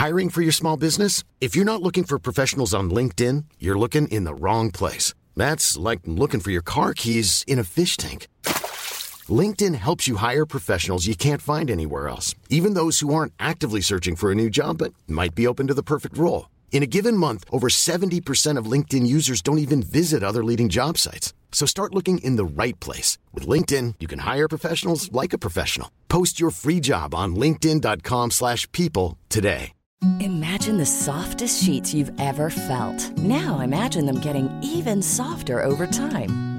Hiring for your small business not looking for hiring then you looking in wrong place like looking for your clerk has in fish thing LinkedIn انو helps you can't actually searching new job P open given month over seventy percent in users don't other leading job like your free job dot slash people today Imagine the softest sheets you've ever felt. Now imagine them getting even softer over time.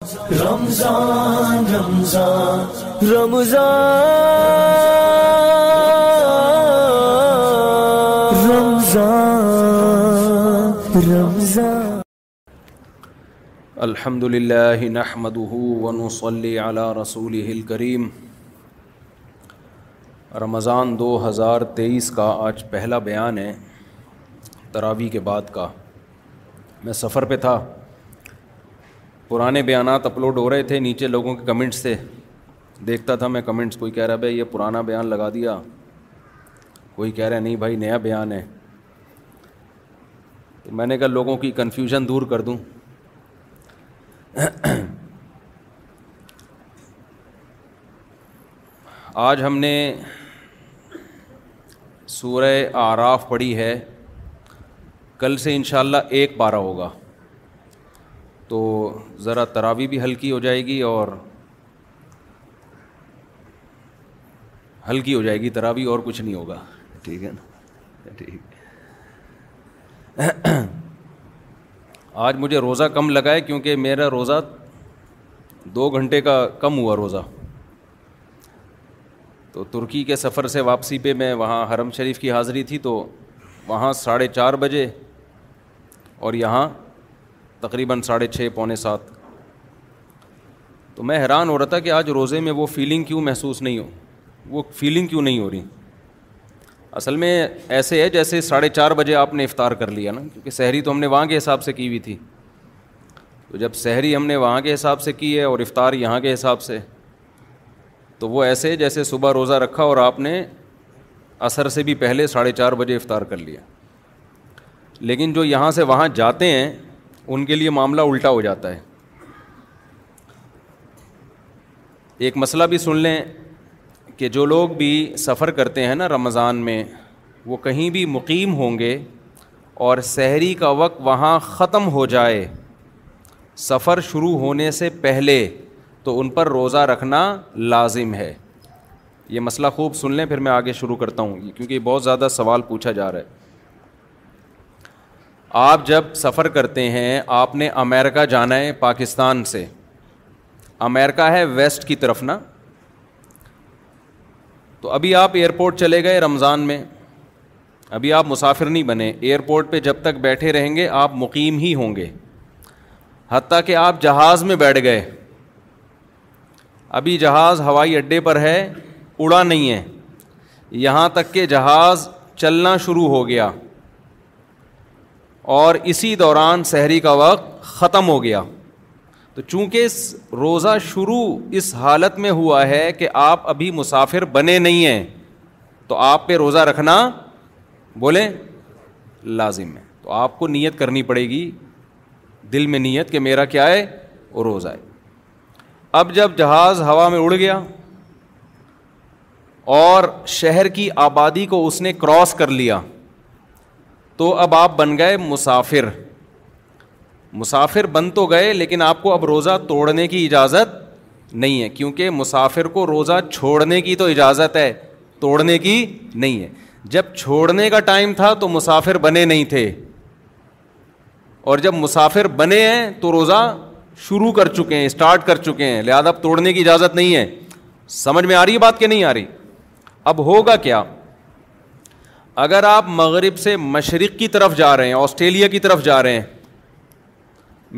الحمد للہ نحمد رسول ہل کریم رمضان دو ہزار تیئیس کا آج پہلا بیان ہے تراوی کے بعد کا میں سفر پہ تھا پرانے بیانات اپلوڈ ہو رہے تھے نیچے لوگوں کے کمنٹس تھے دیکھتا تھا میں کمنٹس کوئی کہہ رہا بھائی یہ پرانا بیان لگا دیا کوئی کہہ رہا ہے نہیں بھائی نیا بیان ہے تو میں نے کہا لوگوں کی کنفیوژن دور کر دوں آج ہم نے سورہ آراف پڑھی ہے کل سے انشاءاللہ ایک بارہ ہوگا تو ذرا تراوی بھی ہلکی ہو جائے گی اور ہلکی ہو جائے گی تراوی اور کچھ نہیں ہوگا ٹھیک ہے نا ٹھیک آج مجھے روزہ کم لگا ہے کیونکہ میرا روزہ دو گھنٹے کا کم ہوا روزہ تو ترکی کے سفر سے واپسی پہ میں وہاں حرم شریف کی حاضری تھی تو وہاں ساڑھے چار بجے اور یہاں تقریباً ساڑھے چھ پونے سات تو میں حیران ہو رہا تھا کہ آج روزے میں وہ فیلنگ کیوں محسوس نہیں ہو وہ فیلنگ کیوں نہیں ہو رہی اصل میں ایسے ہے جیسے ساڑھے چار بجے آپ نے افطار کر لیا نا کیونکہ سحری تو ہم نے وہاں کے حساب سے کی ہوئی تھی تو جب سحری ہم نے وہاں کے حساب سے کی ہے اور افطار یہاں کے حساب سے تو وہ ایسے جیسے صبح روزہ رکھا اور آپ نے عصر سے بھی پہلے ساڑھے چار بجے افطار کر لیا لیکن جو یہاں سے وہاں جاتے ہیں ان کے لیے معاملہ الٹا ہو جاتا ہے ایک مسئلہ بھی سن لیں کہ جو لوگ بھی سفر کرتے ہیں نا رمضان میں وہ کہیں بھی مقیم ہوں گے اور سحری کا وقت وہاں ختم ہو جائے سفر شروع ہونے سے پہلے تو ان پر روزہ رکھنا لازم ہے یہ مسئلہ خوب سن لیں پھر میں آگے شروع کرتا ہوں کیونکہ بہت زیادہ سوال پوچھا جا رہا ہے آپ جب سفر کرتے ہیں آپ نے امیرکا جانا ہے پاکستان سے امیرکا ہے ویسٹ کی طرف نا تو ابھی آپ ایئرپورٹ چلے گئے رمضان میں ابھی آپ مسافر نہیں بنے ایئرپورٹ پہ جب تک بیٹھے رہیں گے آپ مقیم ہی ہوں گے حتیٰ کہ آپ جہاز میں بیٹھ گئے ابھی جہاز ہوائی اڈے پر ہے اڑا نہیں ہے یہاں تک کہ جہاز چلنا شروع ہو گیا اور اسی دوران سحری کا وقت ختم ہو گیا تو چونکہ اس روزہ شروع اس حالت میں ہوا ہے کہ آپ ابھی مسافر بنے نہیں ہیں تو آپ پہ روزہ رکھنا بولیں لازم ہے تو آپ کو نیت کرنی پڑے گی دل میں نیت کہ میرا کیا ہے وہ روزہ ہے اب جب جہاز ہوا میں اڑ گیا اور شہر کی آبادی کو اس نے کراس کر لیا تو اب آپ بن گئے مسافر مسافر بن تو گئے لیکن آپ کو اب روزہ توڑنے کی اجازت نہیں ہے کیونکہ مسافر کو روزہ چھوڑنے کی تو اجازت ہے توڑنے کی نہیں ہے جب چھوڑنے کا ٹائم تھا تو مسافر بنے نہیں تھے اور جب مسافر بنے ہیں تو روزہ شروع کر چکے ہیں اسٹارٹ کر چکے ہیں لہٰذا اب توڑنے کی اجازت نہیں ہے سمجھ میں آ رہی ہے بات کہ نہیں آ رہی اب ہوگا کیا اگر آپ مغرب سے مشرق کی طرف جا رہے ہیں آسٹریلیا کی طرف جا رہے ہیں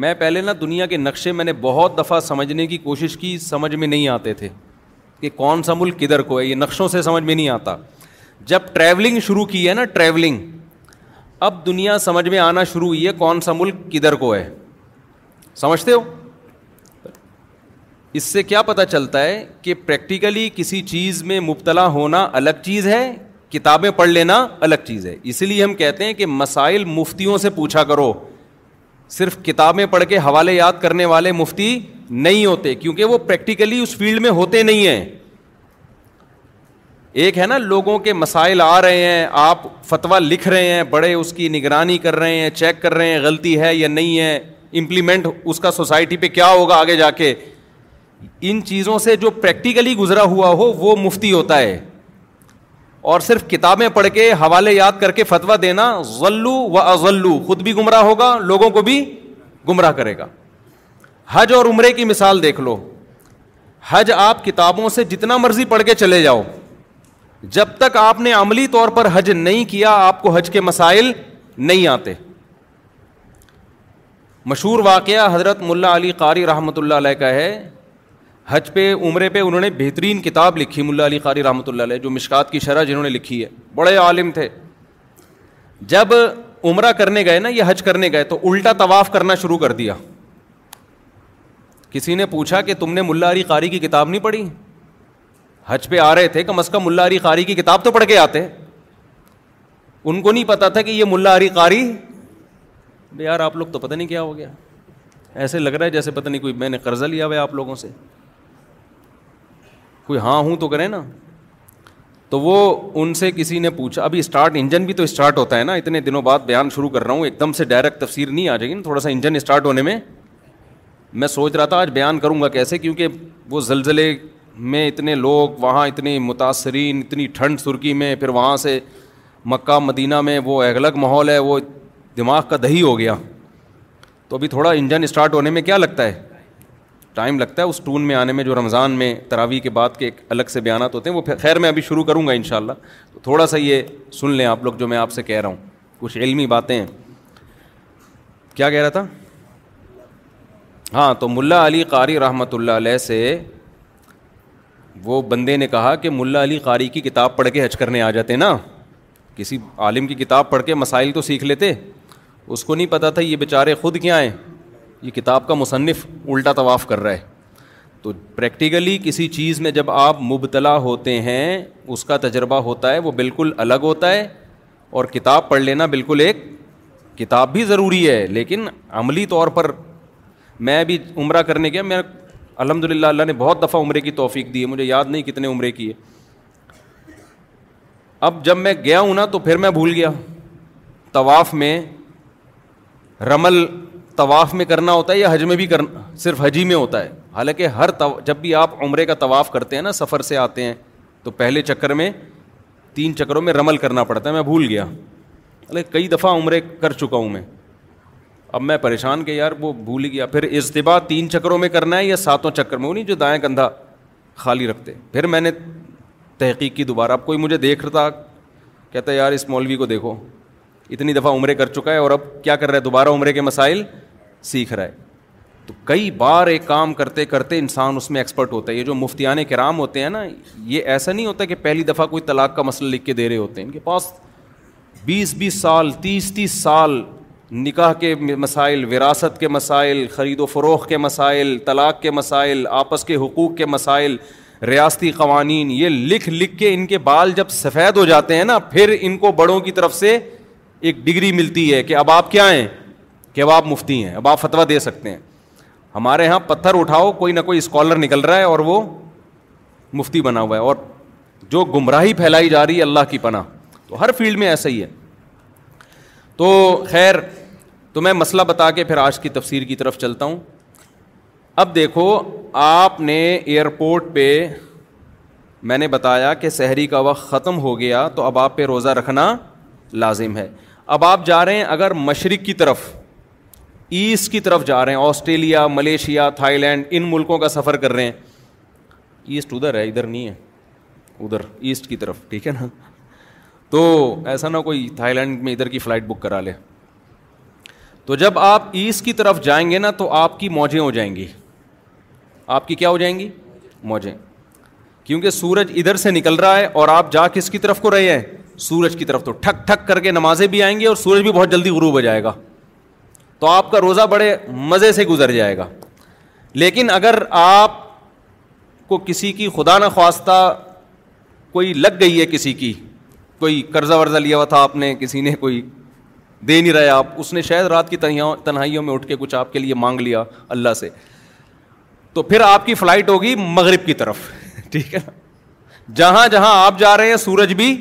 میں پہلے نا دنیا کے نقشے میں نے بہت دفعہ سمجھنے کی کوشش کی سمجھ میں نہیں آتے تھے کہ کون سا ملک کدھر کو ہے یہ نقشوں سے سمجھ میں نہیں آتا جب ٹریولنگ شروع کی ہے نا ٹریولنگ اب دنیا سمجھ میں آنا شروع ہوئی ہے کون سا ملک کدھر کو ہے سمجھتے ہو اس سے کیا پتہ چلتا ہے کہ پریکٹیکلی کسی چیز میں مبتلا ہونا الگ چیز ہے کتابیں پڑھ لینا الگ چیز ہے اسی لیے ہم کہتے ہیں کہ مسائل مفتیوں سے پوچھا کرو صرف کتابیں پڑھ کے حوالے یاد کرنے والے مفتی نہیں ہوتے کیونکہ وہ پریکٹیکلی اس فیلڈ میں ہوتے نہیں ہیں ایک ہے نا لوگوں کے مسائل آ رہے ہیں آپ فتویٰ لکھ رہے ہیں بڑے اس کی نگرانی کر رہے ہیں چیک کر رہے ہیں غلطی ہے یا نہیں ہے امپلیمنٹ اس کا سوسائٹی پہ کیا ہوگا آگے جا کے ان چیزوں سے جو پریکٹیکلی گزرا ہوا ہو وہ مفتی ہوتا ہے اور صرف کتابیں پڑھ کے حوالے یاد کر کے فتویٰ دینا ذلو و اضلو خود بھی گمراہ ہوگا لوگوں کو بھی گمراہ کرے گا حج اور عمرے کی مثال دیکھ لو حج آپ کتابوں سے جتنا مرضی پڑھ کے چلے جاؤ جب تک آپ نے عملی طور پر حج نہیں کیا آپ کو حج کے مسائل نہیں آتے مشہور واقعہ حضرت ملا علی قاری رحمۃ اللہ علیہ کا ہے حج پہ عمرے پہ انہوں نے بہترین کتاب لکھی ملا علی قاری رحمۃ اللہ علیہ جو مشکات کی شرح جنہوں نے لکھی ہے بڑے عالم تھے جب عمرہ کرنے گئے نا یہ حج کرنے گئے تو الٹا طواف کرنا شروع کر دیا کسی نے پوچھا کہ تم نے ملا علی قاری کی کتاب نہیں پڑھی حج پہ آ رہے تھے کم از کم ملا علی قاری کی کتاب تو پڑھ کے آتے ان کو نہیں پتا تھا کہ یہ ملا علی قاری یار آپ لوگ تو پتہ نہیں کیا ہو گیا ایسے لگ رہا ہے جیسے پتہ نہیں کوئی میں نے قرضہ لیا ہوا آپ لوگوں سے کوئی ہاں ہوں تو کریں نا تو وہ ان سے کسی نے پوچھا ابھی اسٹارٹ انجن بھی تو اسٹارٹ ہوتا ہے نا اتنے دنوں بعد بیان شروع کر رہا ہوں ایک دم سے ڈائریکٹ تفسیر نہیں آ جائے گی نا تھوڑا سا انجن اسٹارٹ ہونے میں میں سوچ رہا تھا آج بیان کروں گا کیسے کیونکہ وہ زلزلے میں اتنے لوگ وہاں اتنے متاثرین اتنی ٹھنڈ سرکی میں پھر وہاں سے مکہ مدینہ میں وہ ایک الگ ماحول ہے وہ دماغ کا دہی ہو گیا تو ابھی تھوڑا انجن اسٹارٹ ہونے میں کیا لگتا ہے ٹائم لگتا ہے اس ٹون میں آنے میں جو رمضان میں تراویح کے بعد کے ایک الگ سے بیانات ہوتے ہیں وہ خیر میں ابھی شروع کروں گا ان شاء اللہ تھوڑا سا یہ سن لیں آپ لوگ جو میں آپ سے کہہ رہا ہوں کچھ علمی باتیں ہیں کیا کہہ رہا تھا ہاں تو ملا علی قاری رحمۃ اللہ علیہ سے وہ بندے نے کہا کہ ملا علی قاری کی کتاب پڑھ کے حج کرنے آ جاتے نا کسی عالم کی کتاب پڑھ کے مسائل تو سیکھ لیتے اس کو نہیں پتہ تھا یہ بیچارے خود کیا ہیں یہ کتاب کا مصنف الٹا طواف کر رہا ہے تو پریکٹیکلی کسی چیز میں جب آپ مبتلا ہوتے ہیں اس کا تجربہ ہوتا ہے وہ بالکل الگ ہوتا ہے اور کتاب پڑھ لینا بالکل ایک کتاب بھی ضروری ہے لیکن عملی طور پر میں بھی عمرہ کرنے گیا میں الحمد للہ اللہ نے بہت دفعہ عمرے کی توفیق دی ہے مجھے یاد نہیں کتنے عمرے کی ہے اب جب میں گیا ہوں نا تو پھر میں بھول گیا طواف میں رمل طواف میں کرنا ہوتا ہے یا حج میں بھی کرنا صرف حج ہی میں ہوتا ہے حالانکہ ہر تو... جب بھی آپ عمرے کا طواف کرتے ہیں نا سفر سے آتے ہیں تو پہلے چکر میں تین چکروں میں رمل کرنا پڑتا ہے میں بھول گیا ارے کئی دفعہ عمرے کر چکا ہوں میں اب میں پریشان کہ یار وہ بھول ہی گیا پھر اجتباع تین چکروں میں کرنا ہے یا ساتوں چکر میں وہ نہیں جو دائیں کندھا خالی رکھتے پھر میں نے تحقیق کی دوبارہ اب کوئی مجھے دیکھ رہا تھا کہتا یار اس مولوی کو دیکھو اتنی دفعہ عمرے کر چکا ہے اور اب کیا کر رہا ہے دوبارہ عمرے کے مسائل سیکھ رہا ہے تو کئی بار ایک کام کرتے کرتے انسان اس میں ایکسپرٹ ہوتا ہے یہ جو مفتیان کرام ہوتے ہیں نا یہ ایسا نہیں ہوتا کہ پہلی دفعہ کوئی طلاق کا مسئلہ لکھ کے دے رہے ہوتے ہیں ان کے پاس بیس بیس سال تیس تیس سال نکاح کے مسائل وراثت کے مسائل خرید و فروغ کے مسائل طلاق کے مسائل آپس کے حقوق کے مسائل ریاستی قوانین یہ لکھ لکھ کے ان کے بال جب سفید ہو جاتے ہیں نا پھر ان کو بڑوں کی طرف سے ایک ڈگری ملتی ہے کہ اب آپ کیا ہیں کہ اب آپ مفتی ہیں اب آپ فتویٰ دے سکتے ہیں ہمارے یہاں پتھر اٹھاؤ کوئی نہ کوئی اسکالر نکل رہا ہے اور وہ مفتی بنا ہوا ہے اور جو گمراہی پھیلائی جا رہی ہے اللہ کی پناہ تو ہر فیلڈ میں ایسا ہی ہے تو خیر تو میں مسئلہ بتا کے پھر آج کی تفسیر کی طرف چلتا ہوں اب دیکھو آپ نے ایئرپورٹ پہ میں نے بتایا کہ سحری کا وقت ختم ہو گیا تو اب آپ پہ روزہ رکھنا لازم ہے اب آپ جا رہے ہیں اگر مشرق کی طرف ایسٹ کی طرف جا رہے ہیں آسٹریلیا ملیشیا تھا تھائی لینڈ ان ملکوں کا سفر کر رہے ہیں ایسٹ ادھر ہے ادھر نہیں ہے ادھر ایسٹ کی طرف ٹھیک ہے نا تو ایسا نہ کوئی تھائی لینڈ میں ادھر کی فلائٹ بک کرا لے تو جب آپ ایسٹ کی طرف جائیں گے نا تو آپ کی موجیں ہو جائیں گی آپ کی کیا ہو جائیں گی موجیں کیونکہ سورج ادھر سے نکل رہا ہے اور آپ جا کس کی طرف کو رہے ہیں سورج کی طرف تو ٹھک ٹھک کر کے نمازیں بھی آئیں گی اور سورج بھی بہت جلدی غروب ہو جائے گا تو آپ کا روزہ بڑے مزے سے گزر جائے گا لیکن اگر آپ کو کسی کی خدا نخواستہ کوئی لگ گئی ہے کسی کی کوئی قرضہ ورضہ لیا ہوا تھا آپ نے کسی نے کوئی دے نہیں رہا آپ اس نے شاید رات کی تنہائیوں میں اٹھ کے کچھ آپ کے لیے مانگ لیا اللہ سے تو پھر آپ کی فلائٹ ہوگی مغرب کی طرف ٹھیک ہے جہاں جہاں آپ جا رہے ہیں سورج بھی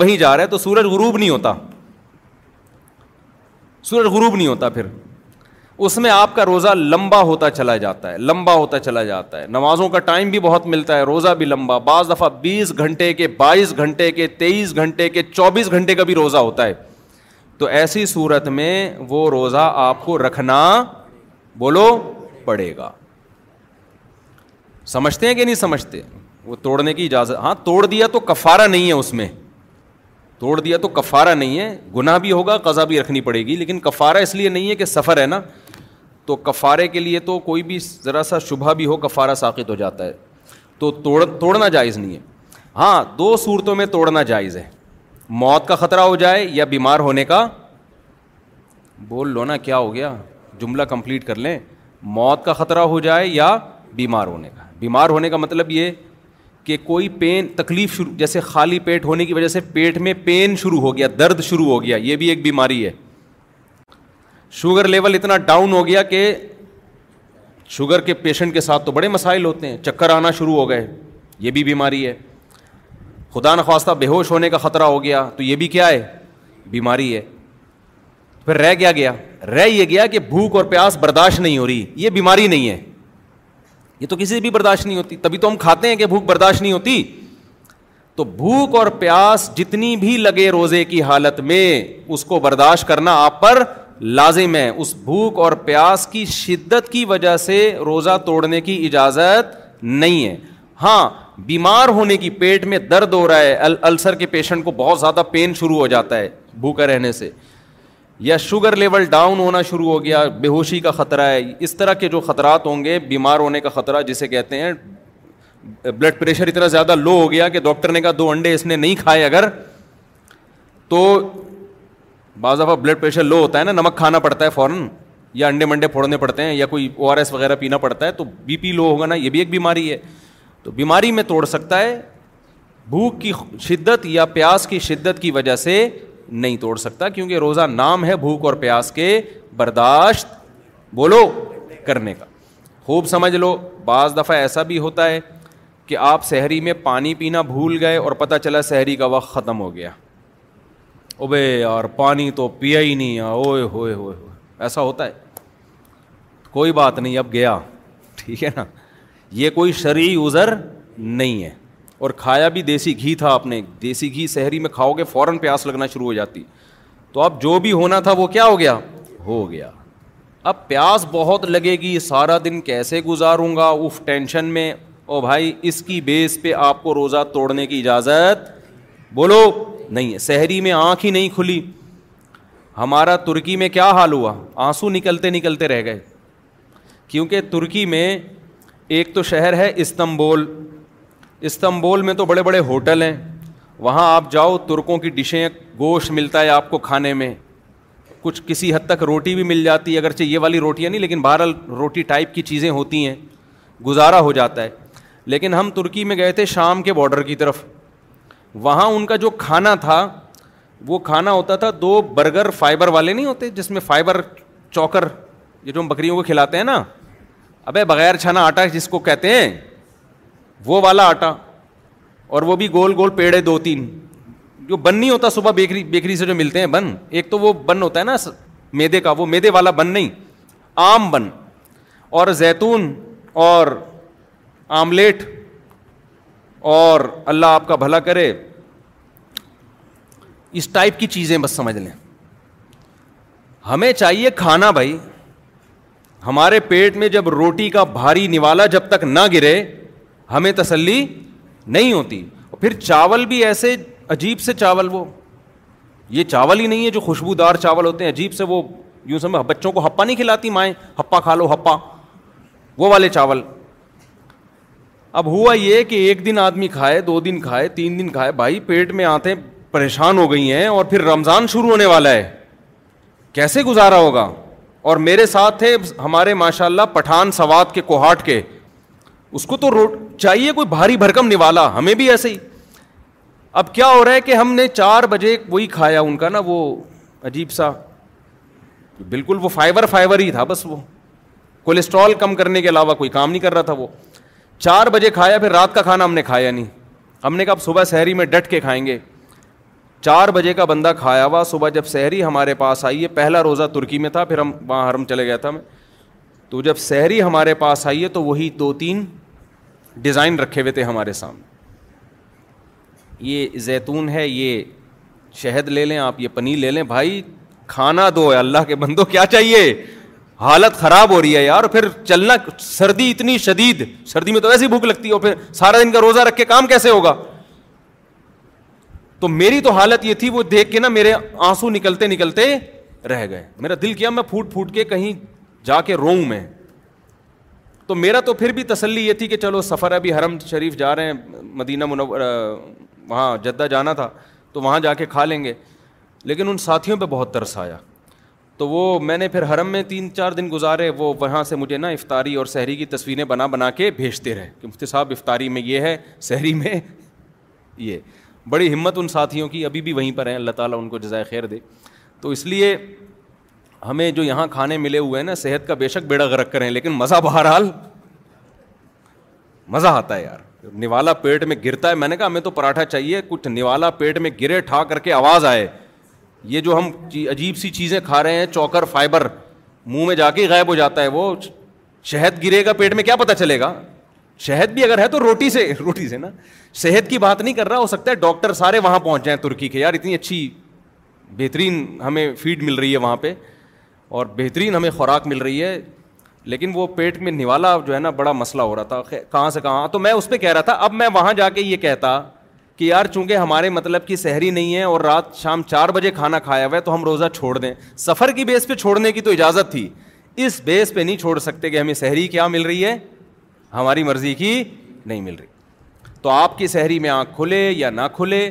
وہیں جا رہا ہے تو سورج غروب نہیں ہوتا سورج غروب نہیں ہوتا پھر اس میں آپ کا روزہ لمبا ہوتا چلا جاتا ہے لمبا ہوتا چلا جاتا ہے نمازوں کا ٹائم بھی بہت ملتا ہے روزہ بھی لمبا بعض دفعہ بیس گھنٹے کے بائیس گھنٹے کے تیئیس گھنٹے کے چوبیس گھنٹے کا بھی روزہ ہوتا ہے تو ایسی صورت میں وہ روزہ آپ کو رکھنا بولو پڑے گا سمجھتے ہیں کہ نہیں سمجھتے وہ توڑنے کی اجازت ہاں توڑ دیا تو کفارہ نہیں ہے اس میں توڑ دیا تو کفارہ نہیں ہے گناہ بھی ہوگا قضا بھی رکھنی پڑے گی لیکن کفارہ اس لیے نہیں ہے کہ سفر ہے نا تو کفارے کے لیے تو کوئی بھی ذرا سا شبہ بھی ہو کفارہ ثاقت ہو جاتا ہے تو توڑ توڑنا جائز نہیں ہے ہاں دو صورتوں میں توڑنا جائز ہے موت کا خطرہ ہو جائے یا بیمار ہونے کا بول لو نا کیا ہو گیا جملہ کمپلیٹ کر لیں موت کا خطرہ ہو جائے یا بیمار ہونے کا بیمار ہونے کا مطلب یہ کہ کوئی پین تکلیف شروع جیسے خالی پیٹ ہونے کی وجہ سے پیٹ میں پین شروع ہو گیا درد شروع ہو گیا یہ بھی ایک بیماری ہے شوگر لیول اتنا ڈاؤن ہو گیا کہ شوگر کے پیشنٹ کے ساتھ تو بڑے مسائل ہوتے ہیں چکر آنا شروع ہو گئے یہ بھی بیماری ہے خدا نخواستہ بے ہوش ہونے کا خطرہ ہو گیا تو یہ بھی کیا ہے بیماری ہے پھر رہ گیا گیا رہ یہ گیا کہ بھوک اور پیاس برداشت نہیں ہو رہی یہ بیماری نہیں ہے یہ تو کسی بھی برداشت نہیں ہوتی تبھی تو ہم کھاتے ہیں کہ بھوک برداشت نہیں ہوتی تو بھوک اور پیاس جتنی بھی لگے روزے کی حالت میں اس کو برداشت کرنا آپ پر لازم ہے اس بھوک اور پیاس کی شدت کی وجہ سے روزہ توڑنے کی اجازت نہیں ہے ہاں بیمار ہونے کی پیٹ میں درد ہو رہا ہے السر کے پیشنٹ کو بہت زیادہ پین شروع ہو جاتا ہے بھوکا رہنے سے یا شوگر لیول ڈاؤن ہونا شروع ہو گیا بے ہوشی کا خطرہ ہے اس طرح کے جو خطرات ہوں گے بیمار ہونے کا خطرہ جسے کہتے ہیں بلڈ پریشر اتنا زیادہ لو ہو گیا کہ ڈاکٹر نے کہا دو انڈے اس نے نہیں کھائے اگر تو بعض دفعہ بلڈ پریشر لو ہوتا ہے نا نمک کھانا پڑتا ہے فوراً یا انڈے منڈے پھوڑنے پڑتے ہیں یا کوئی او آر ایس وغیرہ پینا پڑتا ہے تو بی پی لو ہوگا نا یہ بھی ایک بیماری ہے تو بیماری میں توڑ سکتا ہے بھوک کی شدت یا پیاس کی شدت کی وجہ سے نہیں توڑ سکتا کیونکہ روزہ نام ہے بھوک اور پیاس کے برداشت بولو کرنے کا خوب سمجھ لو بعض دفعہ ایسا بھی ہوتا ہے کہ آپ شہری میں پانی پینا بھول گئے اور پتہ چلا شہری کا وقت ختم ہو گیا اوبے یار پانی تو پیا ہی نہیں اوئے ہوئے ہوئے ایسا ہوتا ہے کوئی بات نہیں اب گیا ٹھیک ہے نا یہ کوئی شرعی عذر نہیں ہے اور کھایا بھی دیسی گھی تھا آپ نے دیسی گھی شہری میں کھاؤ گے فوراً پیاس لگنا شروع ہو جاتی تو اب جو بھی ہونا تھا وہ کیا ہو گیا ہو گیا اب پیاس بہت لگے گی سارا دن کیسے گزاروں گا اس ٹینشن میں او بھائی اس کی بیس پہ آپ کو روزہ توڑنے کی اجازت بولو نہیں شہری میں آنکھ ہی نہیں کھلی ہمارا ترکی میں کیا حال ہوا آنسو نکلتے نکلتے رہ گئے کیونکہ ترکی میں ایک تو شہر ہے استنبول استنبول میں تو بڑے بڑے ہوٹل ہیں وہاں آپ جاؤ ترکوں کی ڈشیں گوشت ملتا ہے آپ کو کھانے میں کچھ کسی حد تک روٹی بھی مل جاتی ہے اگرچہ یہ والی روٹیاں نہیں لیکن بہرحال روٹی ٹائپ کی چیزیں ہوتی ہیں گزارا ہو جاتا ہے لیکن ہم ترکی میں گئے تھے شام کے باڈر کی طرف وہاں ان کا جو کھانا تھا وہ کھانا ہوتا تھا دو برگر فائبر والے نہیں ہوتے جس میں فائبر چوکر یہ جو ہم بکریوں کو کھلاتے ہیں نا ابے بغیر چھانا آٹا جس کو کہتے ہیں وہ والا آٹا اور وہ بھی گول گول پیڑے دو تین جو بن نہیں ہوتا صبح بیکری بیکری سے جو ملتے ہیں بن ایک تو وہ بن ہوتا ہے نا میدے کا وہ میدے والا بن نہیں آم بن اور زیتون اور آملیٹ اور اللہ آپ کا بھلا کرے اس ٹائپ کی چیزیں بس سمجھ لیں ہمیں چاہیے کھانا بھائی ہمارے پیٹ میں جب روٹی کا بھاری نوالا جب تک نہ گرے ہمیں تسلی نہیں ہوتی پھر چاول بھی ایسے عجیب سے چاول وہ یہ چاول ہی نہیں ہے جو خوشبودار چاول ہوتے ہیں عجیب سے وہ یوں سمجھ بچوں کو ہپا نہیں کھلاتی مائیں ہپا کھا لو ہپا وہ والے چاول اب ہوا یہ کہ ایک دن آدمی کھائے دو دن کھائے تین دن کھائے بھائی پیٹ میں آتے پریشان ہو گئی ہیں اور پھر رمضان شروع ہونے والا ہے کیسے گزارا ہوگا اور میرے ساتھ تھے ہمارے ماشاء اللہ پٹھان سوات کے کوہاٹ کے اس کو تو روٹ چاہیے کوئی بھاری بھرکم نوالا ہمیں بھی ایسے ہی اب کیا ہو رہا ہے کہ ہم نے چار بجے وہی کھایا ان کا نا وہ عجیب سا بالکل وہ فائبر فائبر ہی تھا بس وہ کولیسٹرول کم کرنے کے علاوہ کوئی کام نہیں کر رہا تھا وہ چار بجے کھایا پھر رات کا کھانا ہم نے کھایا نہیں ہم نے کہا اب صبح شہری میں ڈٹ کے کھائیں گے چار بجے کا بندہ کھایا ہوا صبح جب شہری ہمارے پاس آئی ہے پہلا روزہ ترکی میں تھا پھر ہم وہاں حرم چلے گیا تھا میں تو جب سحری ہمارے پاس آئی ہے تو وہی دو تین ڈیزائن رکھے ہوئے تھے ہمارے سامنے یہ زیتون ہے یہ شہد لے لیں آپ یہ پنیر لے لیں بھائی کھانا دو ہے اللہ کے بندو کیا چاہیے حالت خراب ہو رہی ہے یار پھر چلنا سردی اتنی شدید سردی میں تو ویسی بھوک لگتی ہے اور پھر سارا دن کا روزہ رکھ کے کام کیسے ہوگا تو میری تو حالت یہ تھی وہ دیکھ کے نا میرے آنسو نکلتے نکلتے رہ گئے میرا دل کیا میں پھوٹ پھوٹ کے کہیں جا کے روم میں تو میرا تو پھر بھی تسلی یہ تھی کہ چلو سفر ابھی حرم شریف جا رہے ہیں مدینہ منور وہاں جدہ جانا تھا تو وہاں جا کے کھا لیں گے لیکن ان ساتھیوں پہ بہت ترس آیا تو وہ میں نے پھر حرم میں تین چار دن گزارے وہ وہاں سے مجھے نا افطاری اور سحری کی تصویریں بنا بنا کے بھیجتے رہے کہ مفتی صاحب افطاری میں یہ ہے سحری میں یہ بڑی ہمت ان ساتھیوں کی ابھی بھی وہیں پر ہیں اللہ تعالیٰ ان کو جزائے خیر دے تو اس لیے ہمیں جو یہاں کھانے ملے ہوئے ہیں نا صحت کا بے شک بیڑا غرق کریں لیکن مزہ بہرحال مزہ آتا ہے یار نوالا پیٹ میں گرتا ہے میں نے کہا ہمیں تو پراٹھا چاہیے کچھ نوالا پیٹ میں گرے ٹھا کر کے آواز آئے یہ جو ہم عجیب سی چیزیں کھا رہے ہیں چوکر فائبر منہ میں جا کے غائب ہو جاتا ہے وہ شہد گرے گا پیٹ میں کیا پتا چلے گا شہد بھی اگر ہے تو روٹی سے روٹی سے نا صحت کی بات نہیں کر رہا ہو سکتا ہے ڈاکٹر سارے وہاں پہنچ جائیں ترکی کے یار اتنی اچھی بہترین ہمیں فیڈ مل رہی ہے وہاں پہ اور بہترین ہمیں خوراک مل رہی ہے لیکن وہ پیٹ میں نوالا جو ہے نا بڑا مسئلہ ہو رہا تھا کہاں سے کہاں تو میں اس پہ کہہ رہا تھا اب میں وہاں جا کے یہ کہتا کہ یار چونکہ ہمارے مطلب کہ سحری نہیں ہے اور رات شام چار بجے کھانا کھایا ہوا ہے تو ہم روزہ چھوڑ دیں سفر کی بیس پہ چھوڑنے کی تو اجازت تھی اس بیس پہ نہیں چھوڑ سکتے کہ ہمیں سحری کیا مل رہی ہے ہماری مرضی کی نہیں مل رہی تو آپ کی سحری میں آنکھ کھلے یا نہ کھلے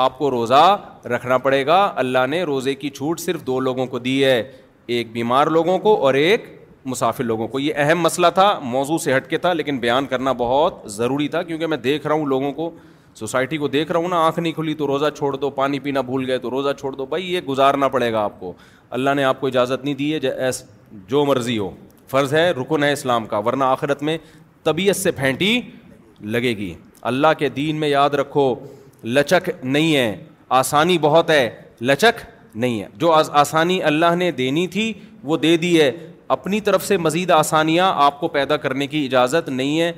آپ کو روزہ رکھنا پڑے گا اللہ نے روزے کی چھوٹ صرف دو لوگوں کو دی ہے ایک بیمار لوگوں کو اور ایک مسافر لوگوں کو یہ اہم مسئلہ تھا موضوع سے ہٹ کے تھا لیکن بیان کرنا بہت ضروری تھا کیونکہ میں دیکھ رہا ہوں لوگوں کو سوسائٹی کو دیکھ رہا ہوں نا آنکھ نہیں کھلی تو روزہ چھوڑ دو پانی پینا بھول گئے تو روزہ چھوڑ دو بھائی یہ گزارنا پڑے گا آپ کو اللہ نے آپ کو اجازت نہیں دی ہے ایس جو مرضی ہو فرض ہے رکن ہے اسلام کا ورنہ آخرت میں طبیعت سے پھینٹی لگے گی اللہ کے دین میں یاد رکھو لچک نہیں ہے آسانی بہت ہے لچک نہیں ہے جو آسانی اللہ نے دینی تھی وہ دے دی ہے اپنی طرف سے مزید آسانیاں آپ کو پیدا کرنے کی اجازت نہیں ہے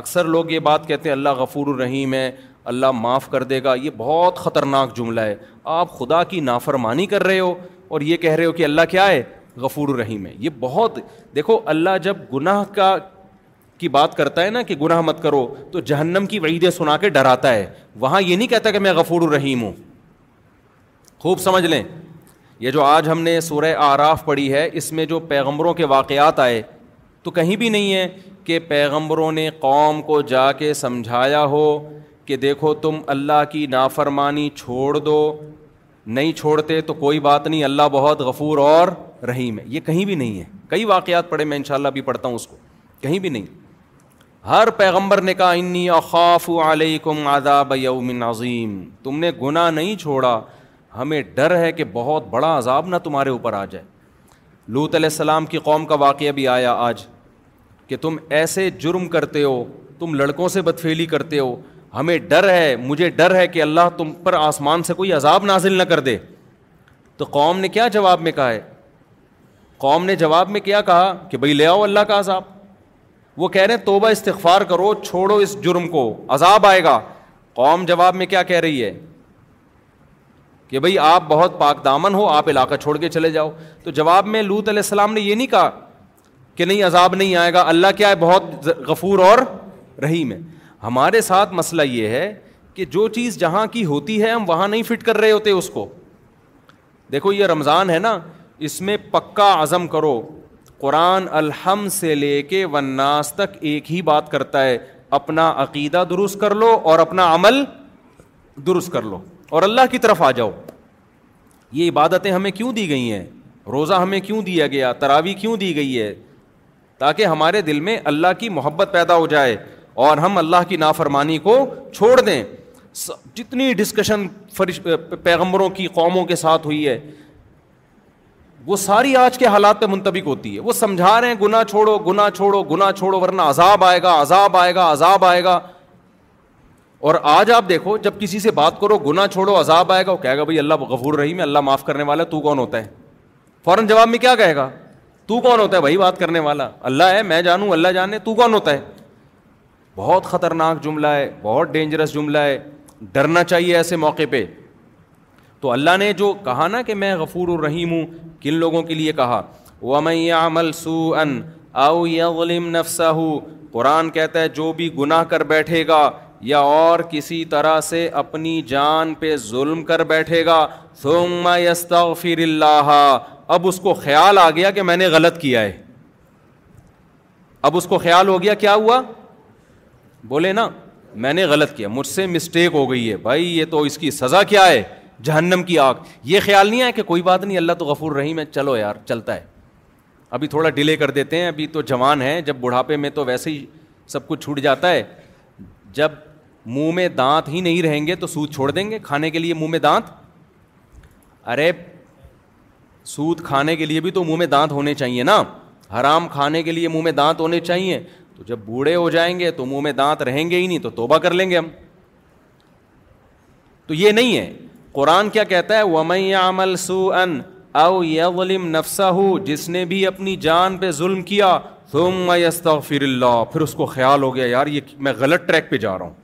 اکثر لوگ یہ بات کہتے ہیں اللہ غفور الرحیم ہے اللہ معاف کر دے گا یہ بہت خطرناک جملہ ہے آپ خدا کی نافرمانی کر رہے ہو اور یہ کہہ رہے ہو کہ اللہ کیا ہے غفور الرحیم ہے یہ بہت دیکھو اللہ جب گناہ کا کی بات کرتا ہے نا کہ گناہ مت کرو تو جہنم کی وعیدیں سنا کے ڈراتا ہے وہاں یہ نہیں کہتا کہ میں غفور الرحیم ہوں خوب سمجھ لیں یہ جو آج ہم نے سورہ آراف پڑھی ہے اس میں جو پیغمبروں کے واقعات آئے تو کہیں بھی نہیں ہے کہ پیغمبروں نے قوم کو جا کے سمجھایا ہو کہ دیکھو تم اللہ کی نافرمانی چھوڑ دو نہیں چھوڑتے تو کوئی بات نہیں اللہ بہت غفور اور رحیم ہے یہ کہیں بھی نہیں ہے کئی واقعات پڑھے میں انشاءاللہ بھی پڑھتا ہوں اس کو کہیں بھی نہیں ہر پیغمبر نے کہا انی اخاف علیکم عذاب یوم عظیم تم نے گناہ نہیں چھوڑا ہمیں ڈر ہے کہ بہت بڑا عذاب نہ تمہارے اوپر آ جائے لوت علیہ السلام کی قوم کا واقعہ بھی آیا آج کہ تم ایسے جرم کرتے ہو تم لڑکوں سے بدفیلی کرتے ہو ہمیں ڈر ہے مجھے ڈر ہے کہ اللہ تم پر آسمان سے کوئی عذاب نازل نہ کر دے تو قوم نے کیا جواب میں کہا ہے قوم نے جواب میں کیا کہا کہ بھائی لے آؤ اللہ کا عذاب وہ کہہ رہے ہیں توبہ استغفار کرو چھوڑو اس جرم کو عذاب آئے گا قوم جواب میں کیا کہہ رہی ہے کہ بھائی آپ بہت پاک دامن ہو آپ علاقہ چھوڑ کے چلے جاؤ تو جواب میں لوت علیہ السلام نے یہ نہیں کہا کہ نہیں عذاب نہیں آئے گا اللہ کیا ہے بہت غفور اور رحیم ہے ہمارے ساتھ مسئلہ یہ ہے کہ جو چیز جہاں کی ہوتی ہے ہم وہاں نہیں فٹ کر رہے ہوتے اس کو دیکھو یہ رمضان ہے نا اس میں پکا عزم کرو قرآن الحم سے لے کے وناس تک ایک ہی بات کرتا ہے اپنا عقیدہ درست کر لو اور اپنا عمل درست کر لو اور اللہ کی طرف آ جاؤ یہ عبادتیں ہمیں کیوں دی گئی ہیں روزہ ہمیں کیوں دیا گیا تراوی کیوں دی گئی ہے تاکہ ہمارے دل میں اللہ کی محبت پیدا ہو جائے اور ہم اللہ کی نافرمانی کو چھوڑ دیں جتنی ڈسکشن فرش پیغمبروں کی قوموں کے ساتھ ہوئی ہے وہ ساری آج کے حالات پہ منتبک ہوتی ہے وہ سمجھا رہے ہیں گناہ چھوڑو گناہ چھوڑو گناہ چھوڑو ورنہ عذاب آئے گا عذاب آئے گا عذاب آئے گا اور آج آپ دیکھو جب کسی سے بات کرو گنا چھوڑو عذاب آئے گا وہ کہے گا بھائی اللہ غفور رحیم اللہ معاف کرنے والا تو کون ہوتا ہے فوراً جواب میں کیا کہے گا تو کون ہوتا ہے بھائی بات کرنے والا اللہ ہے میں جانوں اللہ جانے تو کون ہوتا ہے بہت خطرناک جملہ ہے بہت ڈینجرس جملہ ہے ڈرنا چاہیے ایسے موقع پہ تو اللہ نے جو کہا نا کہ میں غفور الرحیم ہوں کن لوگوں کے لیے کہا میں سو ان کہتا ہے جو بھی گناہ کر بیٹھے گا یا اور کسی طرح سے اپنی جان پہ ظلم کر بیٹھے گا ثم یستغفر اللہ اب اس کو خیال آ گیا کہ میں نے غلط کیا ہے اب اس کو خیال ہو گیا کیا ہوا بولے نا میں نے غلط کیا مجھ سے مسٹیک ہو گئی ہے بھائی یہ تو اس کی سزا کیا ہے جہنم کی آگ یہ خیال نہیں ہے کہ کوئی بات نہیں اللہ تو غفور رہی میں چلو یار چلتا ہے ابھی تھوڑا ڈیلے کر دیتے ہیں ابھی تو جوان ہے جب بڑھاپے میں تو ویسے ہی سب کچھ چھوٹ جاتا ہے جب منہ میں دانت ہی نہیں رہیں گے تو سود چھوڑ دیں گے کھانے کے لیے منہ میں دانت ارے سود کھانے کے لیے بھی تو منہ میں دانت ہونے چاہیے نا حرام کھانے کے لیے منہ میں دانت ہونے چاہیے تو جب بوڑھے ہو جائیں گے تو منہ میں دانت رہیں گے ہی نہیں تو توبہ کر لیں گے ہم تو یہ نہیں ہے قرآن کیا کہتا ہے وم عمل سو ان اولیم نفسا ہو جس نے بھی اپنی جان پہ ظلم کیا یستغفر اللہ پھر اس کو خیال ہو گیا یار یہ میں غلط ٹریک پہ جا رہا ہوں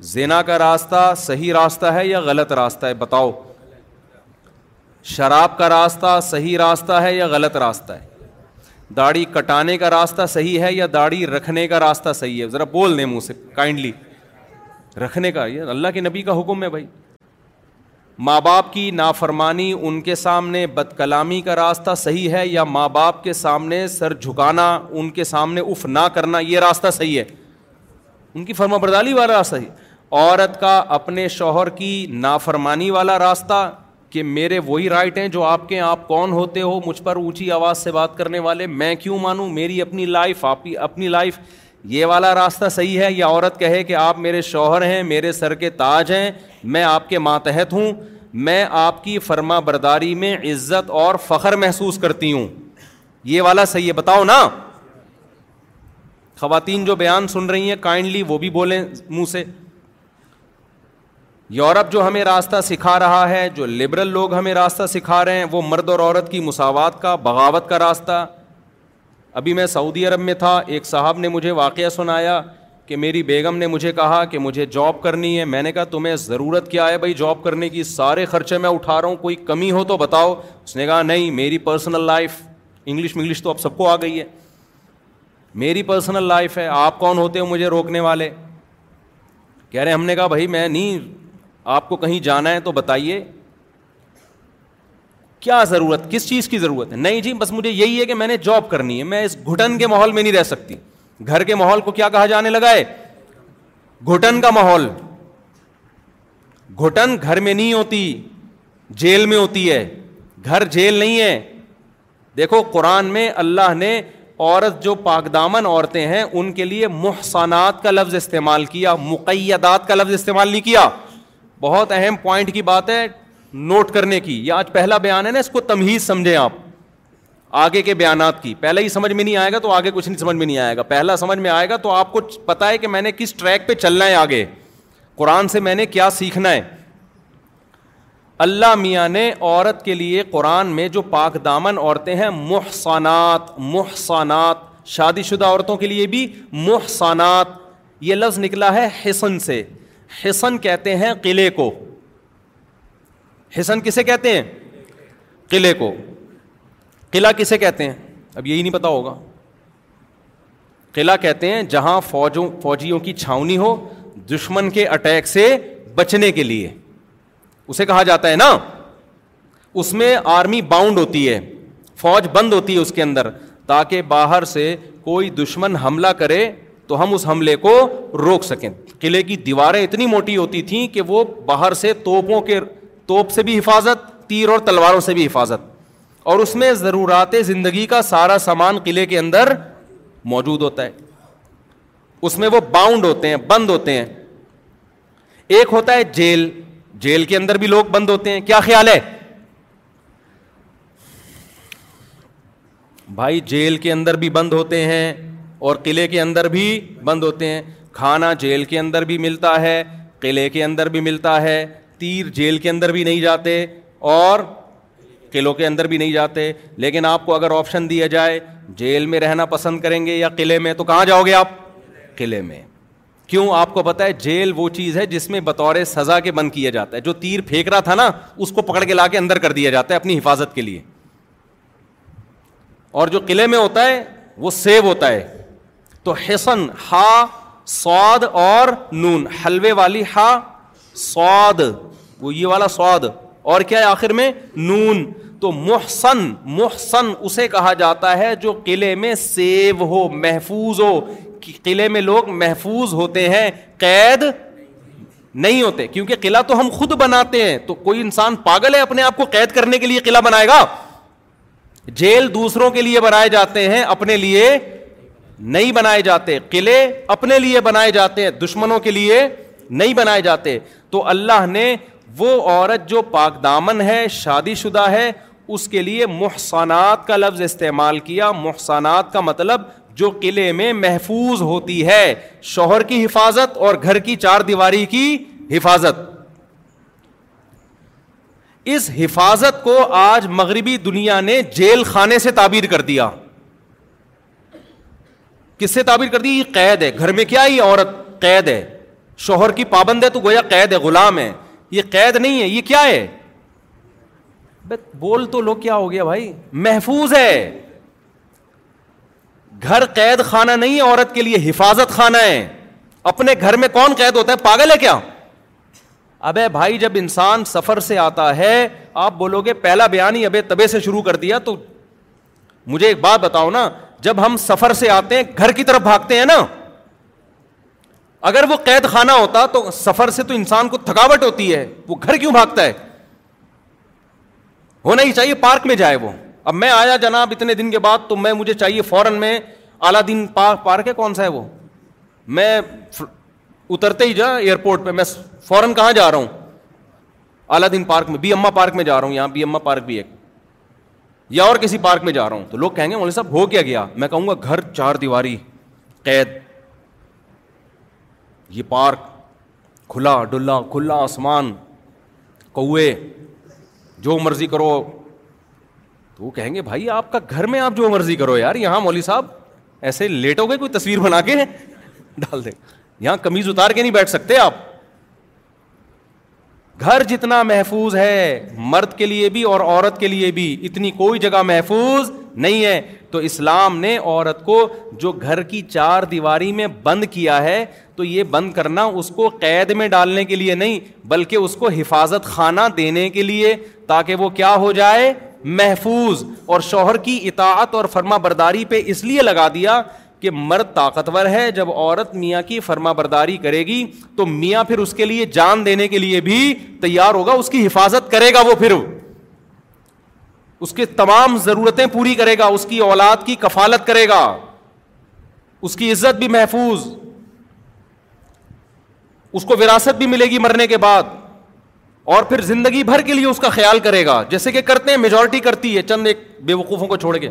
زینا کا راستہ صحیح راستہ ہے یا غلط راستہ ہے بتاؤ شراب کا راستہ صحیح راستہ ہے یا غلط راستہ ہے داڑھی کٹانے کا راستہ صحیح ہے یا داڑھی رکھنے کا راستہ صحیح ہے ذرا بول دیں منہ سے کائنڈلی رکھنے کا یہ اللہ کے نبی کا حکم ہے بھائی ماں باپ کی نافرمانی ان کے سامنے بد کلامی کا راستہ صحیح ہے یا ماں باپ کے سامنے سر جھکانا ان کے سامنے اف نہ کرنا یہ راستہ صحیح ہے ان کی فرما بردالی والا راستہ صحیح ہے عورت کا اپنے شوہر کی نافرمانی والا راستہ کہ میرے وہی رائٹ ہیں جو آپ کے آپ کون ہوتے ہو مجھ پر اونچی آواز سے بات کرنے والے میں کیوں مانوں میری اپنی لائف آپ کی اپنی لائف یہ والا راستہ صحیح ہے یا عورت کہے کہ آپ میرے شوہر ہیں میرے سر کے تاج ہیں میں آپ کے ماتحت ہوں میں آپ کی فرما برداری میں عزت اور فخر محسوس کرتی ہوں یہ والا صحیح ہے بتاؤ نا خواتین جو بیان سن رہی ہیں کائنڈلی وہ بھی بولیں منہ سے یورپ جو ہمیں راستہ سکھا رہا ہے جو لبرل لوگ ہمیں راستہ سکھا رہے ہیں وہ مرد اور عورت کی مساوات کا بغاوت کا راستہ ابھی میں سعودی عرب میں تھا ایک صاحب نے مجھے واقعہ سنایا کہ میری بیگم نے مجھے کہا کہ مجھے جاب کرنی ہے میں نے کہا تمہیں ضرورت کیا ہے بھائی جاب کرنے کی سارے خرچے میں اٹھا رہا ہوں کوئی کمی ہو تو بتاؤ اس نے کہا نہیں میری پرسنل لائف انگلش منگلش تو اب سب کو آ گئی ہے میری پرسنل لائف ہے آپ کون ہوتے ہو مجھے روکنے والے کہہ رہے ہم نے کہا بھائی میں نہیں آپ کو کہیں جانا ہے تو بتائیے کیا ضرورت کس چیز کی ضرورت ہے نہیں جی بس مجھے یہی ہے کہ میں نے جاب کرنی ہے میں اس گھٹن کے ماحول میں نہیں رہ سکتی گھر کے ماحول کو کیا کہا جانے لگا ہے گھٹن کا ماحول گھٹن گھر میں نہیں ہوتی جیل میں ہوتی ہے گھر جیل نہیں ہے دیکھو قرآن میں اللہ نے عورت جو پاک دامن عورتیں ہیں ان کے لیے محسنات کا لفظ استعمال کیا مقیدات کا لفظ استعمال نہیں کیا بہت اہم پوائنٹ کی بات ہے نوٹ کرنے کی یہ آج پہلا بیان ہے نا اس کو تمہیز سمجھیں آپ آگے کے بیانات کی پہلے ہی سمجھ میں نہیں آئے گا تو آگے کچھ نہیں سمجھ میں نہیں آئے گا پہلا سمجھ میں آئے گا تو آپ کو پتہ ہے کہ میں نے کس ٹریک پہ چلنا ہے آگے قرآن سے میں نے کیا سیکھنا ہے اللہ میاں نے عورت کے لیے قرآن میں جو پاک دامن عورتیں ہیں محسانات محسانات شادی شدہ عورتوں کے لیے بھی محسانات یہ لفظ نکلا ہے حسن سے حسن کہتے ہیں قلعے کو حسن کسے کہتے ہیں قلعے کو قلعہ کسے کہتے ہیں اب یہی نہیں پتا ہوگا قلعہ کہتے ہیں جہاں فوجوں فوجیوں کی چھاونی ہو دشمن کے اٹیک سے بچنے کے لیے اسے کہا جاتا ہے نا اس میں آرمی باؤنڈ ہوتی ہے فوج بند ہوتی ہے اس کے اندر تاکہ باہر سے کوئی دشمن حملہ کرے تو ہم اس حملے کو روک سکیں قلعے کی دیواریں اتنی موٹی ہوتی تھیں کہ وہ باہر سے توپوں کے توپ سے بھی حفاظت تیر اور تلواروں سے بھی حفاظت اور اس میں ضرورات زندگی کا سارا سامان قلعے کے اندر موجود ہوتا ہے اس میں وہ باؤنڈ ہوتے ہیں بند ہوتے ہیں ایک ہوتا ہے جیل جیل کے اندر بھی لوگ بند ہوتے ہیں کیا خیال ہے بھائی جیل کے اندر بھی بند ہوتے ہیں اور قلعے کے اندر بھی بند ہوتے ہیں کھانا جیل کے اندر بھی ملتا ہے قلعے کے اندر بھی ملتا ہے تیر جیل کے اندر بھی نہیں جاتے اور قلعوں کے اندر بھی نہیں جاتے لیکن آپ کو اگر آپشن دیا جائے جیل میں رہنا پسند کریں گے یا قلعے میں تو کہاں جاؤ گے آپ قلعے میں کیوں آپ کو پتا ہے جیل وہ چیز ہے جس میں بطور سزا کے بند کیا جاتا ہے جو تیر پھینک رہا تھا نا اس کو پکڑ کے لا کے اندر کر دیا جاتا ہے اپنی حفاظت کے لیے اور جو قلعے میں ہوتا ہے وہ سیو ہوتا ہے تو حسن ہا سواد اور نون حلوے والی ہا سواد والا سواد اور کیا ہے آخر میں نون تو محسن محسن اسے کہا جاتا ہے جو قلعے میں سیو ہو محفوظ ہو قلعے میں لوگ محفوظ ہوتے ہیں قید نہیں ہوتے کیونکہ قلعہ تو ہم خود بناتے ہیں تو کوئی انسان پاگل ہے اپنے آپ کو قید کرنے کے لیے قلعہ بنائے گا جیل دوسروں کے لیے بنائے جاتے ہیں اپنے لیے نہیں بنائے جاتے قلعے اپنے لیے بنائے جاتے ہیں دشمنوں کے لیے نہیں بنائے جاتے تو اللہ نے وہ عورت جو پاک دامن ہے شادی شدہ ہے اس کے لیے محسنات کا لفظ استعمال کیا محسنات کا مطلب جو قلعے میں محفوظ ہوتی ہے شوہر کی حفاظت اور گھر کی چار دیواری کی حفاظت اس حفاظت کو آج مغربی دنیا نے جیل خانے سے تعبیر کر دیا کس سے تعبیر کر دی یہ قید ہے گھر میں کیا یہ عورت قید ہے شوہر کی پابند ہے تو گویا قید ہے غلام ہے یہ قید نہیں ہے یہ کیا ہے بول تو لوگ کیا ہو گیا بھائی محفوظ ہے گھر قید خانہ نہیں ہے عورت کے لیے حفاظت خانہ ہے اپنے گھر میں کون قید ہوتا ہے پاگل ہے کیا ابے بھائی جب انسان سفر سے آتا ہے آپ بولو گے پہلا بیان ہی ابے تبے سے شروع کر دیا تو مجھے ایک بات بتاؤ نا جب ہم سفر سے آتے ہیں گھر کی طرف بھاگتے ہیں نا اگر وہ قید خانہ ہوتا تو سفر سے تو انسان کو تھکاوٹ ہوتی ہے وہ گھر کیوں بھاگتا ہے ہونا ہی چاہیے پارک میں جائے وہ اب میں آیا جناب اتنے دن کے بعد تو میں مجھے چاہیے فوراً میں اعلیٰ دین پارک پارک ہے کون سا ہے وہ میں اترتے ہی جا ایئرپورٹ پہ میں فوراً کہاں جا رہا ہوں اعلیٰ دن پارک میں بی اما پارک میں جا رہا ہوں یہاں بی اما پارک بھی ایک یا اور کسی پارک میں جا رہا ہوں تو لوگ کہیں گے مولوی صاحب ہو کیا گیا میں کہوں گا گھر چار دیواری قید یہ پارک کھلا ڈلا کھلا آسمان کوے جو مرضی کرو تو وہ کہیں گے بھائی آپ کا گھر میں آپ جو مرضی کرو یار یہاں مولوی صاحب ایسے لیٹ ہو گئے کوئی تصویر بنا کے ڈال دیں یہاں کمیز اتار کے نہیں بیٹھ سکتے آپ گھر جتنا محفوظ ہے مرد کے لیے بھی اور عورت کے لیے بھی اتنی کوئی جگہ محفوظ نہیں ہے تو اسلام نے عورت کو جو گھر کی چار دیواری میں بند کیا ہے تو یہ بند کرنا اس کو قید میں ڈالنے کے لیے نہیں بلکہ اس کو حفاظت خانہ دینے کے لیے تاکہ وہ کیا ہو جائے محفوظ اور شوہر کی اطاعت اور فرما برداری پہ اس لیے لگا دیا کہ مرد طاقتور ہے جب عورت میاں کی فرما برداری کرے گی تو میاں پھر اس کے لیے جان دینے کے لیے بھی تیار ہوگا اس کی حفاظت کرے گا وہ پھر اس کی تمام ضرورتیں پوری کرے گا اس کی اولاد کی کفالت کرے گا اس کی عزت بھی محفوظ اس کو وراثت بھی ملے گی مرنے کے بعد اور پھر زندگی بھر کے لیے اس کا خیال کرے گا جیسے کہ کرتے ہیں میجورٹی کرتی ہے چند ایک بے وقوفوں کو چھوڑ کے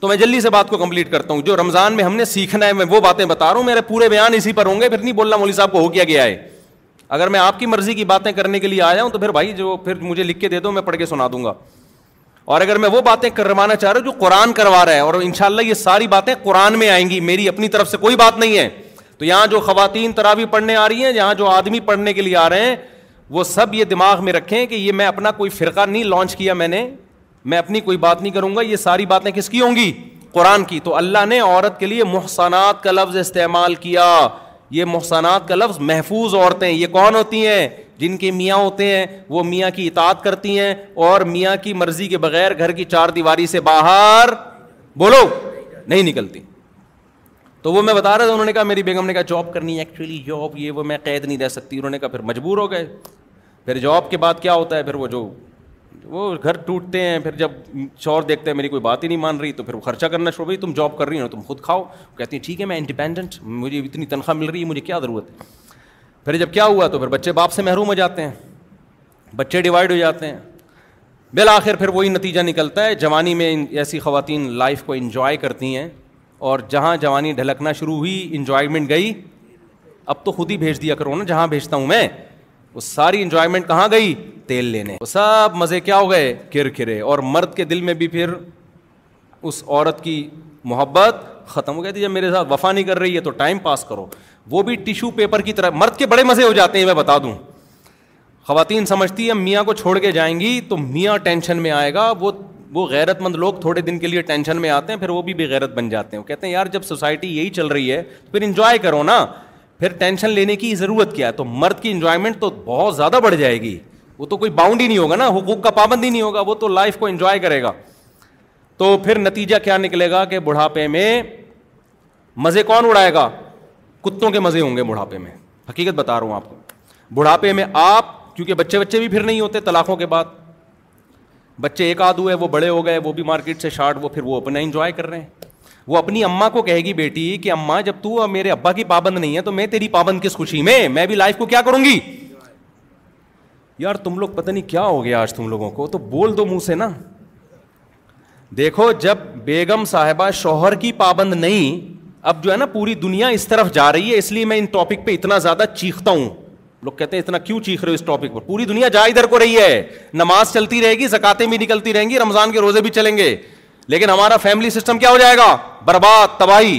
تو میں جلدی سے بات کو کمپلیٹ کرتا ہوں جو رمضان میں ہم نے سیکھنا ہے میں وہ باتیں بتا رہا ہوں میرے پورے بیان اسی پر ہوں گے پھر نہیں بولنا مولوی صاحب کو ہو کیا گیا ہے اگر میں آپ کی مرضی کی باتیں کرنے کے لیے آیا ہوں تو پھر بھائی جو پھر مجھے لکھ کے دے دو میں پڑھ کے سنا دوں گا اور اگر میں وہ باتیں کروانا چاہ رہا ہوں جو قرآن کروا رہا ہے اور ان شاء اللہ یہ ساری باتیں قرآن میں آئیں گی میری اپنی طرف سے کوئی بات نہیں ہے تو یہاں جو خواتین تراوی پڑھنے آ رہی ہیں یہاں جو آدمی پڑھنے کے لیے آ رہے ہیں وہ سب یہ دماغ میں رکھیں کہ یہ میں اپنا کوئی فرقہ نہیں لانچ کیا میں نے میں اپنی کوئی بات نہیں کروں گا یہ ساری باتیں کس کی ہوں گی قرآن کی تو اللہ نے عورت کے لیے محسنات کا لفظ استعمال کیا یہ محسنات کا لفظ محفوظ عورتیں یہ کون ہوتی ہیں جن کے میاں ہوتے ہیں وہ میاں کی اطاعت کرتی ہیں اور میاں کی مرضی کے بغیر گھر کی چار دیواری سے باہر بولو نہیں نکلتی تو وہ میں بتا رہا تھا انہوں نے کہا میری بیگم نے کہا جاب کرنی ہے ایکچولی جاب یہ وہ میں قید نہیں رہ سکتی انہوں نے کہا پھر مجبور ہو گئے پھر جاب کے بعد کیا ہوتا ہے پھر وہ جو وہ گھر ٹوٹتے ہیں پھر جب شور دیکھتے ہیں میری کوئی بات ہی نہیں مان رہی تو پھر وہ خرچہ کرنا شروع ہوئی تم جاب کر رہی ہو تم خود کھاؤ وہ کہتی ہیں ٹھیک ہے میں انڈیپینڈنٹ مجھے اتنی تنخواہ مل رہی ہے مجھے کیا ضرورت ہے پھر جب کیا ہوا تو پھر بچے باپ سے محروم ہو جاتے ہیں بچے ڈیوائڈ ہو جاتے ہیں بالآخر پھر وہی نتیجہ نکلتا ہے جوانی میں ایسی خواتین لائف کو انجوائے کرتی ہیں اور جہاں جوانی ڈھلکنا شروع ہوئی انجوائمنٹ گئی اب تو خود ہی بھیج دیا کرو نا جہاں بھیجتا ہوں میں وہ ساری انجوائمنٹ کہاں گئی تیل لینے وہ سب مزے کیا ہو گئے کرے اور مرد کے دل میں بھی پھر اس عورت کی محبت ختم ہو گئی تھی جب میرے ساتھ وفا نہیں کر رہی ہے تو ٹائم پاس کرو وہ بھی ٹیشو پیپر کی طرح مرد کے بڑے مزے ہو جاتے ہیں میں بتا دوں خواتین سمجھتی ہے میاں کو چھوڑ کے جائیں گی تو میاں ٹینشن میں آئے گا وہ وہ غیرت مند لوگ تھوڑے دن کے لیے ٹینشن میں آتے ہیں پھر وہ بھی بے غیرت بن جاتے ہیں وہ کہتے ہیں یار جب سوسائٹی یہی چل رہی ہے تو پھر انجوائے کرو نا پھر ٹینشن لینے کی ضرورت کیا ہے تو مرد کی انجوائمنٹ تو بہت زیادہ بڑھ جائے گی وہ تو کوئی باؤنڈ ہی نہیں ہوگا نا حقوق کا پابندی نہیں ہوگا وہ تو لائف کو انجوائے کرے گا تو پھر نتیجہ کیا نکلے گا کہ بڑھاپے میں مزے کون اڑائے گا کتوں کے مزے ہوں گے بڑھاپے میں حقیقت بتا رہا ہوں آپ کو بڑھاپے میں آپ کیونکہ بچے بچے بھی پھر نہیں ہوتے طلاقوں کے بعد بچے ایک آدھ ہوئے وہ بڑے ہو گئے وہ بھی مارکیٹ سے شارٹ وہ پھر وہ اپنا انجوائے کر رہے ہیں وہ اپنی اما کو کہے گی بیٹی کہ اما جب تو میرے ابا کی پابند نہیں ہے تو میں تیری پابند کس خوشی میں میں بھی لائف کو کو کیا کیا کروں گی یار تم تم لوگ پتہ نہیں ہو گیا آج لوگوں تو بول دو منہ سے نا دیکھو جب بیگم صاحبہ شوہر کی پابند نہیں اب جو ہے نا پوری دنیا اس طرف جا رہی ہے اس لیے میں ان ٹاپک پہ اتنا زیادہ چیختا ہوں لوگ کہتے ہیں اتنا کیوں چیخ رہے ہو اس ٹاپک پر پوری دنیا جا ادھر کو رہی ہے نماز چلتی رہے گی زکاتیں بھی نکلتی رہیں گی رمضان کے روزے بھی چلیں گے لیکن ہمارا فیملی سسٹم کیا ہو جائے گا برباد تباہی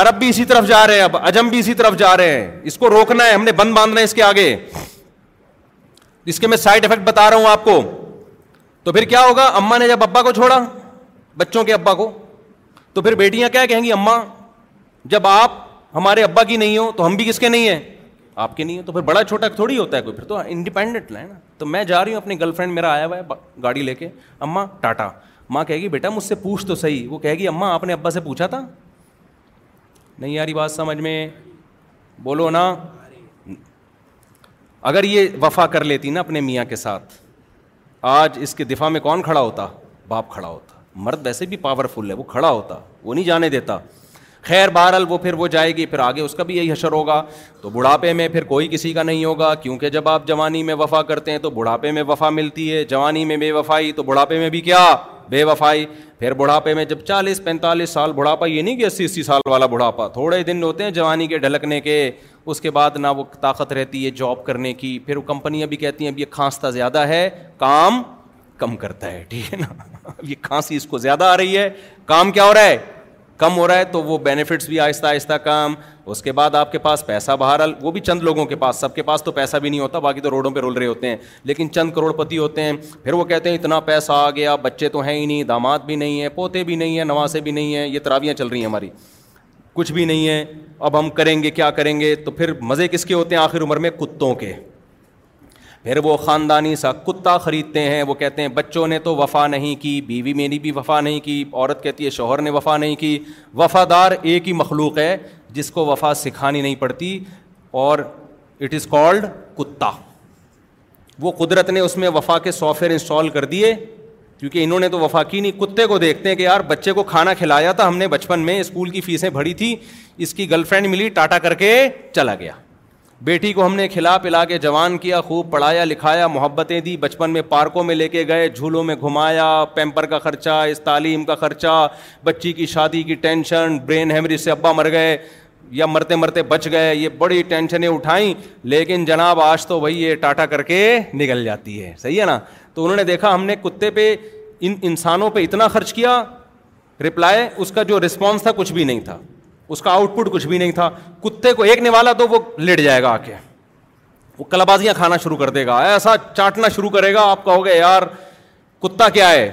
عرب بھی اسی طرف جا رہے ہیں اب اجم بھی اسی طرف جا رہے ہیں اس کو روکنا ہے ہم نے بند باندھنا ہے اس کے آگے اس کے میں سائڈ افیکٹ بتا رہا ہوں آپ کو تو پھر کیا ہوگا اما نے جب ابا کو چھوڑا بچوں کے ابا کو تو پھر بیٹیاں کیا کہیں گی اما جب آپ ہمارے ابا کی نہیں ہو تو ہم بھی کس کے نہیں ہیں آپ کے نہیں ہے تو پھر بڑا چھوٹا تھوڑی ہوتا ہے کوئی پھر تو انڈیپینڈنٹ لائیں نا تو میں جا رہی ہوں اپنی گرل فرینڈ میرا آیا ہوا ہے گاڑی لے کے اماں ٹاٹا ماں کہے گی بیٹا مجھ سے پوچھ تو صحیح وہ کہے گی اماں آپ نے ابا سے پوچھا تھا نہیں یاری بات سمجھ میں بولو نا اگر یہ وفا کر لیتی نا اپنے میاں کے ساتھ آج اس کے دفاع میں کون کھڑا ہوتا باپ کھڑا ہوتا مرد ویسے بھی پاورفل ہے وہ کھڑا ہوتا وہ نہیں جانے دیتا خیر بہرحال وہ پھر وہ جائے گی پھر آگے اس کا بھی یہی حشر ہوگا تو بڑھاپے میں پھر کوئی کسی کا نہیں ہوگا کیونکہ جب آپ جوانی میں وفا کرتے ہیں تو بڑھاپے میں وفا ملتی ہے جوانی میں بے وفائی تو بڑھاپے میں بھی کیا بے وفائی پھر بڑھاپے میں جب چالیس پینتالیس سال بڑھاپا یہ نہیں کہ اسی اسی سال والا بڑھاپا تھوڑے دن ہوتے ہیں جوانی کے ڈھلکنے کے اس کے بعد نہ وہ طاقت رہتی ہے جاب کرنے کی پھر وہ کمپنیاں بھی کہتی ہیں اب یہ کھانستا زیادہ ہے کام کم کرتا ہے ٹھیک ہے نا اب یہ کھانسی اس کو زیادہ آ رہی ہے کام کیا ہو رہا ہے کم ہو رہا ہے تو وہ بینیفٹس بھی آہستہ آہستہ کم اس کے بعد آپ کے پاس پیسہ باہر وہ بھی چند لوگوں کے پاس سب کے پاس تو پیسہ بھی نہیں ہوتا باقی تو روڈوں پہ رول رہے ہوتے ہیں لیکن چند کروڑ پتی ہوتے ہیں پھر وہ کہتے ہیں اتنا پیسہ آ گیا بچے تو ہیں ہی نہیں داماد بھی نہیں ہیں پوتے بھی نہیں ہیں نوازے بھی نہیں ہیں یہ تراویاں چل رہی ہیں ہماری کچھ بھی نہیں ہے اب ہم کریں گے کیا کریں گے تو پھر مزے کس کے ہوتے ہیں آخر عمر میں کتوں کے پھر وہ خاندانی سا کتا خریدتے ہیں وہ کہتے ہیں بچوں نے تو وفا نہیں کی بیوی میری بھی وفا نہیں کی عورت کہتی ہے شوہر نے وفا نہیں کی وفادار ایک ہی مخلوق ہے جس کو وفا سکھانی نہیں پڑتی اور اٹ از کالڈ کتا وہ قدرت نے اس میں وفا کے سافٹ ویئر انسٹال کر دیے کیونکہ انہوں نے تو وفا کی نہیں کتے کو دیکھتے ہیں کہ یار بچے کو کھانا کھلایا تھا ہم نے بچپن میں اسکول کی فیسیں بھری تھی اس کی گرل فرینڈ ملی ٹاٹا کر کے چلا گیا بیٹی کو ہم نے کھلا پلا کے جوان کیا خوب پڑھایا لکھایا محبتیں دی بچپن میں پارکوں میں لے کے گئے جھولوں میں گھمایا پیمپر کا خرچہ اس تعلیم کا خرچہ بچی کی شادی کی ٹینشن برین ہیمریج سے ابا مر گئے یا مرتے مرتے بچ گئے یہ بڑی ٹینشنیں اٹھائیں لیکن جناب آج تو وہی یہ ٹاٹا کر کے نگل جاتی ہے صحیح ہے نا تو انہوں نے دیکھا ہم نے کتے پہ ان انسانوں پہ اتنا خرچ کیا رپلائے اس کا جو رسپانس تھا کچھ بھی نہیں تھا اس کا آؤٹ پٹ کچھ بھی نہیں تھا کتے کو ایک نوالا تو وہ لیٹ جائے گا آ کے وہ کلبازیاں کھانا شروع کر دے گا ایسا چاٹنا شروع کرے گا آپ کہو گے یار کتا کیا ہے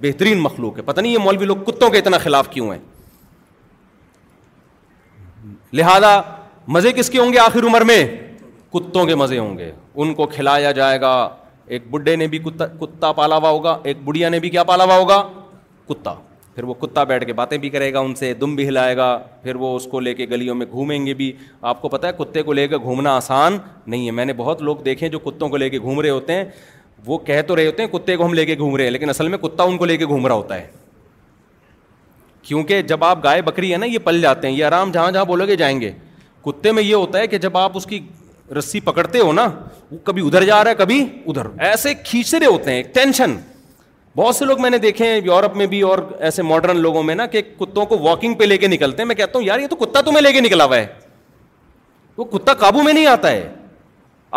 بہترین مخلوق ہے پتہ نہیں یہ مولوی لوگ کتوں کے اتنا خلاف کیوں ہیں لہذا مزے کس کے ہوں گے آخر عمر میں کتوں کے مزے ہوں گے ان کو کھلایا جائے گا ایک بڈھے نے بھی کتا پالا ہوا ہوگا ایک بڑھیا نے بھی کیا پالا ہوا ہوگا کتا پھر وہ کتا بیٹھ کے باتیں بھی کرے گا ان سے دم بھی ہلائے گا پھر وہ اس کو لے کے گلیوں میں گھومیں گے بھی آپ کو پتا ہے کتے کو لے کے گھومنا آسان نہیں ہے میں نے بہت لوگ دیکھے جو کتوں کو لے کے گھوم رہے ہوتے ہیں وہ کہہ تو رہے ہوتے ہیں کتے کو ہم لے کے گھوم رہے ہیں لیکن اصل میں کتا ان کو لے کے گھوم رہا ہوتا ہے کیونکہ جب آپ گائے بکری ہے نا یہ پل جاتے ہیں یہ آرام جہاں جہاں بولو گے جائیں گے کتے میں یہ ہوتا ہے کہ جب آپ اس کی رسی پکڑتے ہو نا وہ کبھی ادھر جا رہا ہے کبھی ادھر ایسے کھینچ رہے ہوتے ہیں ایک ٹینشن بہت سے لوگ میں نے دیکھے ہیں یورپ میں بھی اور ایسے ماڈرن لوگوں میں نا کہ کتوں کو واکنگ پہ لے کے نکلتے ہیں میں کہتا ہوں یار یہ تو کتا تمہیں لے کے نکلا ہوا ہے وہ کتا قابو میں نہیں آتا ہے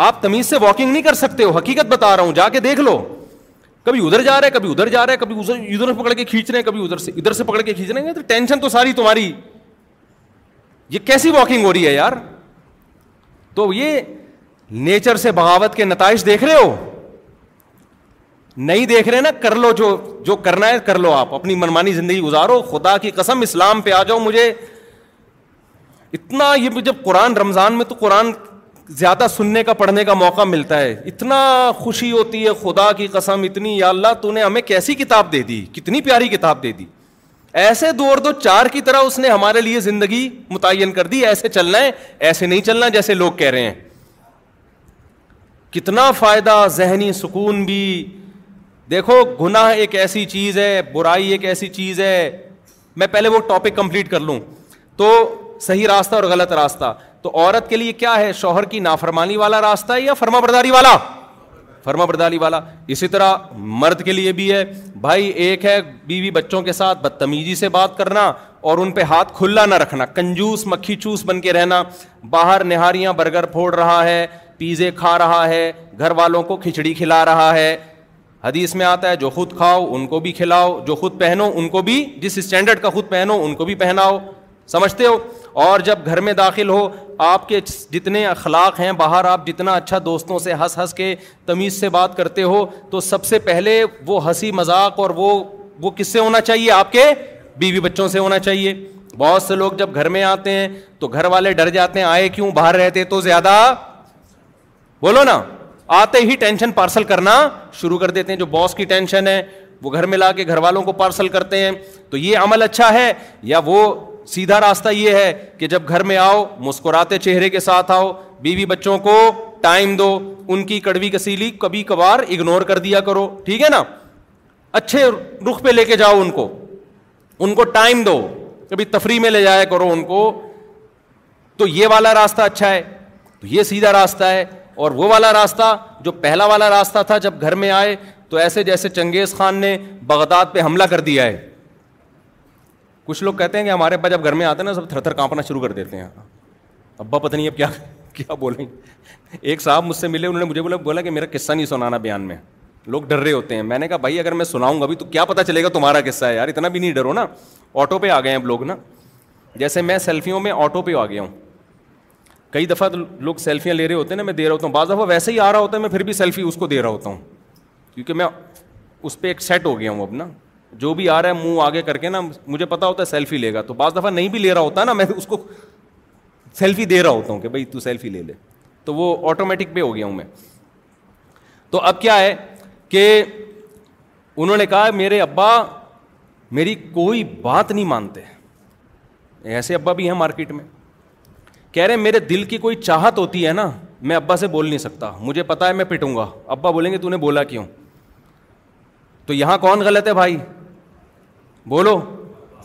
آپ تمیز سے واکنگ نہیں کر سکتے ہو حقیقت بتا رہا ہوں جا کے دیکھ لو کبھی ادھر جا رہے کبھی ادھر جا رہے کبھی ادھر ادھر پکڑ کے کھینچ رہے ہیں کبھی ادھر سے ادھر سے پکڑ کے کھینچ رہے ہیں تو ٹینشن تو ساری تمہاری یہ کیسی واکنگ ہو رہی ہے یار تو یہ نیچر سے بغاوت کے نتائج دیکھ رہے ہو نہیں دیکھ رہے نا کر لو جو جو کرنا ہے کر لو آپ اپنی منمانی زندگی گزارو خدا کی قسم اسلام پہ آ جاؤ مجھے اتنا یہ جب قرآن رمضان میں تو قرآن زیادہ سننے کا پڑھنے کا موقع ملتا ہے اتنا خوشی ہوتی ہے خدا کی قسم اتنی یا اللہ تو نے ہمیں کیسی کتاب دے دی کتنی پیاری کتاب دے دی ایسے دو اور دو چار کی طرح اس نے ہمارے لیے زندگی متعین کر دی ایسے چلنا ہے ایسے نہیں چلنا جیسے لوگ کہہ رہے ہیں کتنا فائدہ ذہنی سکون بھی دیکھو گناہ ایک ایسی چیز ہے برائی ایک ایسی چیز ہے میں پہلے وہ ٹاپک کمپلیٹ کر لوں تو صحیح راستہ اور غلط راستہ تو عورت کے لیے کیا ہے شوہر کی نافرمانی والا راستہ ہے یا فرما برداری والا فرما برداری والا اسی طرح مرد کے لیے بھی ہے بھائی ایک ہے بیوی بچوں کے ساتھ بدتمیزی سے بات کرنا اور ان پہ ہاتھ کھلا نہ رکھنا کنجوس مکھی چوس بن کے رہنا باہر نہاریاں برگر پھوڑ رہا ہے پیزے کھا رہا ہے گھر والوں کو کھچڑی کھلا رہا ہے حدیث میں آتا ہے جو خود کھاؤ ان کو بھی کھلاؤ جو خود پہنو ان کو بھی جس اسٹینڈرڈ کا خود پہنو ان کو بھی پہناؤ سمجھتے ہو اور جب گھر میں داخل ہو آپ کے جتنے اخلاق ہیں باہر آپ جتنا اچھا دوستوں سے ہنس ہنس کے تمیز سے بات کرتے ہو تو سب سے پہلے وہ ہنسی مذاق اور وہ وہ کس سے ہونا چاہیے آپ کے بیوی بچوں سے ہونا چاہیے بہت سے لوگ جب گھر میں آتے ہیں تو گھر والے ڈر جاتے ہیں آئے کیوں باہر رہتے تو زیادہ بولو نا آتے ہی ٹینشن پارسل کرنا شروع کر دیتے ہیں جو باس کی ٹینشن ہے وہ گھر میں لا کے گھر والوں کو پارسل کرتے ہیں تو یہ عمل اچھا ہے یا وہ سیدھا راستہ یہ ہے کہ جب گھر میں آؤ مسکراتے چہرے کے ساتھ آؤ بیوی بچوں کو ٹائم دو ان کی کڑوی کسیلی کبھی کبھار اگنور کر دیا کرو ٹھیک ہے نا اچھے رخ پہ لے کے جاؤ ان کو ان کو ٹائم دو کبھی تفریح میں لے جایا کرو ان کو تو یہ والا راستہ اچھا ہے تو یہ سیدھا راستہ ہے اور وہ والا راستہ جو پہلا والا راستہ تھا جب گھر میں آئے تو ایسے جیسے چنگیز خان نے بغداد پہ حملہ کر دیا ہے کچھ لوگ کہتے ہیں کہ ہمارے ابا جب گھر میں آتے ہیں نا سب تھر تھر کانپنا شروع کر دیتے ہیں ابا پتہ نہیں اب کیا کیا بولیں ایک صاحب مجھ سے ملے انہوں نے مجھے بولا بولا کہ میرا قصہ نہیں سنانا بیان میں لوگ ڈر رہے ہوتے ہیں میں نے کہا بھائی اگر میں سناؤں گا ابھی تو کیا پتہ چلے گا تمہارا قصہ ہے یار اتنا بھی نہیں ڈرو نا آٹو پہ آ گئے ہیں اب لوگ نا جیسے میں سیلفیوں میں آٹو پہ آ گیا ہوں کئی دفعہ تو لوگ سیلفیاں لے رہے ہوتے ہیں نا میں دے رہا ہوتا ہوں بعض دفعہ ویسے ہی آ رہا ہوتا ہے میں پھر بھی سیلفی اس کو دے رہا ہوتا ہوں کیونکہ میں اس پہ ایک سیٹ ہو گیا ہوں اب نا جو بھی آ رہا ہے منہ آگے کر کے نا مجھے پتا ہوتا ہے سیلفی لے گا تو بعض دفعہ نہیں بھی لے رہا ہوتا نا میں اس کو سیلفی دے رہا ہوتا ہوں کہ بھائی تو سیلفی لے لے تو وہ آٹومیٹک پہ ہو گیا ہوں میں تو اب کیا ہے کہ انہوں نے کہا میرے ابا میری کوئی بات نہیں مانتے ایسے ابا بھی ہیں مارکیٹ میں کہہ رہے میرے دل کی کوئی چاہت ہوتی ہے نا میں ابا سے بول نہیں سکتا مجھے پتا ہے میں پٹوں گا ابا بولیں گے تو نے بولا کیوں تو یہاں کون غلط ہے بھائی بولو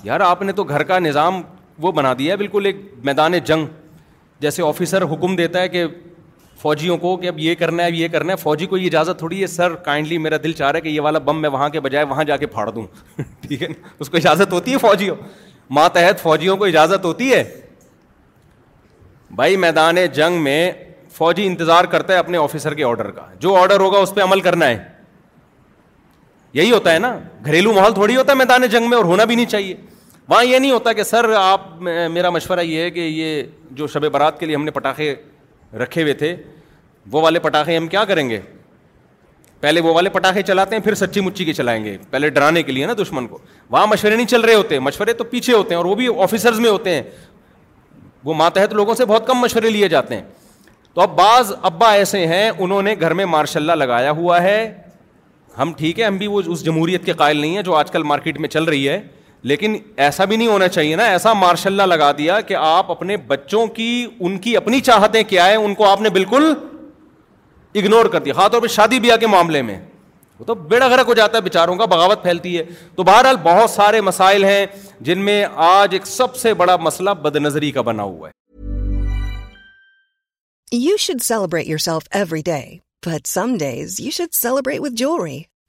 یار آپ نے تو گھر کا نظام وہ بنا دیا ہے بالکل ایک میدان جنگ جیسے آفیسر حکم دیتا ہے کہ فوجیوں کو کہ اب یہ کرنا ہے اب یہ کرنا ہے فوجی کو یہ اجازت تھوڑی ہے سر کائنڈلی میرا دل چاہ رہا ہے کہ یہ والا بم میں وہاں کے بجائے وہاں جا کے پھاڑ دوں ٹھیک ہے نا اس کو اجازت ہوتی ہے فوجیوں ماتحت فوجیوں کو اجازت ہوتی ہے بھائی میدان جنگ میں فوجی انتظار کرتا ہے اپنے آفیسر کے آرڈر کا جو آرڈر ہوگا اس پہ عمل کرنا ہے یہی ہوتا ہے نا گھریلو ماحول تھوڑی ہوتا ہے میدان جنگ میں اور ہونا بھی نہیں چاہیے وہاں یہ نہیں ہوتا کہ سر آپ میرا مشورہ یہ ہے کہ یہ جو شب برات کے لیے ہم نے پٹاخے رکھے ہوئے تھے وہ والے پٹاخے ہم کیا کریں گے پہلے وہ والے پٹاخے چلاتے ہیں پھر سچی مچی کے چلائیں گے پہلے ڈرانے کے لیے نا دشمن کو وہاں مشورے نہیں چل رہے ہوتے مشورے تو پیچھے ہوتے ہیں اور وہ بھی آفیسرز میں ہوتے ہیں وہ ماتحت لوگوں سے بہت کم مشورے لیے جاتے ہیں تو اب بعض ابا ایسے ہیں انہوں نے گھر میں ماشاء اللہ لگایا ہوا ہے ہم ٹھیک ہے ہم بھی وہ اس جمہوریت کے قائل نہیں ہیں جو آج کل مارکیٹ میں چل رہی ہے لیکن ایسا بھی نہیں ہونا چاہیے نا ایسا ماشاء اللہ لگا دیا کہ آپ اپنے بچوں کی ان کی اپنی چاہتیں کیا ہے ان کو آپ نے بالکل اگنور کر دیا خاص طور پہ شادی بیاہ کے معاملے میں وہ تو بیڑا ہو جاتا ہے بیچاروں کا بغاوت پھیلتی ہے تو بہرحال بہت سارے مسائل ہیں جن میں آج ایک سب سے بڑا مسئلہ بد نظری کا بنا ہوا ہے you you you you should should celebrate celebrate your your self every day but some some days with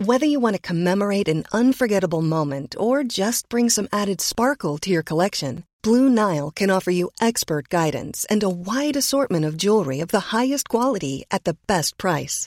weather want in moment or just bring sparkle to collection Blue Nile can offer expert guidance and wide assortment of of the highest quality at the best prices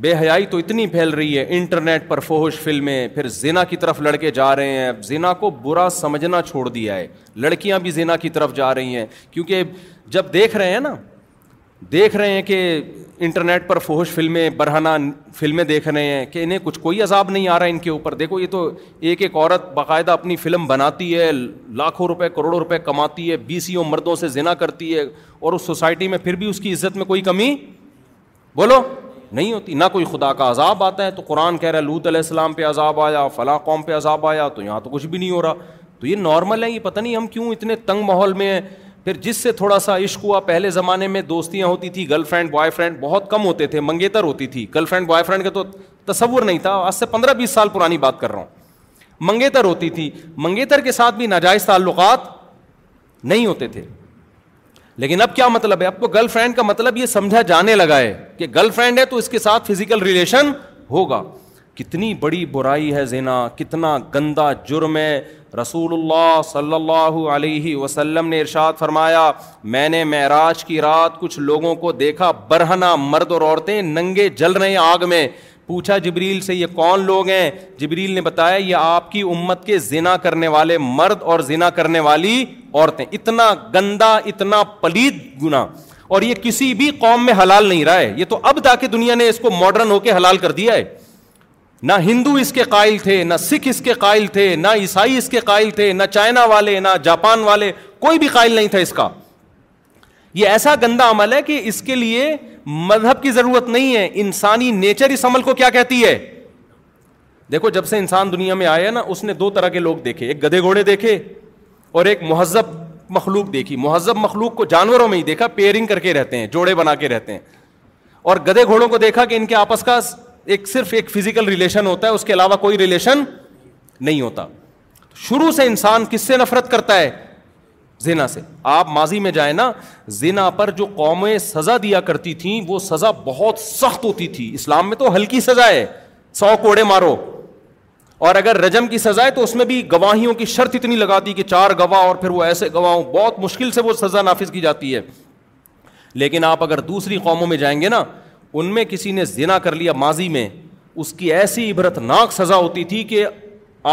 بے حیائی تو اتنی پھیل رہی ہے internet پر فوہش فلمیں پھر زینا کی طرف لڑکے جا رہے ہیں زنا کو برا سمجھنا چھوڑ دیا ہے لڑکیاں بھی زینا کی طرف جا رہی ہیں کیونکہ جب دیکھ رہے ہیں نا دیکھ رہے ہیں کہ انٹرنیٹ پر فوہش فلمیں برہنہ فلمیں دیکھ رہے ہیں کہ انہیں کچھ کوئی عذاب نہیں آ رہا ہے ان کے اوپر دیکھو یہ تو ایک ایک عورت باقاعدہ اپنی فلم بناتی ہے لاکھوں روپے کروڑوں روپے کماتی ہے او مردوں سے زنا کرتی ہے اور اس سوسائٹی میں پھر بھی اس کی عزت میں کوئی کمی بولو نہیں ہوتی نہ کوئی خدا کا عذاب آتا ہے تو قرآن کہہ رہا ہے لوت علیہ السلام پہ عذاب آیا فلاں قوم پہ عذاب آیا تو یہاں تو کچھ بھی نہیں ہو رہا تو یہ نارمل ہے یہ پتہ نہیں ہم کیوں اتنے تنگ ماحول میں ہیں پھر جس سے تھوڑا سا عشق ہوا پہلے زمانے میں دوستیاں ہوتی تھیں گرل فرینڈ بوائے فرینڈ بہت کم ہوتے تھے منگیتر ہوتی تھی گرل فرینڈ بوائے فرینڈ کا تو تصور نہیں تھا آج سے پندرہ بیس سال پرانی بات کر رہا ہوں منگیتر ہوتی تھی منگیتر کے ساتھ بھی ناجائز تعلقات نہیں ہوتے تھے لیکن اب کیا مطلب ہے اب گرل فرینڈ کا مطلب یہ سمجھا جانے لگا ہے کہ گرل فرینڈ ہے تو اس کے ساتھ فزیکل ریلیشن ہوگا کتنی بڑی برائی ہے زینا کتنا گندا جرم ہے رسول اللہ صلی اللہ علیہ وسلم نے ارشاد فرمایا میں نے معراج کی رات کچھ لوگوں کو دیکھا برہنا مرد اور عورتیں ننگے جل رہے ہیں آگ میں پوچھا جبریل سے یہ کون لوگ ہیں جبریل نے بتایا یہ آپ کی امت کے زنا کرنے والے مرد اور زنا کرنے والی عورتیں اتنا اتنا گندا پلید گنا اور یہ کسی بھی قوم میں حلال نہیں رہا ہے یہ تو اب تاکہ دنیا نے اس کو ماڈرن ہو کے حلال کر دیا ہے نہ ہندو اس کے قائل تھے نہ سکھ اس کے قائل تھے نہ عیسائی اس کے قائل تھے نہ چائنا والے نہ جاپان والے کوئی بھی قائل نہیں تھا اس کا یہ ایسا گندا عمل ہے کہ اس کے لیے مذہب کی ضرورت نہیں ہے انسانی نیچر اس عمل کو کیا کہتی ہے دیکھو جب سے انسان دنیا میں آیا نا اس نے دو طرح کے لوگ دیکھے ایک گدے گھوڑے دیکھے اور ایک مہذب مخلوق دیکھی مہذب مخلوق کو جانوروں میں ہی دیکھا پیئرنگ کر کے رہتے ہیں جوڑے بنا کے رہتے ہیں اور گدھے گھوڑوں کو دیکھا کہ ان کے آپس کا ایک صرف ایک فزیکل ریلیشن ہوتا ہے اس کے علاوہ کوئی ریلیشن نہیں ہوتا شروع سے انسان کس سے نفرت کرتا ہے زینا سے آپ ماضی میں جائیں نا زینا پر جو قومیں سزا دیا کرتی تھیں وہ سزا بہت سخت ہوتی تھی اسلام میں تو ہلکی سزا ہے سو کوڑے مارو اور اگر رجم کی سزا ہے تو اس میں بھی گواہیوں کی شرط اتنی لگا دی کہ چار گواہ اور پھر وہ ایسے گواہوں بہت مشکل سے وہ سزا نافذ کی جاتی ہے لیکن آپ اگر دوسری قوموں میں جائیں گے نا ان میں کسی نے زینا کر لیا ماضی میں اس کی ایسی عبرت ناک سزا ہوتی تھی کہ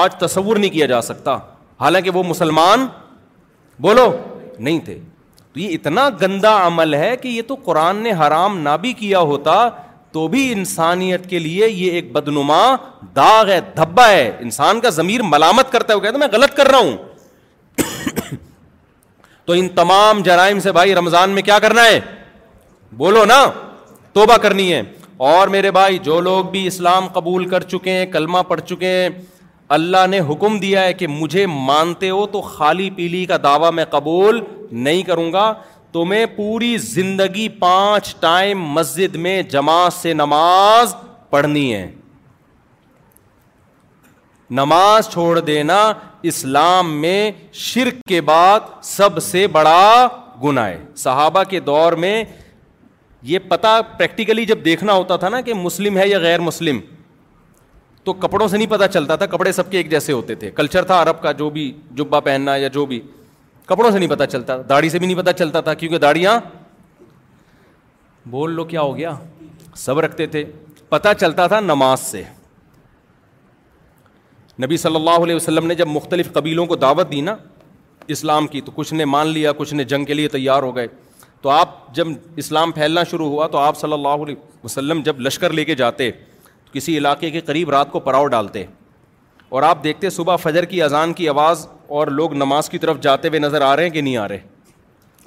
آج تصور نہیں کیا جا سکتا حالانکہ وہ مسلمان بولو نہیں تھے تو یہ اتنا گندا عمل ہے کہ یہ تو قرآن نے حرام نہ بھی کیا ہوتا تو بھی انسانیت کے لیے یہ ایک بدنما داغ ہے دھبا ہے انسان کا ضمیر ملامت کرتا ہے وہ کہتا ہے میں غلط کر رہا ہوں تو ان تمام جرائم سے بھائی رمضان میں کیا کرنا ہے بولو نا توبہ کرنی ہے اور میرے بھائی جو لوگ بھی اسلام قبول کر چکے ہیں کلمہ پڑھ چکے ہیں اللہ نے حکم دیا ہے کہ مجھے مانتے ہو تو خالی پیلی کا دعویٰ میں قبول نہیں کروں گا تمہیں پوری زندگی پانچ ٹائم مسجد میں جماعت سے نماز پڑھنی ہے نماز چھوڑ دینا اسلام میں شرک کے بعد سب سے بڑا گناہ ہے صحابہ کے دور میں یہ پتہ پریکٹیکلی جب دیکھنا ہوتا تھا نا کہ مسلم ہے یا غیر مسلم تو کپڑوں سے نہیں پتا چلتا تھا کپڑے سب کے ایک جیسے ہوتے تھے کلچر تھا عرب کا جو بھی جبا پہننا یا جو بھی کپڑوں سے نہیں پتہ چلتا داڑھی سے بھی نہیں پتہ چلتا تھا کیونکہ داڑیاں بول لو کیا ہو گیا سب رکھتے تھے پتہ چلتا تھا نماز سے نبی صلی اللہ علیہ وسلم نے جب مختلف قبیلوں کو دعوت دی نا اسلام کی تو کچھ نے مان لیا کچھ نے جنگ کے لیے تیار ہو گئے تو آپ جب اسلام پھیلنا شروع ہوا تو آپ صلی اللہ علیہ وسلم جب لشکر لے کے جاتے کسی علاقے کے قریب رات کو پراؤ ڈالتے اور آپ دیکھتے صبح فجر کی اذان کی آواز اور لوگ نماز کی طرف جاتے ہوئے نظر آ رہے ہیں کہ نہیں آ رہے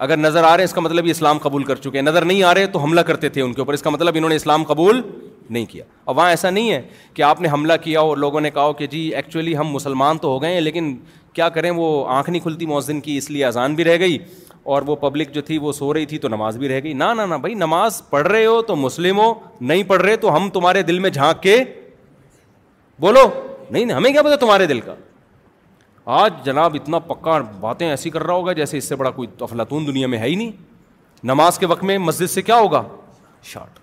اگر نظر آ رہے ہیں اس کا مطلب یہ اسلام قبول کر چکے ہیں نظر نہیں آ رہے تو حملہ کرتے تھے ان کے اوپر اس کا مطلب انہوں نے اسلام قبول نہیں کیا اب وہاں ایسا نہیں ہے کہ آپ نے حملہ کیا اور لوگوں نے کہا کہ جی ایکچولی ہم مسلمان تو ہو گئے ہیں لیکن کیا کریں وہ آنکھ نہیں کھلتی مؤذن کی اس لیے اذان بھی رہ گئی اور وہ پبلک جو تھی وہ سو رہی تھی تو نماز بھی رہ گئی نہ نہ بھائی نماز پڑھ رہے ہو تو مسلم ہو نہیں پڑھ رہے تو ہم تمہارے دل میں جھانک کے بولو نہیں ہمیں کیا پتا تمہارے دل کا آج جناب اتنا پکا باتیں ایسی کر رہا ہوگا جیسے اس سے بڑا کوئی افلاطون دنیا میں ہے ہی نہیں نماز کے وقت میں مسجد سے کیا ہوگا شارٹ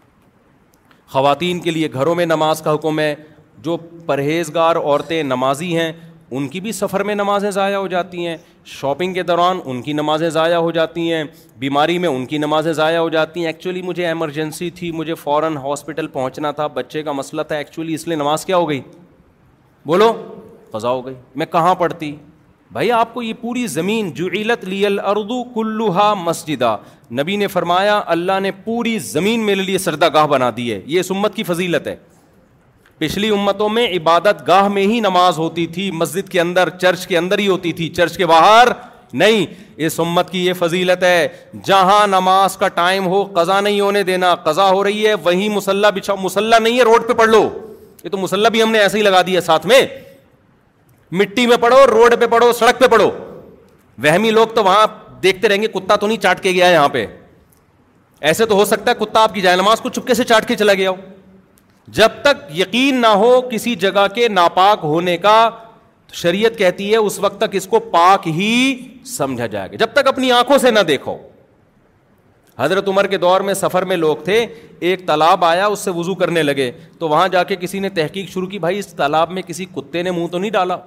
خواتین کے لیے گھروں میں نماز کا حکم ہے جو پرہیزگار عورتیں نمازی ہیں ان کی بھی سفر میں نمازیں ضائع ہو جاتی ہیں شاپنگ کے دوران ان کی نمازیں ضائع ہو جاتی ہیں بیماری میں ان کی نمازیں ضائع ہو جاتی ہیں ایکچولی مجھے ایمرجنسی تھی مجھے فوراً ہاسپٹل پہنچنا تھا بچے کا مسئلہ تھا ایکچولی اس لیے نماز کیا ہو گئی بولو فضا ہو گئی میں کہاں پڑھتی بھائی آپ کو یہ پوری زمین علت لی الردو کلوہا مسجدہ نبی نے فرمایا اللہ نے پوری زمین میرے لیے سردہ گاہ بنا دی ہے یہ سمت کی فضیلت ہے پچھلی امتوں میں عبادت گاہ میں ہی نماز ہوتی تھی مسجد کے اندر اندر چرچ چرچ کے کے ہی ہوتی تھی باہر نہیں اس امت کی یہ فضیلت ہے جہاں نماز کا ٹائم ہو قضا نہیں ہونے دینا قضا ہو رہی ہے مسلح مسلح بچھا نہیں ہے روڈ پہ پڑھ لو یہ تو مسلح بھی ہم نے ایسے ہی لگا دیا ساتھ میں مٹی میں پڑھو روڈ پہ پڑھو سڑک پہ پڑھو وہمی لوگ تو وہاں دیکھتے رہیں گے کتا تو نہیں چاٹ کے گیا یہاں پہ ایسے تو ہو سکتا ہے کتا آپ کی جائے نماز کو چپکے سے چاٹ کے چلا گیا ہو جب تک یقین نہ ہو کسی جگہ کے ناپاک ہونے کا شریعت کہتی ہے اس وقت تک اس کو پاک ہی سمجھا جائے گا جب تک اپنی آنکھوں سے نہ دیکھو حضرت عمر کے دور میں سفر میں لوگ تھے ایک تالاب آیا اس سے وضو کرنے لگے تو وہاں جا کے کسی نے تحقیق شروع کی بھائی اس تالاب میں کسی کتے نے منہ تو نہیں ڈالا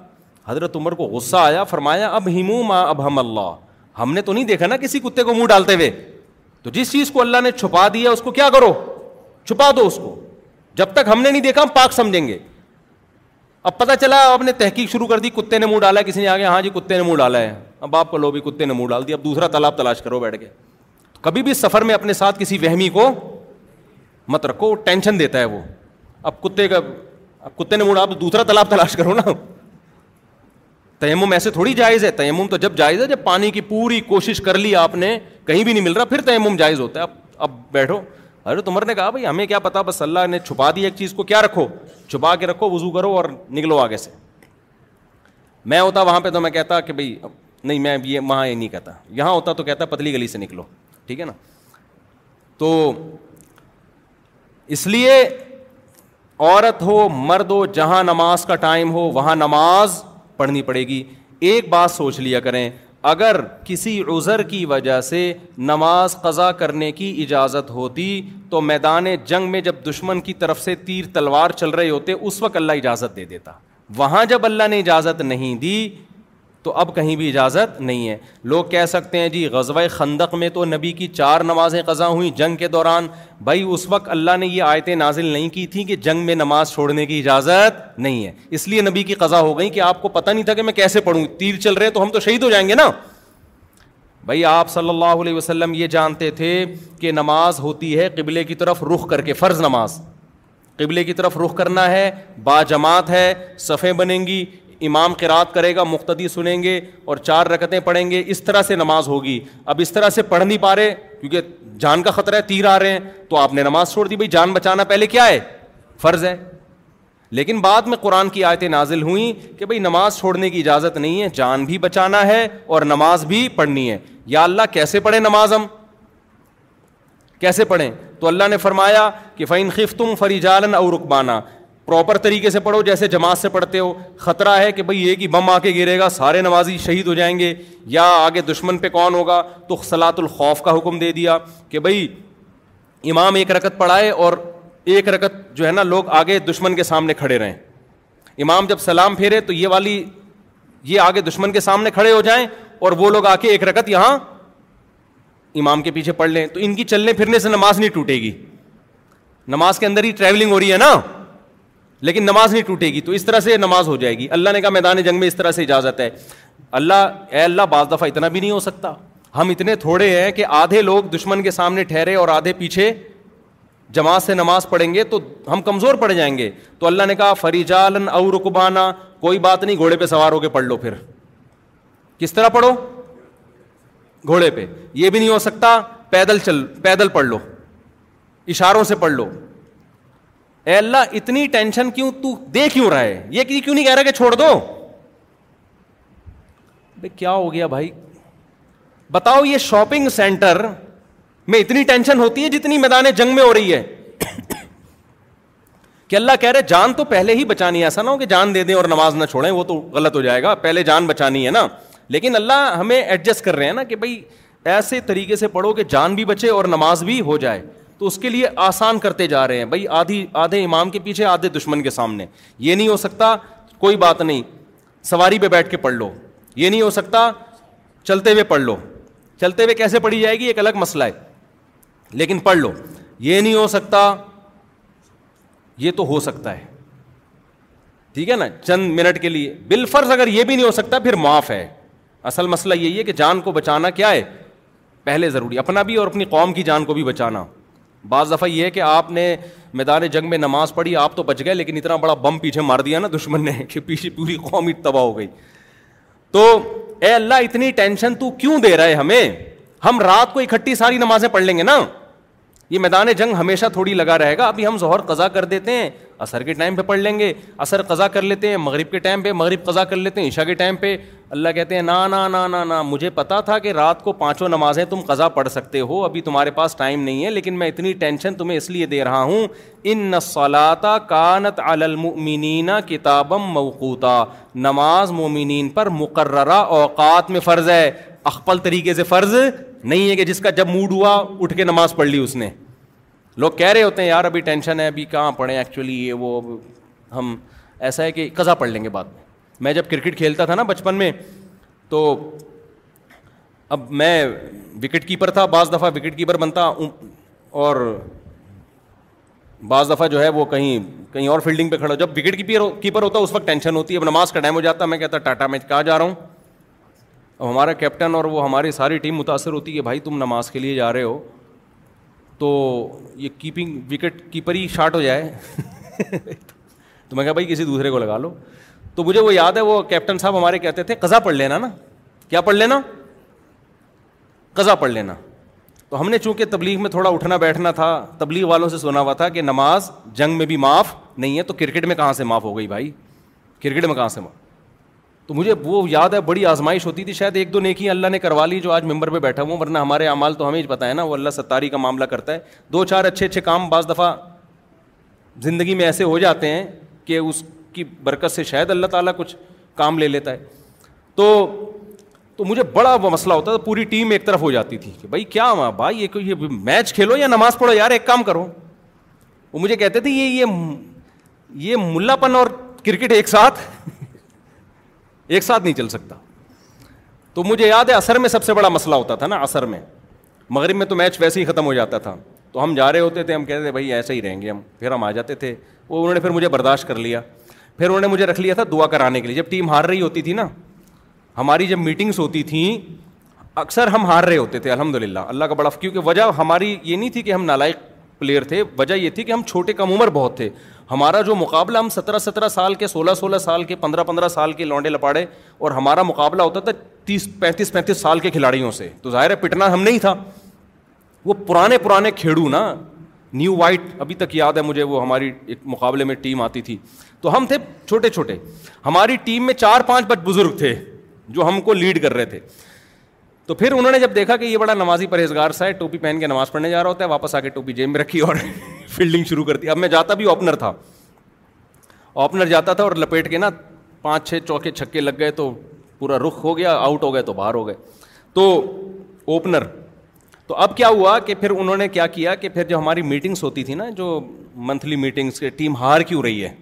حضرت عمر کو غصہ آیا فرمایا اب ہیمو ما ماں اب ہم اللہ ہم نے تو نہیں دیکھا نا کسی کتے کو منہ ڈالتے ہوئے تو جس چیز کو اللہ نے چھپا دیا اس کو کیا کرو چھپا دو اس کو جب تک ہم نے نہیں دیکھا ہم پاک سمجھیں گے اب پتا چلا آپ نے تحقیق شروع کر دی کتے نے منہ ڈالا ہے کسی نے آگے ہاں جی کتے نے منہ ڈالا ہے اب آپ کو لو بھی کتے نے منہ ڈال دیا اب دوسرا تالاب تلاش کرو بیٹھ کے کبھی بھی سفر میں اپنے ساتھ کسی وہمی کو مت رکھو ٹینشن دیتا ہے وہ اب کتے کا کتے نے منہ ڈال دوسرا تالاب تلاش کرو نا تیمم ایسے تھوڑی جائز ہے تیمم تو جب جائز ہے جب پانی کی پوری کوشش کر لی آپ نے کہیں بھی نہیں مل رہا پھر تیمم جائز ہوتا ہے اب اب بیٹھو حضرت عمر نے کہا بھائی ہمیں کیا پتا بس اللہ نے چھپا دی ایک چیز کو کیا رکھو چھپا کے رکھو وضو کرو اور نکلو آگے سے میں ہوتا وہاں پہ تو میں کہتا کہ بھائی نہیں میں یہ وہاں یہ نہیں کہتا یہاں ہوتا تو کہتا پتلی گلی سے نکلو ٹھیک ہے نا تو اس لیے عورت ہو مرد ہو جہاں نماز کا ٹائم ہو وہاں نماز پڑھنی پڑے گی ایک بات سوچ لیا کریں اگر کسی عذر کی وجہ سے نماز قضا کرنے کی اجازت ہوتی تو میدان جنگ میں جب دشمن کی طرف سے تیر تلوار چل رہے ہوتے اس وقت اللہ اجازت دے دیتا وہاں جب اللہ نے اجازت نہیں دی تو اب کہیں بھی اجازت نہیں ہے لوگ کہہ سکتے ہیں جی غزوہ خندق میں تو نبی کی چار نمازیں قضا ہوئیں جنگ کے دوران بھائی اس وقت اللہ نے یہ آیتیں نازل نہیں کی تھیں کہ جنگ میں نماز چھوڑنے کی اجازت نہیں ہے اس لیے نبی کی قضا ہو گئی کہ آپ کو پتہ نہیں تھا کہ میں کیسے پڑھوں تیر چل رہے تو ہم تو شہید ہو جائیں گے نا بھائی آپ صلی اللہ علیہ وسلم یہ جانتے تھے کہ نماز ہوتی ہے قبلے کی طرف رخ کر کے فرض نماز قبلے کی طرف رخ کرنا ہے با جماعت ہے صفیں بنیں گی امام قرات کرے گا مقتدی سنیں گے اور چار رکتیں پڑھیں گے اس طرح سے نماز ہوگی اب اس طرح سے پڑھ نہیں پا رہے کیونکہ جان کا خطرہ ہے تیر آ رہے ہیں تو آپ نے نماز چھوڑ دی بھائی جان بچانا پہلے کیا ہے فرض ہے لیکن بعد میں قرآن کی آیتیں نازل ہوئیں کہ بھائی نماز چھوڑنے کی اجازت نہیں ہے جان بھی بچانا ہے اور نماز بھی پڑھنی ہے یا اللہ کیسے پڑھیں نماز ہم کیسے پڑھیں تو اللہ نے فرمایا کہ فعین فری جالن اور رقبانہ پراپر طریقے سے پڑھو جیسے جماعت سے پڑھتے ہو خطرہ ہے کہ بھائی یہ کہ بم آ کے گرے گا سارے نمازی شہید ہو جائیں گے یا آگے دشمن پہ کون ہوگا تو سلاط الخوف کا حکم دے دیا کہ بھائی امام ایک رکت پڑھائے اور ایک رکت جو ہے نا لوگ آگے دشمن کے سامنے کھڑے رہیں امام جب سلام پھیرے تو یہ والی یہ آگے دشمن کے سامنے کھڑے ہو جائیں اور وہ لوگ آ کے ایک رکت یہاں امام کے پیچھے پڑھ لیں تو ان کی چلنے پھرنے سے نماز نہیں ٹوٹے گی نماز کے اندر ہی ٹریولنگ ہو رہی ہے نا لیکن نماز نہیں ٹوٹے گی تو اس طرح سے نماز ہو جائے گی اللہ نے کہا میدان جنگ میں اس طرح سے اجازت ہے اللہ اے اللہ بعض دفعہ اتنا بھی نہیں ہو سکتا ہم اتنے تھوڑے ہیں کہ آدھے لوگ دشمن کے سامنے ٹھہرے اور آدھے پیچھے جماعت سے نماز پڑھیں گے تو ہم کمزور پڑ جائیں گے تو اللہ نے کہا فری او رکبانہ کوئی بات نہیں گھوڑے پہ سوار ہو کے پڑھ لو پھر کس طرح پڑھو گھوڑے پہ یہ بھی نہیں ہو سکتا پیدل چل پیدل پڑھ لو اشاروں سے پڑھ لو اے اللہ اتنی ٹینشن کیوں تو دے کیوں رہا ہے یہ کیوں نہیں کہہ رہا کہ چھوڑ دو بھائی کیا ہو گیا بھائی بتاؤ یہ شاپنگ سینٹر میں اتنی ٹینشن ہوتی ہے جتنی میدان جنگ میں ہو رہی ہے کہ اللہ کہہ رہے جان تو پہلے ہی بچانی ہے ایسا نہ ہو کہ جان دے دیں اور نماز نہ چھوڑیں وہ تو غلط ہو جائے گا پہلے جان بچانی ہے نا لیکن اللہ ہمیں ایڈجسٹ کر رہے ہیں نا کہ بھائی ایسے طریقے سے پڑھو کہ جان بھی بچے اور نماز بھی ہو جائے تو اس کے لیے آسان کرتے جا رہے ہیں بھائی آدھی آدھے امام کے پیچھے آدھے دشمن کے سامنے یہ نہیں ہو سکتا کوئی بات نہیں سواری پہ بیٹھ کے پڑھ لو یہ نہیں ہو سکتا چلتے ہوئے پڑھ لو چلتے ہوئے کیسے پڑھی جائے گی ایک الگ مسئلہ ہے لیکن پڑھ لو یہ نہیں ہو سکتا یہ تو ہو سکتا ہے ٹھیک ہے نا چند منٹ کے لیے بال فرض اگر یہ بھی نہیں ہو سکتا پھر معاف ہے اصل مسئلہ یہی ہے کہ جان کو بچانا کیا ہے پہلے ضروری اپنا بھی اور اپنی قوم کی جان کو بھی بچانا بعض دفعہ یہ ہے کہ آپ نے میدان جنگ میں نماز پڑھی آپ تو بچ گئے لیکن اتنا بڑا بم پیچھے مار دیا نا دشمن نے کہ پیچھے پوری قومی تباہ ہو گئی تو اے اللہ اتنی ٹینشن تو کیوں دے رہا ہے ہمیں ہم رات کو اکٹھی ساری نمازیں پڑھ لیں گے نا یہ میدان جنگ ہمیشہ تھوڑی لگا رہے گا ابھی ہم ظہر قضا کر دیتے ہیں عصر کے ٹائم پہ پڑھ لیں گے اثر قضا کر لیتے ہیں مغرب کے ٹائم پہ مغرب قضا کر لیتے ہیں عشاء کے ٹائم پہ اللہ کہتے ہیں نا نا نا نا مجھے پتا تھا کہ رات کو پانچوں نمازیں تم قضا پڑھ سکتے ہو ابھی تمہارے پاس ٹائم نہیں ہے لیکن میں اتنی ٹینشن تمہیں اس لیے دے رہا ہوں ان نسلاتا کانت المنینہ کتابم موقوطہ نماز مومنین پر مقررہ اوقات میں فرض ہے اخپل طریقے سے فرض نہیں ہے کہ جس کا جب موڈ ہوا اٹھ کے نماز پڑھ لی اس نے لوگ کہہ رہے ہوتے ہیں یار ابھی ٹینشن ہے ابھی کہاں پڑھیں ایکچولی یہ وہ ہم ایسا ہے کہ قضا پڑھ لیں گے بعد میں میں جب کرکٹ کھیلتا تھا نا بچپن میں تو اب میں وکٹ کیپر تھا بعض دفعہ وکٹ کیپر بنتا اور بعض دفعہ جو ہے وہ کہیں کہیں اور فیلڈنگ پہ کھڑا جب وکٹ کیپر کیپر ہوتا اس وقت ٹینشن ہوتی ہے اب نماز کا ٹائم ہو جاتا میں کہتا ٹاٹا میں کہاں جا رہا ہوں اب ہمارا کیپٹن اور وہ ہماری ساری ٹیم متاثر ہوتی ہے بھائی تم نماز کے لیے جا رہے ہو تو یہ کیپنگ وکٹ کیپر ہی شارٹ ہو جائے تو میں کہا بھائی کسی دوسرے کو لگا لو تو مجھے وہ یاد ہے وہ کیپٹن صاحب ہمارے کہتے تھے قزا پڑھ لینا نا کیا پڑھ لینا قضا پڑھ لینا تو ہم نے چونکہ تبلیغ میں تھوڑا اٹھنا بیٹھنا تھا تبلیغ والوں سے سنا ہوا تھا کہ نماز جنگ میں بھی معاف نہیں ہے تو کرکٹ میں کہاں سے معاف ہو گئی بھائی کرکٹ میں کہاں سے معاف تو مجھے وہ یاد ہے بڑی آزمائش ہوتی تھی شاید ایک دو نیکی اللہ نے کروا لی جو آج ممبر پہ بیٹھا ہوں ورنہ ہمارے اعمال تو ہمیں ہی پتہ ہے نا وہ اللہ ستاری کا معاملہ کرتا ہے دو چار اچھے اچھے کام بعض دفعہ زندگی میں ایسے ہو جاتے ہیں کہ اس کی برکت سے شاید اللہ تعالیٰ کچھ کام لے لیتا ہے تو تو مجھے بڑا مسئلہ ہوتا تھا پوری ٹیم ایک طرف ہو جاتی تھی کہ بھائی کیا ہوا بھائی یہ کوئی میچ کھیلو یا نماز پڑھو یار ایک کام کرو وہ مجھے کہتے تھے یہ یہ یہ ملا پن اور کرکٹ ایک ساتھ ایک ساتھ نہیں چل سکتا تو مجھے یاد ہے اثر میں سب سے بڑا مسئلہ ہوتا تھا نا اثر میں مغرب میں تو میچ ویسے ہی ختم ہو جاتا تھا تو ہم جا رہے ہوتے تھے ہم کہتے تھے بھائی ایسے ہی رہیں گے ہم پھر ہم آ جاتے تھے وہ انہوں نے پھر مجھے برداشت کر لیا پھر انہوں نے مجھے رکھ لیا تھا دعا کرانے کے لیے جب ٹیم ہار رہی ہوتی تھی نا ہماری جب میٹنگس ہوتی تھیں اکثر ہم ہار رہے ہوتے تھے الحمد للہ اللہ کا بڑا کیونکہ وجہ ہماری یہ نہیں تھی کہ ہم نالائق پلیئر تھے وجہ یہ تھی کہ ہم چھوٹے کم عمر بہت تھے ہمارا جو مقابلہ ہم سترہ سترہ سال کے سولہ سولہ سال کے پندرہ پندرہ سال کے لونڈے لپاڑے اور ہمارا مقابلہ ہوتا تھا تیس پینتیس پینتیس سال کے کھلاڑیوں سے تو ظاہر ہے پٹنا ہم نہیں تھا وہ پرانے پرانے کھیڑو نا نیو وائٹ ابھی تک یاد ہے مجھے وہ ہماری ایک مقابلے میں ٹیم آتی تھی تو ہم تھے چھوٹے چھوٹے ہماری ٹیم میں چار پانچ بزرگ تھے جو ہم کو لیڈ کر رہے تھے تو پھر انہوں نے جب دیکھا کہ یہ بڑا نمازی پرہیزگار سا ہے ٹوپی پہن کے نماز پڑھنے جا رہا ہوتا ہے واپس آ کے ٹوپی جیب میں رکھی اور فیلڈنگ شروع کر دی اب میں جاتا بھی اوپنر تھا اوپنر جاتا تھا اور لپیٹ کے نا پانچ چھ چوکے چھکے لگ گئے تو پورا رخ ہو گیا آؤٹ ہو گئے تو باہر ہو گئے تو اوپنر تو اب کیا ہوا کہ پھر انہوں نے کیا کیا کہ پھر جو ہماری میٹنگس ہوتی تھی نا جو منتھلی میٹنگس کے ٹیم ہار کیوں رہی ہے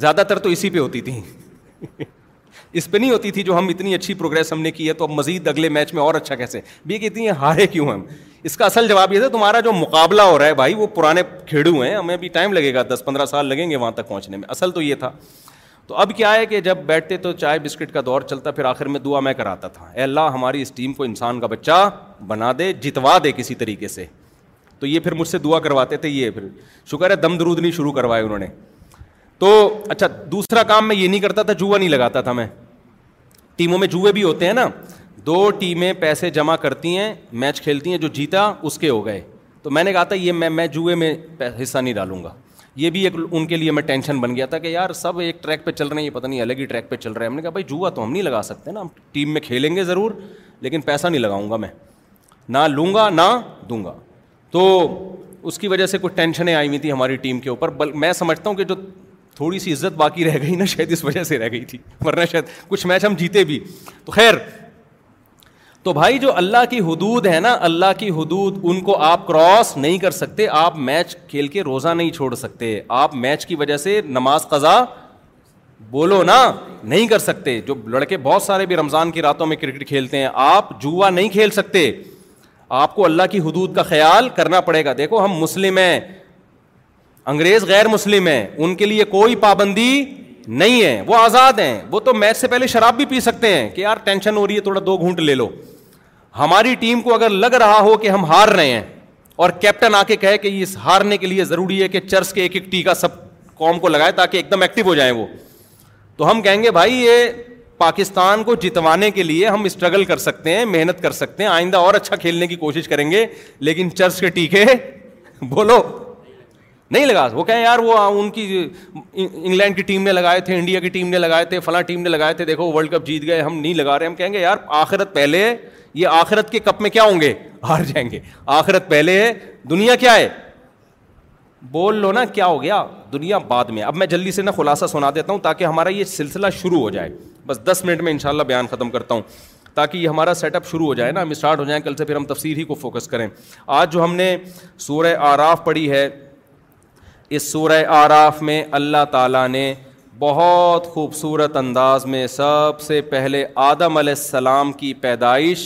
زیادہ تر تو اسی پہ ہوتی تھی اس پہ نہیں ہوتی تھی جو ہم اتنی اچھی پروگرس ہم نے کی ہے تو اب مزید اگلے میچ میں اور اچھا کیسے بھی کہ اتنی ہارے کیوں ہم اس کا اصل جواب یہ تھا تمہارا جو مقابلہ ہو رہا ہے بھائی وہ پرانے کھیڑو ہیں ہمیں ابھی ٹائم لگے گا دس پندرہ سال لگیں گے وہاں تک پہنچنے میں اصل تو یہ تھا تو اب کیا ہے کہ جب بیٹھتے تو چائے بسکٹ کا دور چلتا پھر آخر میں دعا میں کراتا تھا اے اللہ ہماری اس ٹیم کو انسان کا بچہ بنا دے جتوا دے کسی طریقے سے تو یہ پھر مجھ سے دعا کرواتے تھے یہ پھر شکر ہے دم درود نہیں شروع کروائے انہوں نے تو اچھا دوسرا کام میں یہ نہیں کرتا تھا جوا نہیں لگاتا تھا میں ٹیموں میں جوئے بھی ہوتے ہیں نا دو ٹیمیں پیسے جمع کرتی ہیں میچ کھیلتی ہیں جو جیتا اس کے ہو گئے تو میں نے کہا تھا یہ میں میں جوئے میں حصہ نہیں ڈالوں گا یہ بھی ایک ان کے لیے میں ٹینشن بن گیا تھا کہ یار سب ایک ٹریک پہ چل رہے ہیں یہ پتہ نہیں الگ ہی ٹریک پہ چل رہے ہیں ہم نے کہا بھائی جوا تو ہم نہیں لگا سکتے نا ہم ٹیم میں کھیلیں گے ضرور لیکن پیسہ نہیں لگاؤں گا میں نہ لوں گا نہ دوں گا تو اس کی وجہ سے کچھ ٹینشنیں آئی ہوئی تھیں ہماری ٹیم کے اوپر بل میں سمجھتا ہوں کہ جو تھوڑی سی عزت باقی رہ گئی نا شاید اس وجہ سے رہ گئی تھی ورنہ شاید کچھ میچ ہم جیتے بھی تو خیر تو بھائی جو اللہ کی حدود ہے نا اللہ کی حدود ان کو آپ کراس نہیں کر سکتے آپ میچ کھیل کے روزہ نہیں چھوڑ سکتے آپ میچ کی وجہ سے نماز قضا بولو نا نہیں کر سکتے جو لڑکے بہت سارے بھی رمضان کی راتوں میں کرکٹ کھیلتے ہیں آپ جوا نہیں کھیل سکتے آپ کو اللہ کی حدود کا خیال کرنا پڑے گا دیکھو ہم مسلم ہیں انگریز غیر مسلم ہیں ان کے لیے کوئی پابندی نہیں ہے وہ آزاد ہیں وہ تو میچ سے پہلے شراب بھی پی سکتے ہیں کہ یار ٹینشن ہو رہی ہے تھوڑا دو گھونٹ لے لو ہماری ٹیم کو اگر لگ رہا ہو کہ ہم ہار رہے ہیں اور کیپٹن آ کے کہے کہ اس ہارنے کے لیے ضروری ہے کہ چرس کے ایک ایک ٹیکا سب قوم کو لگائے تاکہ ایک دم ایکٹیو ہو جائیں وہ تو ہم کہیں گے بھائی یہ پاکستان کو جتوانے کے لیے ہم اسٹرگل کر سکتے ہیں محنت کر سکتے ہیں آئندہ اور اچھا کھیلنے کی کوشش کریں گے لیکن چرچ کے ٹیکے بولو نہیں لگا وہ کہیں یار وہ ان کی انگلینڈ کی ٹیم نے لگائے تھے انڈیا کی ٹیم نے لگائے تھے فلاں ٹیم نے لگائے تھے دیکھو ورلڈ کپ جیت گئے ہم نہیں لگا رہے ہم کہیں گے یار آخرت پہلے یہ آخرت کے کپ میں کیا ہوں گے ہار جائیں گے آخرت پہلے ہے دنیا کیا ہے بول لو نا کیا ہو گیا دنیا بعد میں اب میں جلدی سے نا خلاصہ سنا دیتا ہوں تاکہ ہمارا یہ سلسلہ شروع ہو جائے بس دس منٹ میں ان شاء اللہ بیان ختم کرتا ہوں تاکہ یہ ہمارا سیٹ اپ شروع ہو جائے نا ہم اسٹارٹ ہو جائیں کل سے پھر ہم تفسیر ہی کو فوکس کریں آج جو ہم نے سورہ آراف پڑھی ہے اس سورہ آراف میں اللہ تعالیٰ نے بہت خوبصورت انداز میں سب سے پہلے آدم علیہ السلام کی پیدائش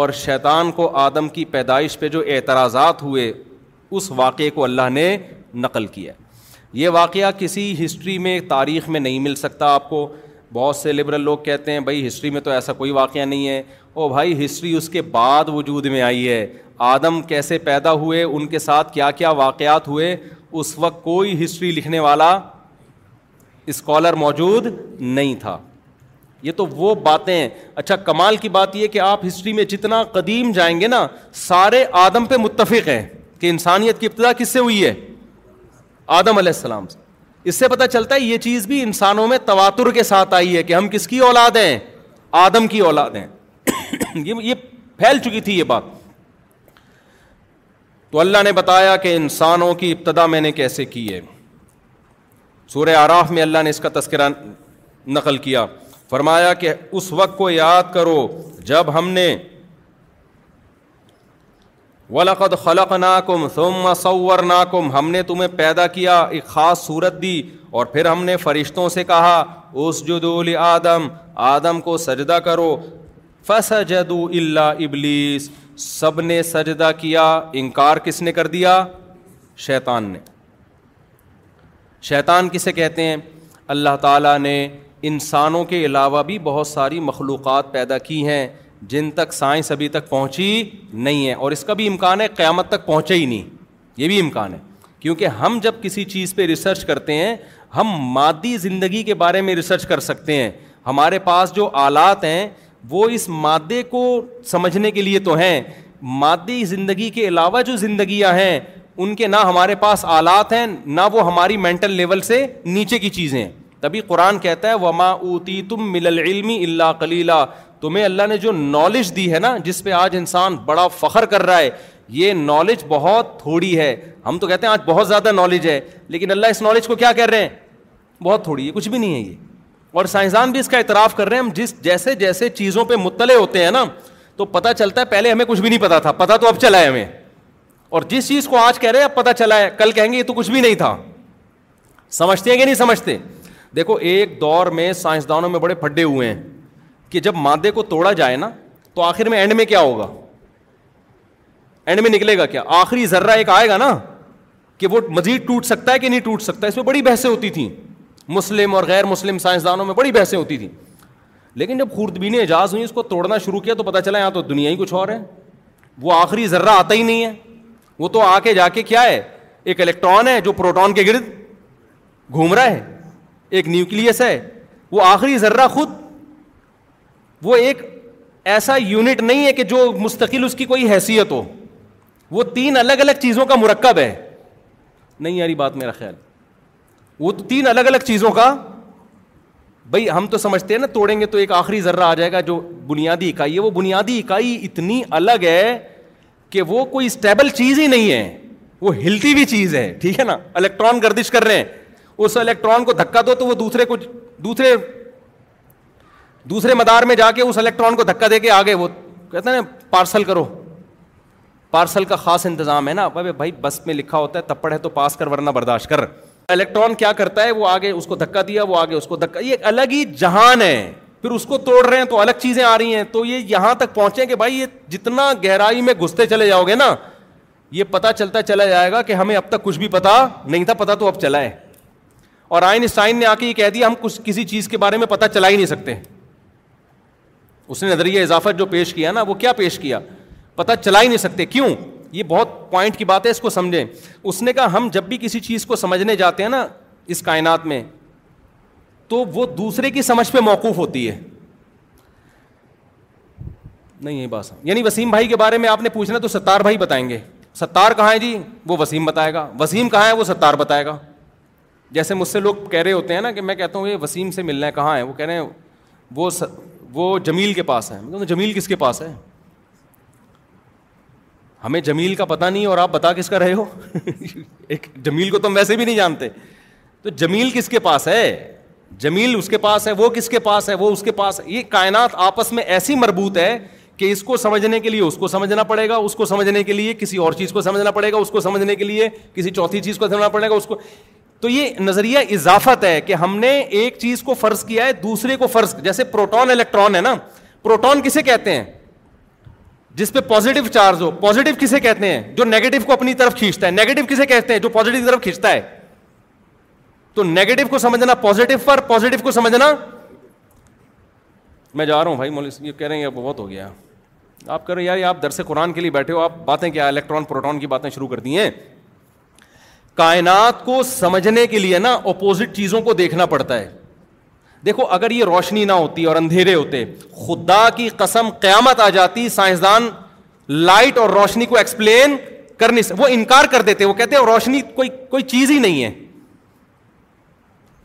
اور شیطان کو آدم کی پیدائش پہ جو اعتراضات ہوئے اس واقعے کو اللہ نے نقل کیا یہ واقعہ کسی ہسٹری میں تاریخ میں نہیں مل سکتا آپ کو بہت سے لبرل لوگ کہتے ہیں بھائی ہسٹری میں تو ایسا کوئی واقعہ نہیں ہے او بھائی ہسٹری اس کے بعد وجود میں آئی ہے آدم کیسے پیدا ہوئے ان کے ساتھ کیا کیا واقعات ہوئے اس وقت کوئی ہسٹری لکھنے والا اسکالر موجود نہیں تھا یہ تو وہ باتیں اچھا کمال کی بات یہ کہ آپ ہسٹری میں جتنا قدیم جائیں گے نا سارے آدم پہ متفق ہیں کہ انسانیت کی ابتدا کس سے ہوئی ہے آدم علیہ السلام سے اس سے پتہ چلتا ہے یہ چیز بھی انسانوں میں تواتر کے ساتھ آئی ہے کہ ہم کس کی اولاد ہیں آدم کی اولاد ہیں یہ پھیل چکی تھی یہ بات تو اللہ نے بتایا کہ انسانوں کی ابتدا میں نے کیسے کی ہے سورہ آراف میں اللہ نے اس کا تذکرہ نقل کیا فرمایا کہ اس وقت کو یاد کرو جب ہم نے ولقد خلق ناکم سومور ناکم ہم نے تمہیں پیدا کیا ایک خاص صورت دی اور پھر ہم نے فرشتوں سے کہا اس جدول آدم آدم کو سجدہ کرو فسجدو جدو اللہ ابلیس سب نے سجدہ کیا انکار کس نے کر دیا شیطان نے شیطان کسے کہتے ہیں اللہ تعالیٰ نے انسانوں کے علاوہ بھی بہت ساری مخلوقات پیدا کی ہیں جن تک سائنس ابھی تک پہنچی نہیں ہے اور اس کا بھی امکان ہے قیامت تک پہنچے ہی نہیں یہ بھی امکان ہے کیونکہ ہم جب کسی چیز پہ ریسرچ کرتے ہیں ہم مادی زندگی کے بارے میں ریسرچ کر سکتے ہیں ہمارے پاس جو آلات ہیں وہ اس مادے کو سمجھنے کے لیے تو ہیں مادی زندگی کے علاوہ جو زندگیاں ہیں ان کے نہ ہمارے پاس آلات ہیں نہ وہ ہماری مینٹل لیول سے نیچے کی چیزیں تبھی قرآن کہتا ہے وما اوتی تم مل العلم اللہ کلیلہ تمہیں اللہ نے جو نالج دی ہے نا جس پہ آج انسان بڑا فخر کر رہا ہے یہ نالج بہت تھوڑی ہے ہم تو کہتے ہیں آج بہت زیادہ نالج ہے لیکن اللہ اس نالج کو کیا کہہ رہے ہیں بہت تھوڑی ہے کچھ بھی نہیں ہے یہ اور سائنسدان بھی اس کا اعتراف کر رہے ہیں ہم جس جیسے جیسے چیزوں پہ مطلع ہوتے ہیں نا تو پتا چلتا ہے پہلے ہمیں کچھ بھی نہیں پتا تھا پتا تو اب چلا ہے ہمیں اور جس چیز کو آج کہہ رہے ہیں اب پتا چلا ہے کل کہیں گے یہ تو کچھ بھی نہیں تھا سمجھتے ہیں کہ نہیں سمجھتے دیکھو ایک دور میں سائنسدانوں میں بڑے پھڈے ہوئے ہیں کہ جب مادے کو توڑا جائے نا تو آخر میں اینڈ میں کیا ہوگا اینڈ میں نکلے گا کیا آخری ذرہ ایک آئے گا نا کہ وہ مزید ٹوٹ سکتا ہے کہ نہیں ٹوٹ سکتا اس میں بڑی بحثیں ہوتی تھیں مسلم اور غیر مسلم سائنسدانوں میں بڑی بحثیں ہوتی تھیں لیکن جب خوردبین اعجاز ہوئی اس کو توڑنا شروع کیا تو پتہ چلا یہاں تو دنیا ہی کچھ اور ہے وہ آخری ذرہ آتا ہی نہیں ہے وہ تو آ کے جا کے کیا ہے ایک الیکٹران ہے جو پروٹون کے گرد گھوم رہا ہے ایک نیوکلیس ہے وہ آخری ذرہ خود وہ ایک ایسا یونٹ نہیں ہے کہ جو مستقل اس کی کوئی حیثیت ہو وہ تین الگ الگ چیزوں کا مرکب ہے نہیں یاری بات میرا خیال وہ تو تین الگ الگ چیزوں کا بھائی ہم تو سمجھتے ہیں نا توڑیں گے تو ایک آخری ذرہ آ جائے گا جو بنیادی اکائی ہے وہ بنیادی اکائی اتنی الگ ہے کہ وہ کوئی اسٹیبل چیز ہی نہیں ہے وہ ہلتی بھی چیز ہے ٹھیک ہے نا الیکٹران گردش کر رہے ہیں اس الیکٹران کو دھکا دو تو وہ دوسرے کو دوسرے دوسرے مدار میں جا کے اس الیکٹران کو دھکا دے کے آگے وہ کہتے ہیں نا پارسل کرو پارسل کا خاص انتظام ہے نا بھائی بس میں لکھا ہوتا ہے تپڑ ہے تو پاس کر ورنہ برداشت کر الیکٹران کیا کرتا ہے وہ آگے اس کو دھکا دیا وہ آگے اس کو دھکا یہ الگ ہی جہان ہے پھر اس کو توڑ رہے ہیں تو الگ چیزیں آ رہی ہیں تو یہ یہاں تک پہنچے کہ بھائی یہ جتنا گہرائی میں گھستے چلے جاؤ گے نا یہ پتا چلتا چلا جائے گا کہ ہمیں اب تک کچھ بھی پتا نہیں تھا پتا تو اب چلا ہے اور آئن اسٹائن نے آ کے یہ کہہ دیا ہم کسی چیز کے بارے میں پتا چلا ہی نہیں سکتے اس نے نظریہ اضافہ جو پیش کیا نا وہ کیا پیش کیا پتا چلا ہی نہیں سکتے کیوں یہ بہت پوائنٹ کی بات ہے اس کو سمجھیں اس نے کہا ہم جب بھی کسی چیز کو سمجھنے جاتے ہیں نا اس کائنات میں تو وہ دوسرے کی سمجھ پہ موقوف ہوتی ہے نہیں یہ بات یعنی وسیم بھائی کے بارے میں آپ نے پوچھنا تو ستار بھائی بتائیں گے ستار کہاں ہے جی وہ وسیم بتائے گا وسیم کہاں ہے وہ ستار بتائے گا جیسے مجھ سے لوگ کہہ رہے ہوتے ہیں نا کہ میں کہتا ہوں یہ وسیم سے ملنا ہے کہاں ہے وہ کہہ رہے ہیں وہ وہ جمیل کے پاس ہے جمیل کس کے پاس ہے ہمیں جمیل کا پتہ نہیں اور آپ بتا کس کا رہے ہو ایک جمیل کو تم ویسے بھی نہیں جانتے تو جمیل کس کے پاس ہے جمیل اس کے پاس ہے وہ کس کے پاس ہے وہ اس کے پاس ہے یہ کائنات آپس میں ایسی مربوط ہے کہ اس کو سمجھنے کے لیے اس کو سمجھنا پڑے گا اس کو سمجھنے کے لیے کسی اور چیز کو سمجھنا پڑے گا اس کو سمجھنے کے لیے کسی چوتھی چیز کو سمجھنا پڑے گا اس کو تو یہ نظریہ اضافت ہے کہ ہم نے ایک چیز کو فرض کیا ہے دوسرے کو فرض جیسے پروٹون الیکٹران ہے نا پروٹون کسے کہتے ہیں جس پہ پازیٹو چارج ہو پازیٹو کسے کہتے ہیں جو نیگیٹو کو اپنی طرف کھینچتا ہے نیگیٹو کسے کہتے ہیں جو پازیٹو کی طرف کھینچتا ہے تو نیگیٹو کو سمجھنا پازیٹو پر پازیٹو کو سمجھنا میں جا رہا ہوں بھائی یہ کہہ رہے ہیں بہت ہو گیا آپ کہہ رہے ہیں یار آپ درس قرآن کے لیے بیٹھے ہو آپ باتیں کیا الیکٹران پروٹون کی باتیں شروع کر دی ہیں کائنات کو سمجھنے کے لیے نا اپوزٹ چیزوں کو دیکھنا پڑتا ہے دیکھو اگر یہ روشنی نہ ہوتی اور اندھیرے ہوتے خدا کی قسم قیامت آ جاتی سائنسدان لائٹ اور روشنی کو ایکسپلین کرنے سے وہ انکار کر دیتے وہ کہتے ہیں روشنی کوئی کوئی چیز ہی نہیں ہے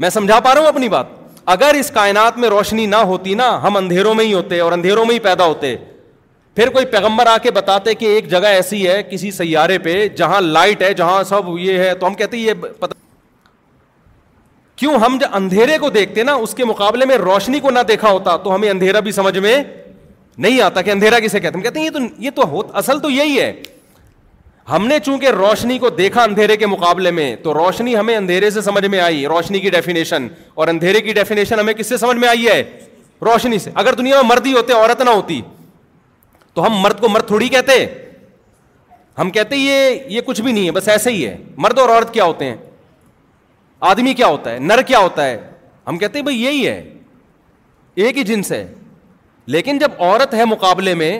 میں سمجھا پا رہا ہوں اپنی بات اگر اس کائنات میں روشنی نہ ہوتی نا ہم اندھیروں میں ہی ہوتے اور اندھیروں میں ہی پیدا ہوتے پھر کوئی پیغمبر آ کے بتاتے کہ ایک جگہ ایسی ہے کسی سیارے پہ جہاں لائٹ ہے جہاں سب یہ ہے تو ہم کہتے ہیں یہ پتہ کیوں ہم جب اندھیرے کو دیکھتے نا اس کے مقابلے میں روشنی کو نہ دیکھا ہوتا تو ہمیں اندھیرا بھی سمجھ میں نہیں آتا کہ اندھیرا کسے کہتے کہتے ہیں یہ تو یہ تو ہو اصل تو یہی ہے ہم نے چونکہ روشنی کو دیکھا اندھیرے کے مقابلے میں تو روشنی ہمیں اندھیرے سے سمجھ میں آئی روشنی کی ڈیفینیشن اور اندھیرے کی ڈیفینیشن ہمیں کس سے سمجھ میں آئی ہے روشنی سے اگر دنیا میں مرد ہی ہوتے عورت نہ ہوتی تو ہم مرد کو مرد تھوڑی کہتے ہم کہتے یہ یہ کچھ بھی نہیں ہے بس ایسے ہی ہے مرد اور عورت کیا ہوتے ہیں آدمی کیا ہوتا ہے نر کیا ہوتا ہے ہم کہتے ہیں بھائی یہی ہے ایک ہی جنس ہے لیکن جب عورت ہے مقابلے میں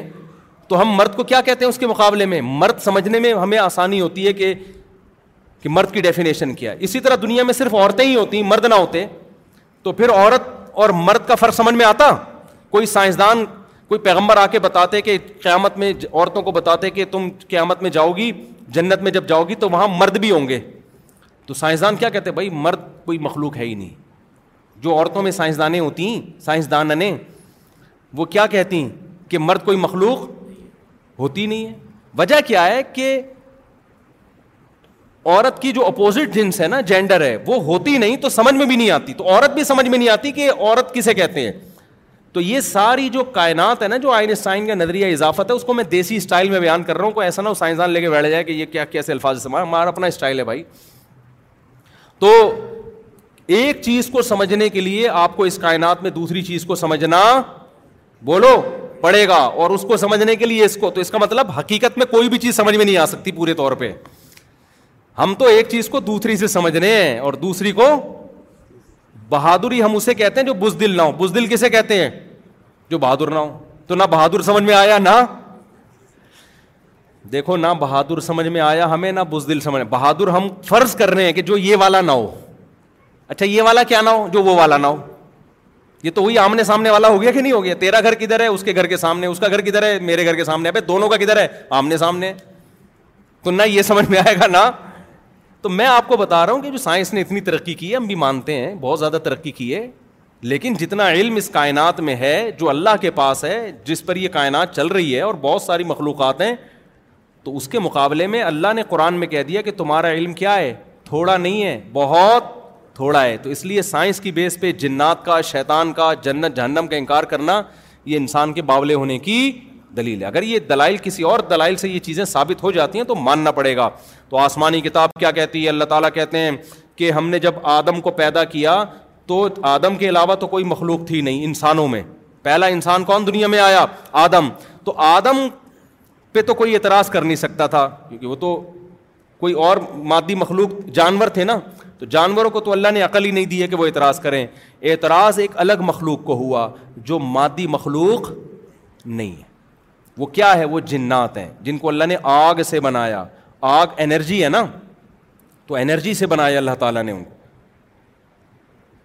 تو ہم مرد کو کیا کہتے ہیں اس کے مقابلے میں مرد سمجھنے میں ہمیں آسانی ہوتی ہے کہ کہ مرد کی ڈیفینیشن کیا ہے اسی طرح دنیا میں صرف عورتیں ہی ہوتی مرد نہ ہوتے تو پھر عورت اور مرد کا فرق سمجھ میں آتا کوئی سائنسدان کوئی پیغمبر آ کے بتاتے کہ قیامت میں عورتوں کو بتاتے کہ تم قیامت میں جاؤ گی جنت میں جب جاؤ گی تو وہاں مرد بھی ہوں گے تو سائنسدان کیا کہتے ہیں بھائی مرد کوئی مخلوق ہے ہی نہیں جو عورتوں میں سائنسدانیں ہوتی ہیں سائنسدانیں وہ کیا کہتی ہیں کہ مرد کوئی مخلوق ہوتی نہیں ہے وجہ کیا ہے کہ عورت کی جو اپوزٹ جنس ہے نا جینڈر ہے وہ ہوتی نہیں تو سمجھ میں بھی نہیں آتی تو عورت بھی سمجھ میں نہیں آتی کہ عورت کسے کہتے ہیں تو یہ ساری جو کائنات ہے نا جو آئنسٹائن کا نظریہ اضافت ہے اس کو میں دیسی اسٹائل میں بیان کر رہا ہوں کوئی ایسا نہ ہو سائنسدان لے کے بیٹھ جائے کہ یہ کیا کیسے الفاظ استعمال ہمارا اپنا اسٹائل ہے بھائی تو ایک چیز کو سمجھنے کے لیے آپ کو اس کائنات میں دوسری چیز کو سمجھنا بولو پڑے گا اور اس کو سمجھنے کے لیے اس کو تو اس کا مطلب حقیقت میں کوئی بھی چیز سمجھ میں نہیں آ سکتی پورے طور پہ ہم تو ایک چیز کو دوسری سے سمجھ رہے ہیں اور دوسری کو بہادری ہم اسے کہتے ہیں جو بزدل نہ ہو بزدل کسے کہتے ہیں جو بہادر نہ ہو تو نہ بہادر سمجھ میں آیا نہ دیکھو نہ بہادر سمجھ میں آیا ہمیں نہ بزدل سمجھ بہادر ہم فرض کر رہے ہیں کہ جو یہ والا نہ ہو اچھا یہ والا کیا نہ ہو جو وہ والا نہ ہو یہ تو وہی آمنے سامنے والا ہو گیا کہ نہیں ہو گیا تیرا گھر کدھر ہے اس کے گھر کے سامنے اس کا گھر کدھر ہے میرے گھر کے سامنے دونوں کا کدھر ہے آمنے سامنے تو نہ یہ سمجھ میں آئے گا نہ تو میں آپ کو بتا رہا ہوں کہ جو سائنس نے اتنی ترقی کی ہے ہم بھی مانتے ہیں بہت زیادہ ترقی کی ہے لیکن جتنا علم اس کائنات میں ہے جو اللہ کے پاس ہے جس پر یہ کائنات چل رہی ہے اور بہت ساری مخلوقات ہیں تو اس کے مقابلے میں اللہ نے قرآن میں کہہ دیا کہ تمہارا علم کیا ہے تھوڑا نہیں ہے بہت تھوڑا ہے تو اس لیے سائنس کی بیس پہ جنات کا شیطان کا جنت جہنم کا انکار کرنا یہ انسان کے باولے ہونے کی دلیل ہے اگر یہ دلائل کسی اور دلائل سے یہ چیزیں ثابت ہو جاتی ہیں تو ماننا پڑے گا تو آسمانی کتاب کیا کہتی ہے اللہ تعالیٰ کہتے ہیں کہ ہم نے جب آدم کو پیدا کیا تو آدم کے علاوہ تو کوئی مخلوق تھی نہیں انسانوں میں پہلا انسان کون دنیا میں آیا آدم تو آدم پہ تو کوئی اعتراض کر نہیں سکتا تھا کیونکہ وہ تو کوئی اور مادی مخلوق جانور تھے نا تو جانوروں کو تو اللہ نے عقل ہی نہیں دی ہے کہ وہ اعتراض کریں اعتراض ایک الگ مخلوق کو ہوا جو مادی مخلوق نہیں ہے وہ کیا ہے وہ جنات ہیں جن کو اللہ نے آگ سے بنایا آگ انرجی ہے نا تو انرجی سے بنایا اللہ تعالیٰ نے ان کو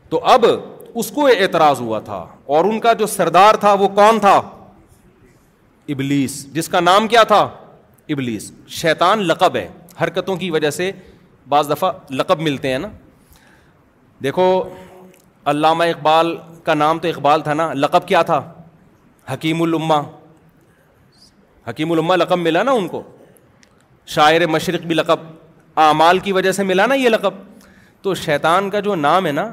تو اب اس کو اعتراض ہوا تھا اور ان کا جو سردار تھا وہ کون تھا ابلیس جس کا نام کیا تھا ابلیس شیطان لقب ہے حرکتوں کی وجہ سے بعض دفعہ لقب ملتے ہیں نا دیکھو علامہ اقبال کا نام تو اقبال تھا نا لقب کیا تھا حکیم الامہ حکیم الامہ لقب ملا نا ان کو شاعر مشرق بھی لقب اعمال کی وجہ سے ملا نا یہ لقب تو شیطان کا جو نام ہے نا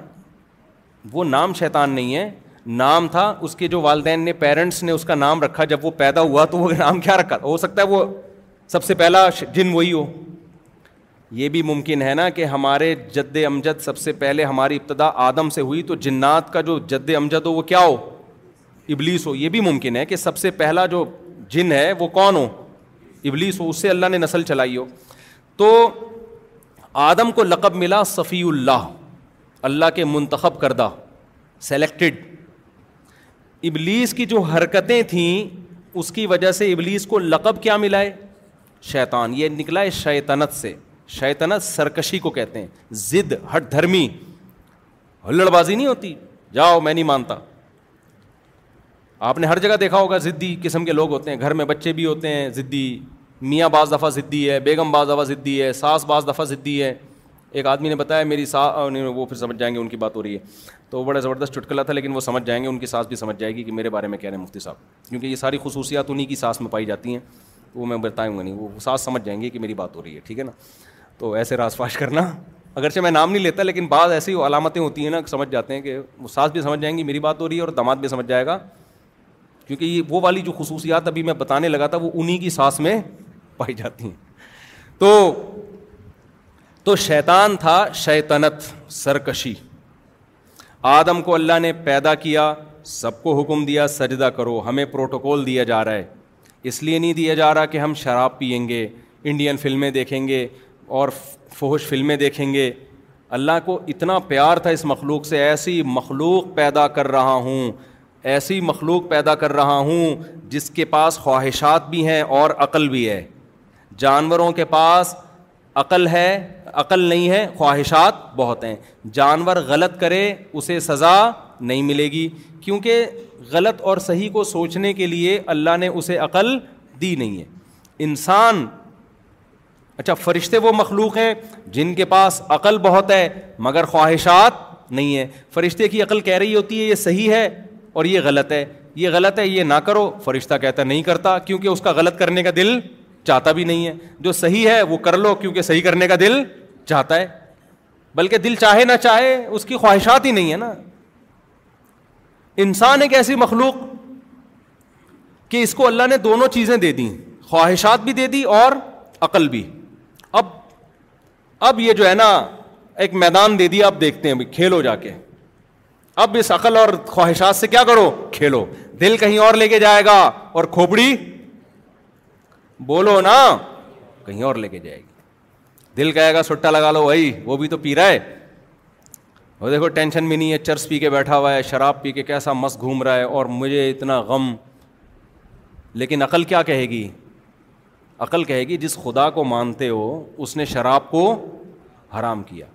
وہ نام شیطان نہیں ہے نام تھا اس کے جو والدین نے پیرنٹس نے اس کا نام رکھا جب وہ پیدا ہوا تو وہ نام کیا رکھا ہو سکتا ہے وہ سب سے پہلا جن وہی ہو یہ بھی ممکن ہے نا کہ ہمارے جد امجد سب سے پہلے ہماری ابتدا آدم سے ہوئی تو جنات کا جو جد امجد ہو وہ کیا ہو ابلیس ہو یہ بھی ممکن ہے کہ سب سے پہلا جو جن ہے وہ کون ہو ابلیس ہو اس سے اللہ نے نسل چلائی ہو تو آدم کو لقب ملا صفی اللہ اللہ کے منتخب کردہ سلیکٹڈ ابلیس کی جو حرکتیں تھیں اس کی وجہ سے ابلیس کو لقب کیا ملا ہے شیطان یہ نکلا ہے شیطنت سے شیطنت سرکشی کو کہتے ہیں ضد ہٹ دھرمی ہلڑ بازی نہیں ہوتی جاؤ میں نہیں مانتا آپ نے ہر جگہ دیکھا ہوگا ضدی قسم کے لوگ ہوتے ہیں گھر میں بچے بھی ہوتے ہیں ضدی میاں بعض دفعہ ضدی ہے بیگم بعض دفعہ ضدی ہے ساس بعض دفعہ ضدی ہے ایک آدمی نے بتایا میری سا وہ پھر سمجھ جائیں گے ان کی بات ہو رہی ہے تو وہ بڑا زبردست چٹکلا تھا لیکن وہ سمجھ جائیں گے ان کی سانس بھی سمجھ جائے گی کہ میرے بارے میں کہہ رہے ہیں مفتی صاحب کیونکہ یہ ساری خصوصیات انہیں کی ساس میں پائی جاتی ہیں وہ میں بتاؤں گا نہیں وہ ساس سمجھ جائیں گے کہ میری بات ہو رہی ہے ٹھیک ہے نا تو ایسے راس فاش کرنا اگرچہ میں نام نہیں لیتا لیکن بعض ایسی علامتیں ہوتی ہیں نا سمجھ جاتے ہیں کہ وہ ساس بھی سمجھ جائیں گی میری بات ہو رہی ہے اور دماد بھی سمجھ جائے گا کیونکہ یہ وہ والی جو خصوصیات ابھی میں بتانے لگا تھا وہ انہیں کی سانس میں پائی جاتی ہیں تو تو شیطان تھا شیطنت سرکشی آدم کو اللہ نے پیدا کیا سب کو حکم دیا سجدہ کرو ہمیں پروٹوکول دیا جا رہا ہے اس لیے نہیں دیا جا رہا کہ ہم شراب پئیں گے انڈین فلمیں دیکھیں گے اور فوش فلمیں دیکھیں گے اللہ کو اتنا پیار تھا اس مخلوق سے ایسی مخلوق پیدا کر رہا ہوں ایسی مخلوق پیدا کر رہا ہوں جس کے پاس خواہشات بھی ہیں اور عقل بھی ہے جانوروں کے پاس عقل ہے عقل نہیں ہے خواہشات بہت ہیں جانور غلط کرے اسے سزا نہیں ملے گی کیونکہ غلط اور صحیح کو سوچنے کے لیے اللہ نے اسے عقل دی نہیں ہے انسان اچھا فرشتے وہ مخلوق ہیں جن کے پاس عقل بہت ہے مگر خواہشات نہیں ہیں فرشتے کی عقل کہہ رہی ہوتی ہے یہ صحیح ہے اور یہ غلط ہے یہ غلط ہے یہ نہ کرو فرشتہ کہتا نہیں کرتا کیونکہ اس کا غلط کرنے کا دل چاہتا بھی نہیں ہے جو صحیح ہے وہ کر لو کیونکہ صحیح کرنے کا دل چاہتا ہے بلکہ دل چاہے نہ چاہے اس کی خواہشات ہی نہیں ہے نا انسان ایک ایسی مخلوق کہ اس کو اللہ نے دونوں چیزیں دے دیں خواہشات بھی دے دی اور عقل بھی اب اب یہ جو ہے نا ایک میدان دے دیا آپ دیکھتے ہیں کھیلو جا کے اب اس عقل اور خواہشات سے کیا کرو کھیلو دل کہیں اور لے کے جائے گا اور کھوپڑی بولو نا کہیں اور لے کے جائے گی دل کہے گا سٹا لگا لو بھائی وہ بھی تو پی رہا ہے وہ دیکھو ٹینشن بھی نہیں ہے چرس پی کے بیٹھا ہوا ہے شراب پی کے کیسا مس گھوم رہا ہے اور مجھے اتنا غم لیکن عقل کیا کہے گی عقل کہے گی جس خدا کو مانتے ہو اس نے شراب کو حرام کیا